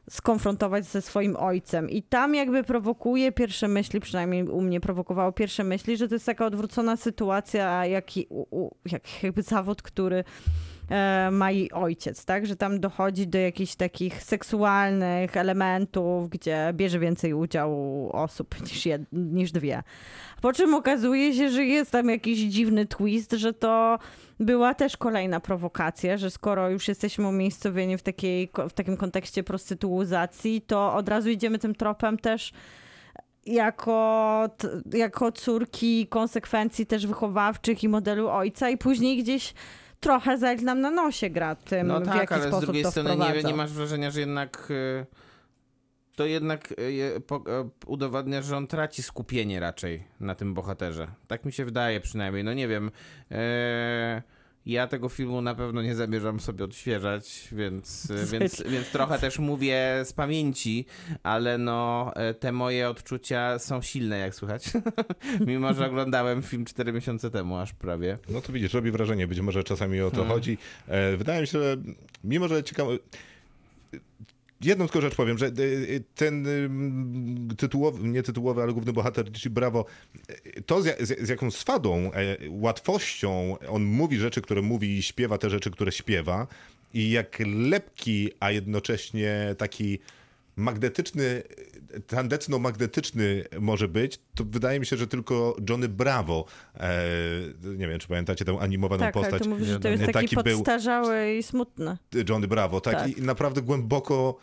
skonfrontować ze swoim ojcem. I tam jakby prowokuje pierwsze myśli, przynajmniej u mnie prowokowało pierwsze myśli, że to jest taka odwrócona sytuacja, jak, i, u, u, jak jakby zawód, który ma jej ojciec, tak? Że tam dochodzi do jakichś takich seksualnych elementów, gdzie bierze więcej udziału osób niż, jed, niż dwie. Po czym okazuje się, że jest tam jakiś dziwny twist, że to była też kolejna prowokacja, że skoro już jesteśmy umiejscowieni w, takiej, w takim kontekście prostytuizacji, to od razu idziemy tym tropem też jako, jako córki konsekwencji też wychowawczych i modelu ojca i później gdzieś trochę Zajl nam na nosie gra tym, No w tak, jaki ale z sposób drugiej to strony nie, nie masz wrażenia, że jednak y, to jednak y, je- po, e, udowadnia, że on traci skupienie raczej na tym bohaterze. Tak mi się wydaje przynajmniej. No nie wiem. E, ja tego filmu na pewno nie zamierzam sobie odświeżać, więc, więc, więc trochę też mówię z pamięci, ale no e, te moje odczucia są silne, jak słychać. Mimo, że oglądałem film 4 miesiące temu aż prawie. No to widzisz, robi wrażenie, być może czasami o to Hmm. chodzi. E, wydaje mi się, że mimo, że ciekawe... Jedną tylko rzecz powiem, że e, e, ten ym, tytułowy, nie tytułowy, ale główny bohater Richie Bravo, e, to z, z, jaką swadą, łatwością on mówi rzeczy, które mówi i śpiewa te rzeczy, które śpiewa i jak lepki, a jednocześnie taki magnetyczny, tandetno-magnetyczny może być, to wydaje mi się, że tylko Johnny Bravo, e, nie wiem, czy pamiętacie tę animowaną Tak, ale postać, ty mówisz, że to jest taki, Taki podstarzały i smutny. Johnny Bravo, tak? Tak. I naprawdę głęboko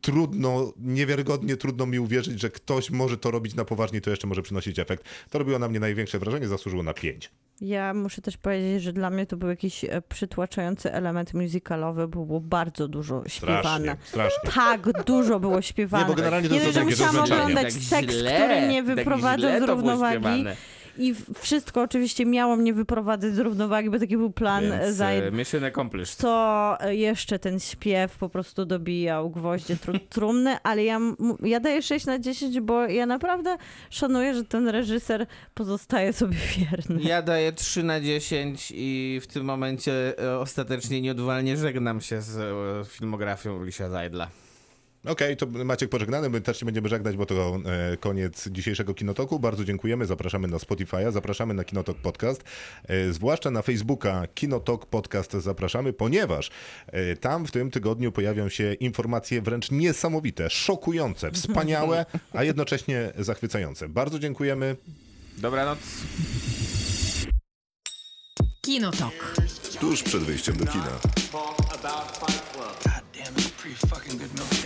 trudno, niewiarygodnie trudno mi uwierzyć, że ktoś może to robić na poważnie i to jeszcze może przynosić efekt. To robiło na mnie największe wrażenie, zasłużyło na 5. Ja muszę też powiedzieć, że dla mnie to był jakiś e, przytłaczający element musicalowy, bo było bardzo dużo śpiewane. Strasznie, strasznie. Tak dużo było śpiewane. Nie, bo generalnie to Nie jest musiałam oglądać Tak seks, źle, który mnie tak wyprowadzał źle z to było równowagi. I wszystko oczywiście miało mnie wyprowadzać z równowagi, bo taki był plan Więc Więc, e, mission accomplished. to jeszcze ten śpiew po prostu dobijał gwoździe tru trumny, ale ja, ja daję 6 na 10, bo ja naprawdę szanuję, że ten reżyser pozostaje sobie wierny. Ja daję 3 na 10 i w tym momencie e, ostatecznie nieodwalnie żegnam się z e, filmografią Lisia Zajdla. Okej, to Maciek pożegnany, my też się będziemy żegnać, bo to e, koniec dzisiejszego Kinotoku. Bardzo dziękujemy, zapraszamy na Spotify'a, zapraszamy na Kinotok Podcast, e, zwłaszcza na Facebooka Kinotok Podcast zapraszamy, ponieważ e, tam w tym tygodniu pojawią się informacje wręcz niesamowite, szokujące, wspaniałe, a jednocześnie zachwycające. Bardzo dziękujemy. Dobranoc. Kinotok. Tuż przed wyjściem do kina. God damn, it's pretty fucking good milkshake.